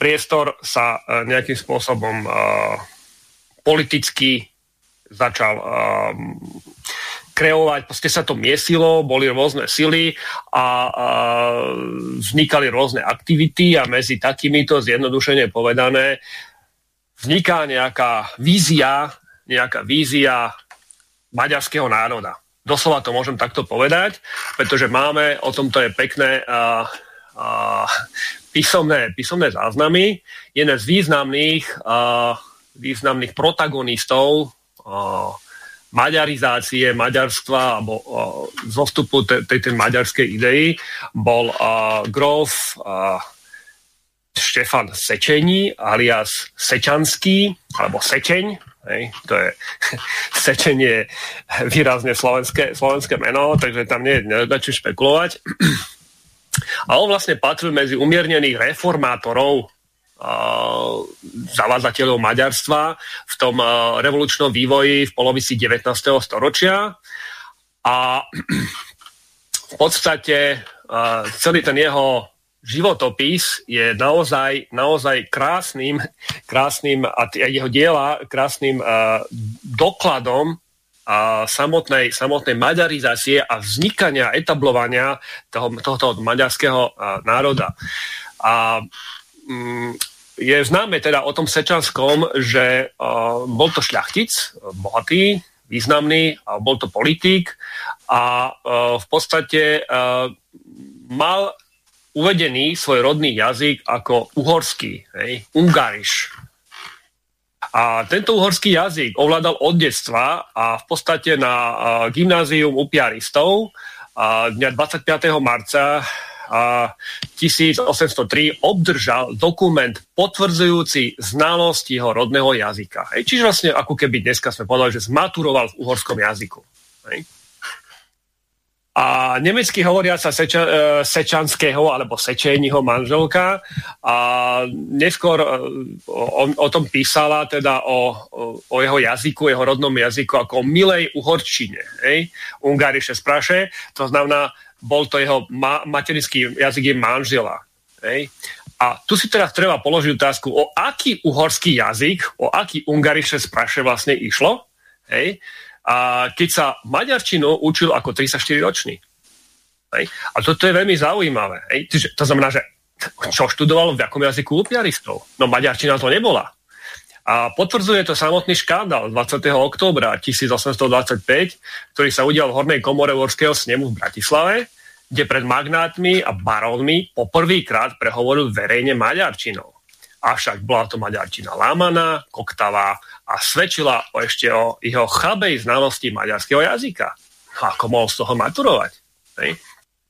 priestor sa uh, nejakým spôsobom uh, politicky začal uh, kreovať, proste sa to miesilo, boli rôzne sily a, a vznikali rôzne aktivity a medzi takýmito zjednodušene povedané vzniká nejaká vízia, nejaká vízia maďarského národa. Doslova to môžem takto povedať, pretože máme, o tomto je pekné uh, uh, písomné, písomné záznamy. Jeden z významných, uh, významných protagonistov uh, maďarizácie maďarstva alebo uh, zostupu tej, tej maďarskej idei bol uh, grof uh, Štefan Sečení alias Sečanský, alebo Sečeň, hej, to je, Sečeň je výrazne slovenské, slovenské meno, takže tam nie je čo špekulovať. A on vlastne patril medzi umiernených reformátorov zavádzateľov maďarstva v tom revolučnom vývoji v polovici 19. storočia a v podstate celý ten jeho životopis je naozaj, naozaj krásnym, krásnym a jeho diela krásnym uh, dokladom uh, samotnej, samotnej maďarizácie a vznikania, etablovania toho, tohoto maďarského uh, národa. A um, je známe teda o tom Sečanskom, že uh, bol to šľachtic, bohatý, významný, a bol to politik a uh, v podstate uh, mal uvedený svoj rodný jazyk ako uhorský, hej, ungariš. A tento uhorský jazyk ovládal od detstva a v podstate na gymnázium upiaristov a dňa 25. marca a 1803 obdržal dokument potvrdzujúci znalosť jeho rodného jazyka. Hej. Čiže vlastne ako keby dneska sme povedali, že zmaturoval v uhorskom jazyku. Hej. A nemecky hovoriaca seča, e, Sečanského alebo Sečejního manželka a neskôr e, o, o tom písala teda o, o, jeho jazyku, jeho rodnom jazyku ako o milej uhorčine. Hej? Ungariše spraše, to znamená, bol to jeho ma- materinský jazyk je manžela. Hej? A tu si teraz treba položiť otázku, o aký uhorský jazyk, o aký ungariše spraše vlastne išlo. Hej? A keď sa maďarčinu učil ako 34-ročný. Hej? A toto je veľmi zaujímavé. Hej? To znamená, že čo študoval v akom jazyku lupiaristov? No maďarčina to nebola. A potvrdzuje to samotný škandál 20. októbra 1825, ktorý sa udial v Hornej komore Vorského snemu v Bratislave, kde pred magnátmi a barónmi poprvýkrát prehovoril verejne maďarčinou. Avšak bola to maďarčina lámaná, koktavá a svedčila ešte o jeho chabej znalosti maďarského jazyka. Ako mohol z toho maturovať? Ne?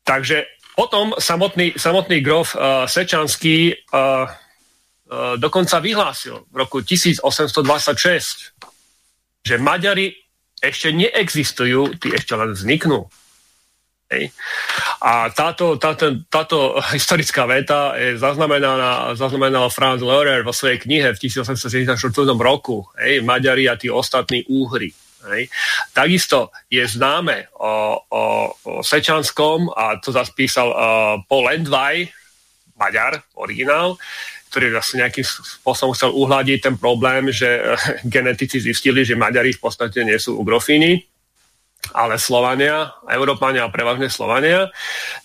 Takže potom samotný, samotný grof uh, Sečanský uh, uh, dokonca vyhlásil v roku 1826, že Maďari ešte neexistujú, tí ešte len vzniknú. Hej. A táto, táto, táto historická veta je zaznamenaná, zaznamenal Franz Lehrer vo svojej knihe v 1874 roku. Hej, Maďari a tí ostatní úhry. Hej. Takisto je známe o, o, o Sečanskom, a to zase písal uh, Paul Lendvaj, Maďar, originál, ktorý vlastne nejakým spôsobom chcel uhľadiť ten problém, že genetici zistili, že Maďari v podstate nie sú ugrofíni, ale Slovania, Európania a prevažne Slovania,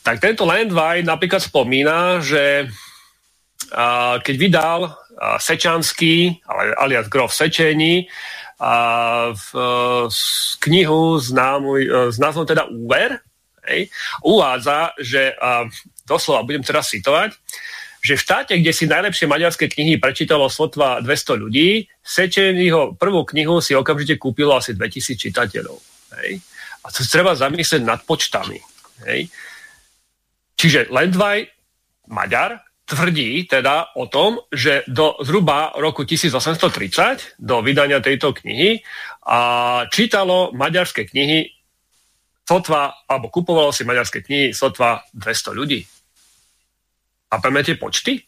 tak tento Landvaj napríklad spomína, že keď vydal a, Sečanský, ale, alias Grof Sečení, a v, v knihu známu, e, s názvom teda Úver, hej, uvádza, že a, doslova budem teraz citovať, že v štáte, kde si najlepšie maďarské knihy prečítalo sotva 200 ľudí, Sečenyho prvú knihu si okamžite kúpilo asi 2000 čitateľov. Hej. A to treba zamyslieť nad počtami. Hej. Čiže Lendvaj, Maďar, tvrdí teda o tom, že do zhruba roku 1830, do vydania tejto knihy, a čítalo maďarské knihy sotva, alebo kupovalo si maďarské knihy sotva 200 ľudí. A pamätáte počty?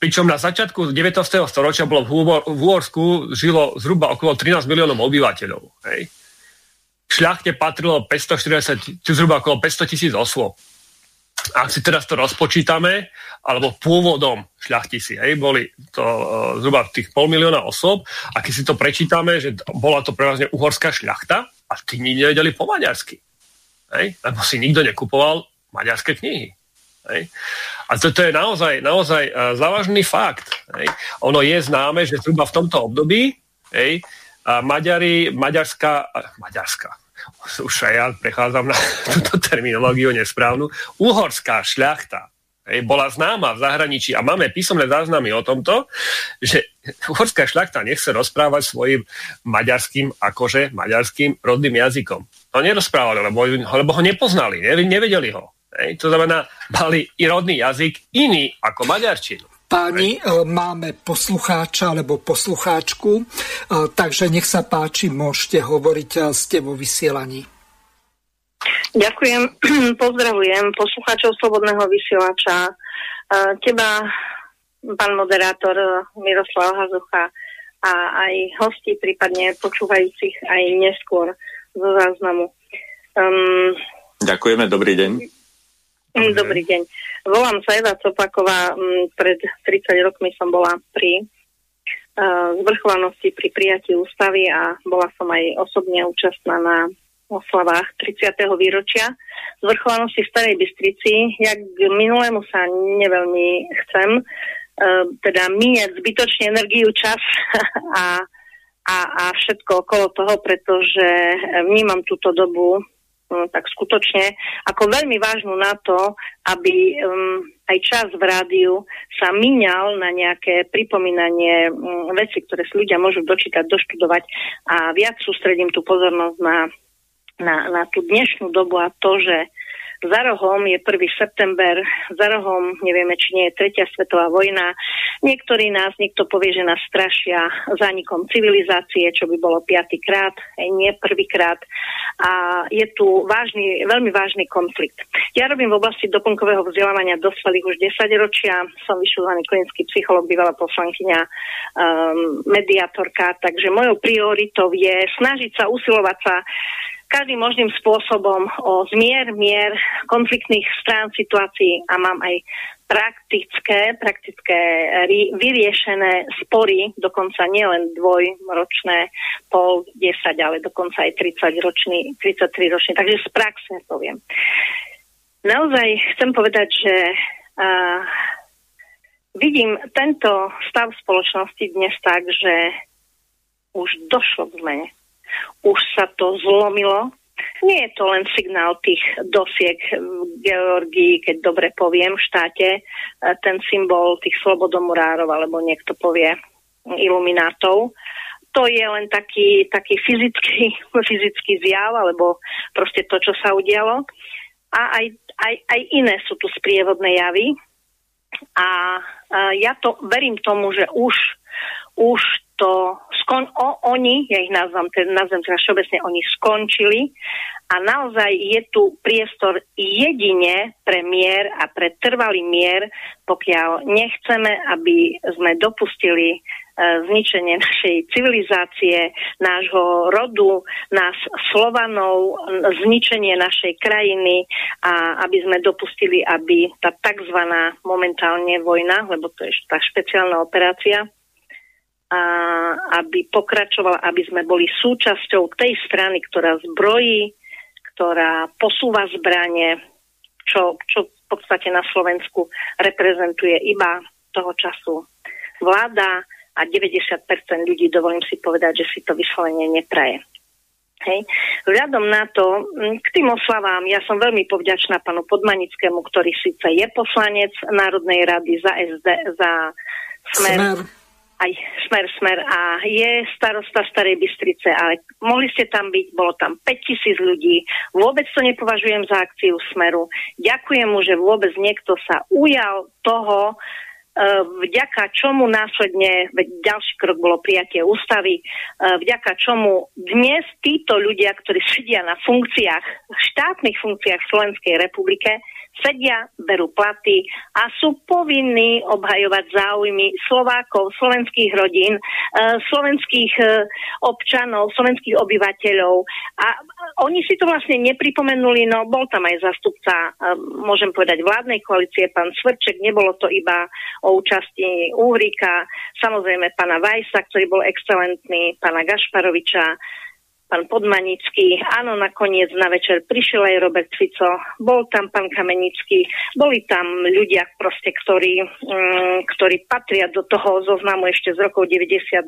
Pričom na začiatku 19. storočia bolo v Úorsku žilo zhruba okolo 13 miliónov obyvateľov. Hej šľachte patrilo 540, či zhruba okolo 500 tisíc osôb. Ak si teraz to rozpočítame, alebo pôvodom šľachtici, hej, boli to uh, zhruba tých pol milióna osôb, a keď si to prečítame, že bola to prevažne uhorská šľachta, a tí nikto nevedeli po maďarsky. Hej, lebo si nikto nekupoval maďarské knihy. Hej. A toto je naozaj, naozaj uh, závažný fakt. Hej. Ono je známe, že zhruba v tomto období hej, a Maďari, Maďarská, Maďarská, už aj ja prechádzam na túto terminológiu nesprávnu, uhorská šľachta bola známa v zahraničí a máme písomné záznamy o tomto, že uhorská šľachta nechce rozprávať svojim maďarským, akože maďarským rodným jazykom. To nerozprávali, lebo, lebo ho nepoznali, nevedeli ho. Hej. To znamená, mali i rodný jazyk iný ako maďarčinu. Páni, e, máme poslucháča alebo poslucháčku, e, takže nech sa páči, môžete hovoriť, e, ste vo vysielaní. Ďakujem, pozdravujem poslucháčov Slobodného vysielača, teba, pán moderátor Miroslav Hazucha a aj hosti, prípadne počúvajúcich aj neskôr zo záznamu. Um, Ďakujeme, dobrý deň. Dobrý, Dobrý deň. Volám sa Eva Copaková. Mm, pred 30 rokmi som bola pri uh, zvrchovanosti pri prijatí ústavy a bola som aj osobne účastná na oslavách 30. výročia zvrchovanosti v Starej Bystrici. Ja k minulému sa neveľmi chcem, uh, teda míňať zbytočne energiu, čas a, a, a všetko okolo toho, pretože vnímam túto dobu tak skutočne ako veľmi vážnu na to, aby um, aj čas v rádiu sa míňal na nejaké pripomínanie um, veci, ktoré si ľudia môžu dočítať, doštudovať. A viac sústredím tú pozornosť na, na, na tú dnešnú dobu a to, že Za rohom je 1. september, za rohom nevieme, či nie je tretia svetová vojna. Niektorí nás, niekto povie, že nás strašia zánikom civilizácie, čo by bolo piatýkrát, nie prvýkrát. A je tu vážny, veľmi vážny konflikt. Ja robím v oblasti doplnkového vzdelávania dospelých už 10 ročia. Som vyšľovaný klinický psycholog, bývalá poslankyňa, um, mediátorka, takže mojou prioritou je snažiť sa, usilovať sa každým možným spôsobom o zmier, mier konfliktných strán situácií a mám aj praktické, praktické vyriešené spory, dokonca nielen dvojročné, pol, desať, ale dokonca aj 30 ročný, 33 ročný. Takže z praxe poviem. Naozaj chcem povedať, že uh, vidím tento stav spoločnosti dnes tak, že už došlo k zmene už sa to zlomilo. Nie je to len signál tých dosiek v Georgii, keď dobre poviem, v štáte, e, ten symbol tých slobodomurárov, alebo niekto povie iluminátov. To je len taký, taký fyzický, fyzický zjav, alebo proste to, čo sa udialo. A aj, aj, aj iné sú tu sprievodné javy. A, a ja to verím tomu, že už, už to skon, o, oni, ja ich nazvem, nazvem teda všeobecne, oni skončili a naozaj je tu priestor jedine pre mier a pre trvalý mier, pokiaľ nechceme, aby sme dopustili e, zničenie našej civilizácie, nášho rodu, nás Slovanov, zničenie našej krajiny a aby sme dopustili, aby tá tzv. momentálne vojna, lebo to je tá špeciálna operácia, a aby pokračovala, aby sme boli súčasťou tej strany, ktorá zbrojí, ktorá posúva zbranie, čo, čo v podstate na Slovensku reprezentuje iba toho času vláda a 90% ľudí, dovolím si povedať, že si to vyslovene nepraje. Hej. Vzhľadom na to, k tým oslavám, ja som veľmi povďačná panu Podmanickému, ktorý síce je poslanec Národnej rady za SD, za Smer, Smer aj smer, smer a je starosta Starej Bystrice, ale mohli ste tam byť, bolo tam 5000 ľudí, vôbec to nepovažujem za akciu smeru. Ďakujem mu, že vôbec niekto sa ujal toho, E, vďaka čomu následne, ďalší krok bolo prijatie ústavy, e, vďaka čomu dnes títo ľudia, ktorí sedia na funkciách, štátnych funkciách v Slovenskej republike, sedia, berú platy a sú povinní obhajovať záujmy Slovákov, slovenských rodín, e, slovenských občanov, slovenských obyvateľov. A oni si to vlastne nepripomenuli, no bol tam aj zastupca, môžem povedať, vládnej koalície, pán Svrček, nebolo to iba o účasti Úhrika, samozrejme pána Vajsa, ktorý bol excelentný, pána Gašparoviča, pán Podmanický, áno, nakoniec na večer prišiel aj Robert Fico, bol tam pán Kamenický, boli tam ľudia proste, ktorí, um, ktorí patria do toho zoznamu ešte z rokov 92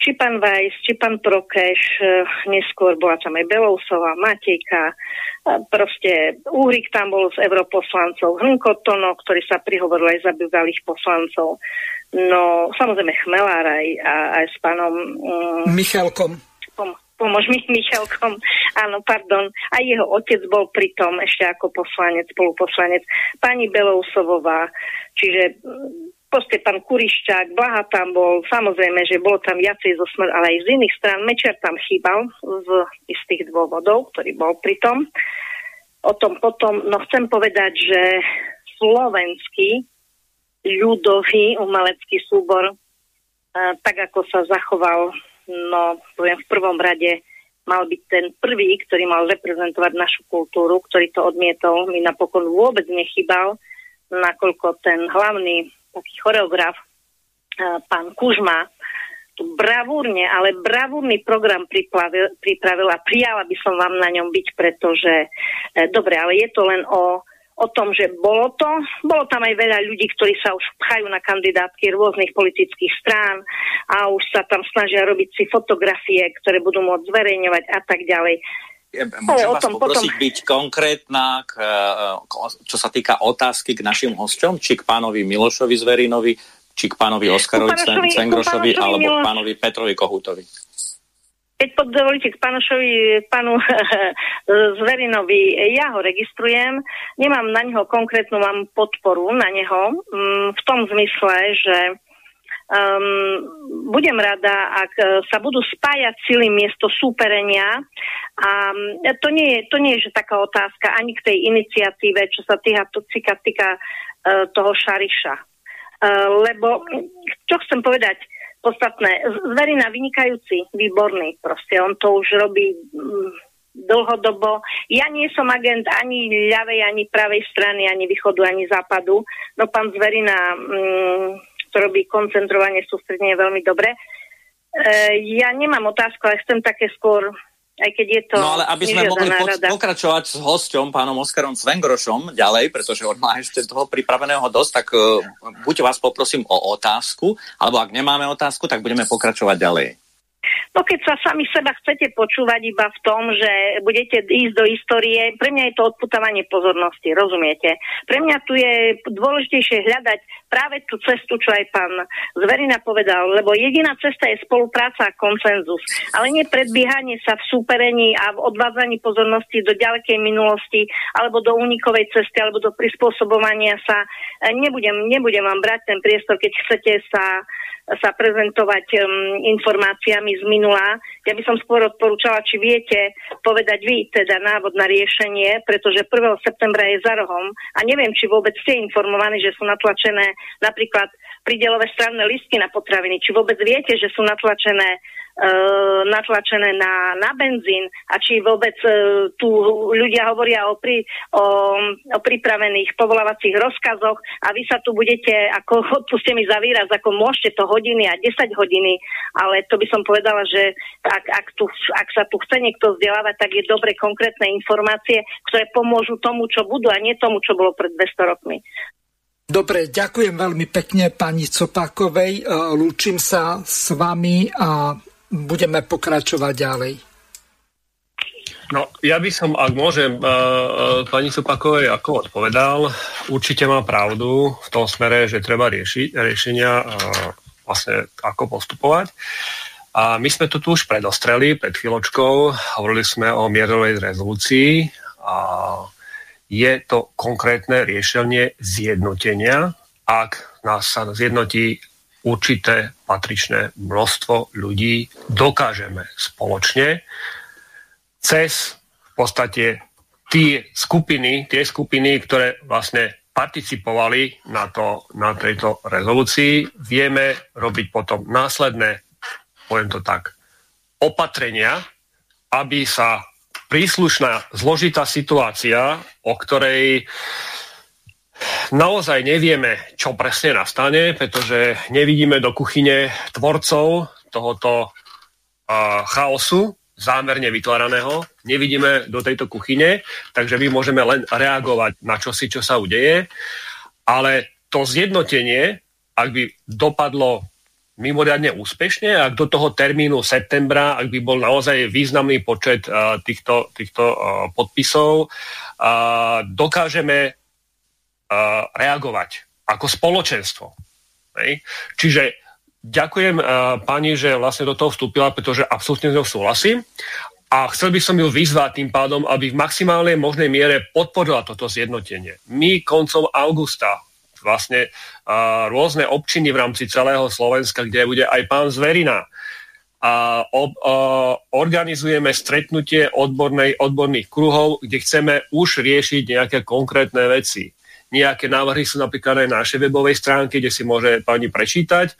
či pán Vajs, či pán Prokeš, eh, neskôr bola tam aj Belousová, Matejka, proste Úrik tam bol s europoslancov, Hrnko Tono, ktorý sa prihovoril aj za bývalých poslancov. No, samozrejme Chmelár aj, aj s pánom... Um, Michalkom. Pomož mi Michalkom, áno, pardon. Aj jeho otec bol pritom ešte ako poslanec, spoluposlanec. Pani Belousovová, čiže proste pán Kurišťák, Blaha tam bol, samozrejme, že bolo tam viacej zo smer, ale aj z iných strán. Mečer tam chýbal z istých dôvodov, ktorý bol pri tom. O tom potom, no chcem povedať, že slovenský ľudový umelecký súbor, tak ako sa zachoval, no poviem v prvom rade, mal byť ten prvý, ktorý mal reprezentovať našu kultúru, ktorý to odmietol, mi napokon vôbec nechybal, nakoľko ten hlavný taký choreograf, pán Kužma, tu bravúrne, ale bravúrny program pripravil, pripravil a prijala by som vám na ňom byť, pretože, e, dobre, ale je to len o, o tom, že bolo to, bolo tam aj veľa ľudí, ktorí sa už pchajú na kandidátky rôznych politických strán a už sa tam snažia robiť si fotografie, ktoré budú môcť zverejňovať a tak ďalej. Môžem vás tom, poprosiť potom... byť konkrétna, k, čo sa týka otázky k našim hosťom, či k pánovi Milošovi Zverinovi, či k pánovi Oskarovi Cengrošovi, alebo k pánovi Petrovi Kohutovi. Keď poddovolíte k panošovi, panu Zverinovi, ja ho registrujem, nemám na neho konkrétnu, mám podporu na neho mm, v tom zmysle, že um, budem rada, ak sa budú spájať sily miesto súperenia. A to nie, je, to nie je že taká otázka ani k tej iniciatíve, čo sa týka, týka, týka uh, toho Šariša. Uh, lebo, čo chcem povedať, podstatné. Zverina vynikajúci, výborný, proste on to už robí mm, dlhodobo. Ja nie som agent ani ľavej, ani pravej strany, ani východu, ani západu. No pán Zverina mm, to robí koncentrovanie, sústredenie veľmi dobre. E, ja nemám otázku, ale chcem také skôr aj keď je to No ale aby sme mohli po- pokračovať s hosťom, pánom Oskarom Svengrošom ďalej, pretože on má ešte toho pripraveného dosť, tak uh, buď vás poprosím o otázku, alebo ak nemáme otázku, tak budeme pokračovať ďalej. No keď sa sami seba chcete počúvať iba v tom, že budete ísť do histórie, pre mňa je to odputávanie pozornosti, rozumiete? Pre mňa tu je dôležitejšie hľadať práve tú cestu, čo aj pán Zverina povedal, lebo jediná cesta je spolupráca a konsenzus, ale nie predbiehanie sa v súperení a v odvádzaní pozornosti do ďalekej minulosti alebo do únikovej cesty alebo do prispôsobovania sa. Nebudem, nebudem vám brať ten priestor, keď chcete sa sa prezentovať um, informáciami z minula. Ja by som skôr odporúčala, či viete povedať vy teda návod na riešenie, pretože 1. septembra je za rohom a neviem, či vôbec ste informovaní, že sú natlačené napríklad pridelové stranné listky na potraviny, či vôbec viete, že sú natlačené natlačené na, na benzín a či vôbec uh, tu ľudia hovoria o, pri, o, o pripravených povolávacích rozkazoch a vy sa tu budete, ako odpuste mi za výraz, ako môžete to hodiny a 10 hodiny, ale to by som povedala, že ak, ak, tu, ak sa tu chce niekto vzdelávať, tak je dobre konkrétne informácie, ktoré pomôžu tomu, čo budú a nie tomu, čo bolo pred 200 rokmi. Dobre, ďakujem veľmi pekne pani Copákovej. Lúčim sa s vami a budeme pokračovať ďalej. No, ja by som, ak môžem, uh, uh, pani Supakovej ako odpovedal, určite má pravdu v tom smere, že treba riešiť riešenia uh, vlastne ako postupovať. A my sme to tu už predostreli pred chvíľočkou, hovorili sme o mierovej rezolúcii a je to konkrétne riešenie zjednotenia, ak nás sa zjednotí určité patričné množstvo ľudí dokážeme spoločne cez v podstate tie skupiny, tie skupiny, ktoré vlastne participovali na, to, na tejto rezolúcii, vieme robiť potom následné, poviem to tak, opatrenia, aby sa príslušná zložitá situácia, o ktorej Naozaj nevieme, čo presne nastane, pretože nevidíme do kuchyne tvorcov tohoto uh, chaosu, zámerne vytváraného. Nevidíme do tejto kuchyne, takže my môžeme len reagovať na čosi, čo sa udeje. Ale to zjednotenie, ak by dopadlo mimoriadne úspešne, ak do toho termínu septembra, ak by bol naozaj významný počet uh, týchto, týchto uh, podpisov, uh, dokážeme reagovať ako spoločenstvo. Hej. Čiže ďakujem uh, pani, že vlastne do toho vstúpila, pretože absolútne s ňou súhlasím. A chcel by som ju vyzvať tým pádom, aby v maximálnej možnej miere podporila toto zjednotenie. My koncom augusta vlastne uh, rôzne občiny v rámci celého Slovenska, kde bude aj pán Zverina, a ob, uh, organizujeme stretnutie odbornej, odborných kruhov, kde chceme už riešiť nejaké konkrétne veci. Nejaké návrhy sú napríklad aj na našej webovej stránke, kde si môže pani prečítať,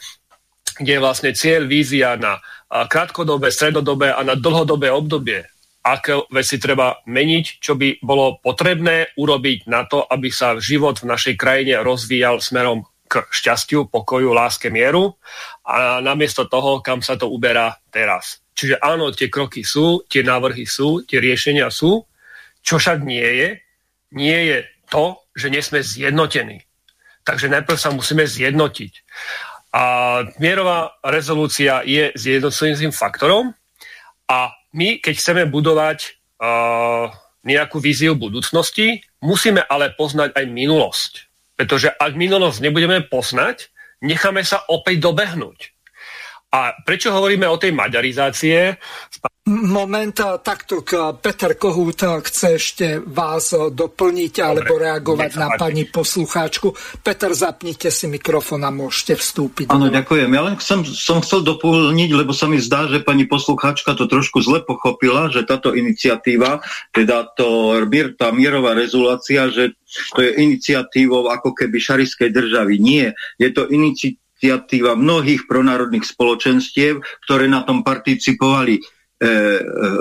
kde je vlastne cieľ, vízia na krátkodobé, stredodobé a na dlhodobé obdobie. Aké veci treba meniť, čo by bolo potrebné urobiť na to, aby sa život v našej krajine rozvíjal smerom k šťastiu, pokoju, láske, mieru a namiesto toho, kam sa to uberá teraz. Čiže áno, tie kroky sú, tie návrhy sú, tie riešenia sú, čo však nie je, nie je to, že nie sme zjednotení. Takže najprv sa musíme zjednotiť. A mierová rezolúcia je zjednocujúcim faktorom a my, keď chceme budovať uh, nejakú víziu budúcnosti, musíme ale poznať aj minulosť. Pretože ak minulosť nebudeme poznať, necháme sa opäť dobehnúť. A prečo hovoríme o tej maďarizácie? Moment, takto Peter Kohút chce ešte vás doplniť Dobre, alebo reagovať na pani poslucháčku. Peter, zapnite si mikrofón a môžete vstúpiť. Áno, ďakujem. Ja len som, som chcel doplniť, lebo sa mi zdá, že pani poslucháčka to trošku zle pochopila, že táto iniciatíva, teda to, tá mierová rezulácia, že to je iniciatívou ako keby šariskej državy. Nie, je to iniciatíva mnohých pronárodných spoločenstiev, ktoré na tom participovali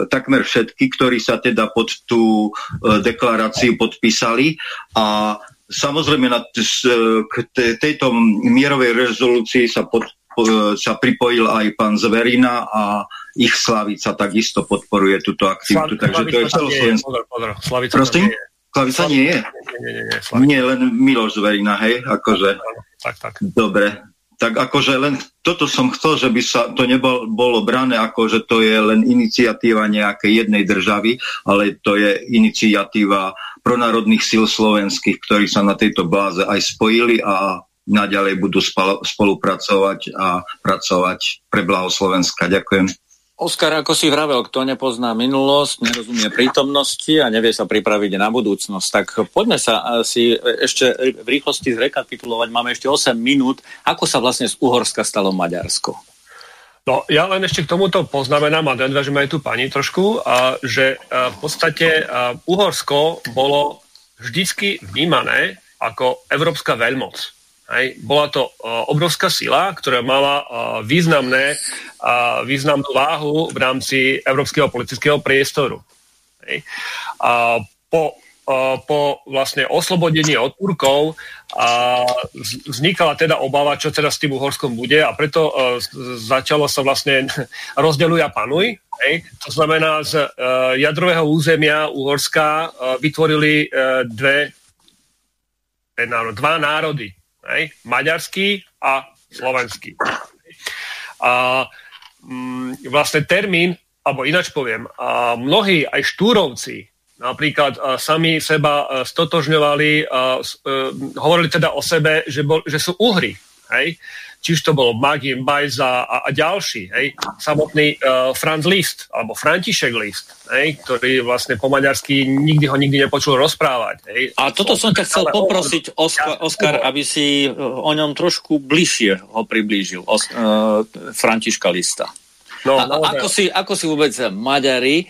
takmer všetky, ktorí sa teda pod tú e, deklaráciu podpísali a samozrejme na k tejto mierovej rezolúcii sa, pod, sa pripojil aj pán Zverina a ich Slavica takisto podporuje túto aktivitu. Slavica, takže to je celoslovenské. Prosím? Slavica nie je? Nie, nie, nie, nie, len Miloš Zverina, hej, akože. Tak, tak. Dobre, tak akože len toto som chcel, že by sa to nebolo bolo brané ako, že to je len iniciatíva nejakej jednej državy, ale to je iniciatíva pronárodných síl slovenských, ktorí sa na tejto báze aj spojili a naďalej budú spolupracovať a pracovať pre blaho Slovenska. Ďakujem. Oskar, ako si vravel, kto nepozná minulosť, nerozumie prítomnosti a nevie sa pripraviť na budúcnosť, tak poďme sa si ešte v rýchlosti zrekapitulovať. Máme ešte 8 minút. Ako sa vlastne z Uhorska stalo Maďarsko? No, ja len ešte k tomuto poznamenám a nadviažem aj tu pani trošku, a, že a, v podstate a, Uhorsko bolo vždycky vnímané ako európska veľmoc. Hej. Bola to uh, obrovská sila, ktorá mala uh, významné, uh, významnú váhu v rámci európskeho politického priestoru. Hej. A po, po vlastne oslobodení od Turkov a vznikala teda obava, čo teda s tým Uhorskom bude a preto začalo sa vlastne rozdeluj a panuj. Hej. To znamená, z jadrového územia Uhorska uh, vytvorili uh, dve, dva národy hej, maďarský a slovenský. A mm, vlastne termín, alebo ináč poviem, a mnohí aj štúrovci napríklad a sami seba stotožňovali, a, a, hovorili teda o sebe, že, bol, že sú uhry. Hej? Či už to bol Magin, Bajza a, a ďalší, hej, samotný uh, Franz Liszt, alebo František Liszt, hej, ktorý vlastne po maďarsky nikdy ho nikdy nepočul rozprávať. Hej. A toto som ťa chcel poprosiť, Oskar, Oskar aby si e, o ňom trošku bližšie ho priblížil, o, uh, Františka Lista. No, a, no, ako, si, ako si vôbec Maďari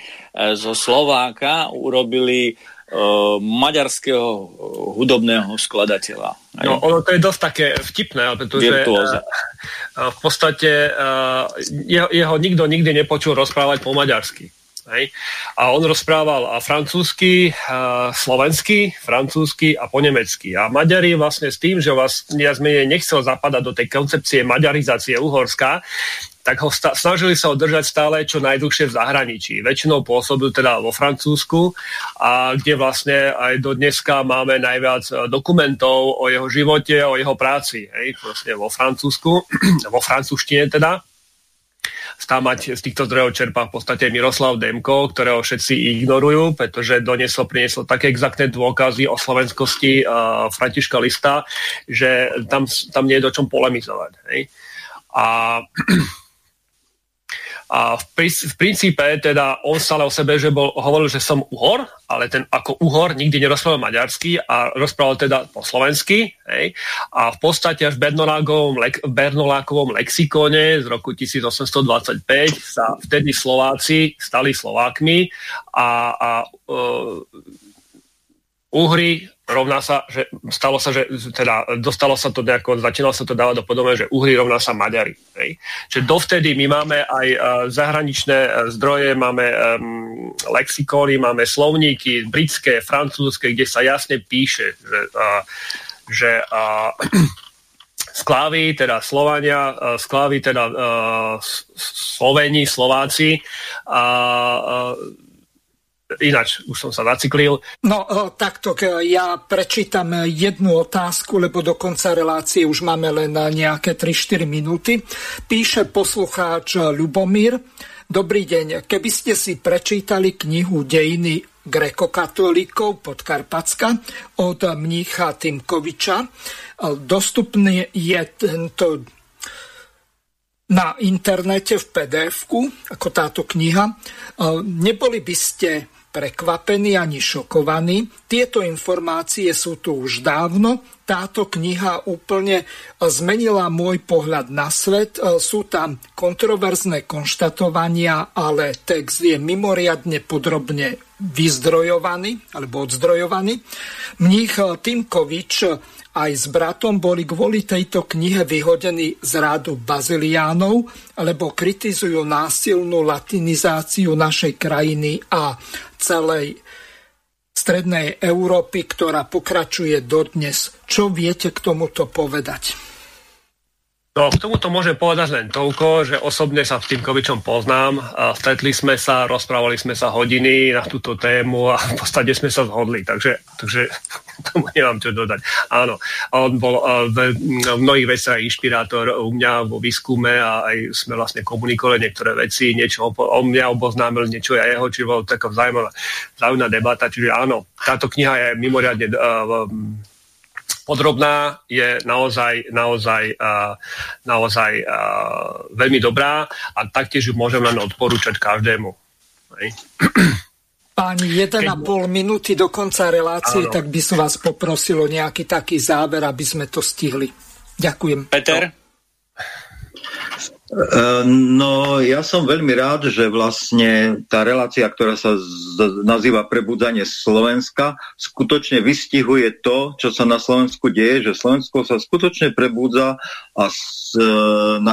zo Slováka urobili uh, maďarského hudobného skladateľa. No, ono to je dosť také vtipné, pretože uh, v podstate jeho, jeho nikto nikdy nepočul rozprávať po maďarsky. Hej? A on rozprával a francúzsky, a slovensky, francúzsky a po nemecky. A Maďari vlastne s tým, že vlastne menej nechcel zapadať do tej koncepcie maďarizácie Uhorska, tak ho sta- snažili sa udržať stále čo najdlhšie v zahraničí. Väčšinou pôsobil teda vo Francúzsku, a kde vlastne aj do dneska máme najviac e, dokumentov o jeho živote, o jeho práci. Hej, vlastne vo Francúzsku, vo francúzštine teda. Stávať z týchto zdrojov čerpá v podstate Miroslav Demko, ktorého všetci ignorujú, pretože doniesol, priniesol také exaktné dôkazy o slovenskosti uh, Františka Lista, že tam, tam nie je do čom polemizovať. Hej. A A v, v princípe teda on stále o sebe, že bol, hovoril, že som uhor, ale ten ako uhor nikdy nerozprával maďarsky a rozprával teda po slovensky. Hej. A v podstate až v Bernolákovom, lek, Bernolákovom lexikóne z roku 1825 sa vtedy Slováci stali Slovákmi a, a uh, Uhry rovná sa, že stalo sa, že teda dostalo sa to nejako, začínalo sa to dávať do podobe, že Uhry rovná sa Maďari. Hej. Čiže dovtedy my máme aj uh, zahraničné uh, zdroje, máme um, lexikóny, máme slovníky britské, francúzske, kde sa jasne píše, že, uh, že uh, Sklávy, teda Slovania, Sklávy, teda uh, Sloveni, Slováci a uh, Ináč, už som sa zaciklil. No, takto, ja prečítam jednu otázku, lebo do konca relácie už máme len nejaké 3-4 minúty. Píše poslucháč Ľubomír. Dobrý deň, keby ste si prečítali knihu Dejiny grekokatolíkov Podkarpacka od mnícha Timkoviča, dostupný je tento na internete v pdf ako táto kniha. Neboli by ste prekvapení ani šokovaní. Tieto informácie sú tu už dávno. Táto kniha úplne zmenila môj pohľad na svet. Sú tam kontroverzné konštatovania, ale text je mimoriadne podrobne vyzdrojovaný alebo odzdrojovaný. Mních Timkovič aj s bratom boli kvôli tejto knihe vyhodení z rádu baziliánov, lebo kritizujú násilnú latinizáciu našej krajiny a celej strednej Európy, ktorá pokračuje dodnes. Čo viete k tomuto povedať? No, k tomuto môžem povedať len toľko, že osobne sa s Timkovičom poznám. A stretli sme sa, rozprávali sme sa hodiny na túto tému a v podstate sme sa zhodli, takže, takže tomu nemám čo dodať. Áno, on bol v, v mnohých veciach inšpirátor u mňa vo výskume a aj sme vlastne komunikovali niektoré veci, niečo on mňa oboznámil, niečo ja jeho, čiže bol taká vzájomná, vzájomná debata, čiže áno, táto kniha je mimoriadne uh, podrobná, je naozaj, naozaj, uh, naozaj uh, veľmi dobrá a taktiež ju môžem len odporúčať každému. Hej. Páni, 1,5 minúty do konca relácie, Áno. tak by som vás poprosil o nejaký taký záver, aby sme to stihli. Ďakujem. Peter? No. Eh, no, ja som veľmi rád, že vlastne tá relácia, ktorá sa nazýva Prebudzanie Slovenska, skutočne vystihuje to, čo sa na Slovensku deje, že Slovensko sa skutočne prebudza a e,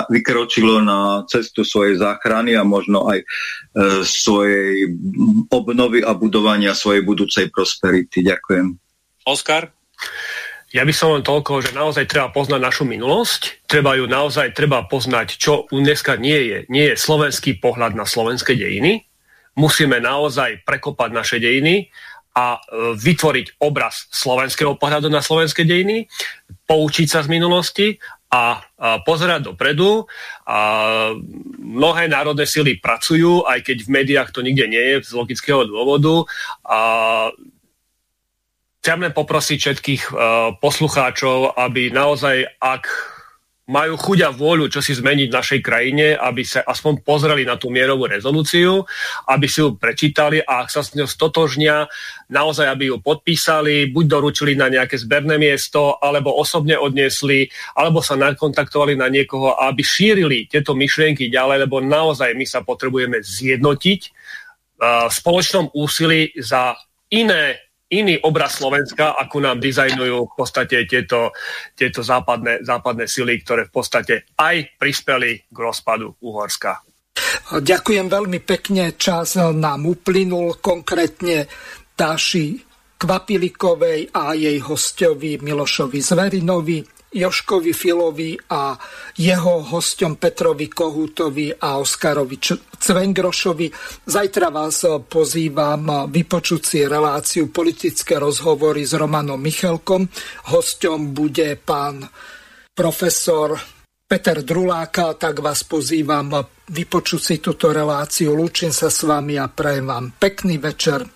vykročilo na cestu svojej záchrany a možno aj e, svojej obnovy a budovania svojej budúcej prosperity. Ďakujem. Oskar? Ja by som len toľko, že naozaj treba poznať našu minulosť, treba ju naozaj treba poznať, čo u dneska nie je. Nie je slovenský pohľad na slovenské dejiny. Musíme naozaj prekopať naše dejiny a e, vytvoriť obraz slovenského pohľadu na slovenské dejiny, poučiť sa z minulosti a, a pozerať dopredu. A mnohé národné sily pracujú, aj keď v médiách to nikde nie je z logického dôvodu. A chcem len poprosiť všetkých uh, poslucháčov, aby naozaj, ak majú chuť a vôľu, čo si zmeniť v našej krajine, aby sa aspoň pozreli na tú mierovú rezolúciu, aby si ju prečítali a ak sa s ňou stotožnia, naozaj, aby ju podpísali, buď doručili na nejaké zberné miesto, alebo osobne odniesli, alebo sa nakontaktovali na niekoho, aby šírili tieto myšlienky ďalej, lebo naozaj my sa potrebujeme zjednotiť uh, v spoločnom úsilí za iné iný obraz Slovenska, ako nám dizajnujú v podstate tieto, tieto západné, západné sily, ktoré v podstate aj prispeli k rozpadu Uhorska. Ďakujem veľmi pekne, čas nám uplynul, konkrétne Dáši Kvapilikovej a jej hostovi Milošovi Zverinovi. Joškovi Filovi a jeho hostom Petrovi Kohútovi a Oskarovi Cvengrošovi. Zajtra vás pozývam vypočuť si reláciu politické rozhovory s Romanom Michelkom. Hostom bude pán profesor Peter Druláka, tak vás pozývam vypočuť si túto reláciu. Lúčim sa s vami a prajem vám pekný večer.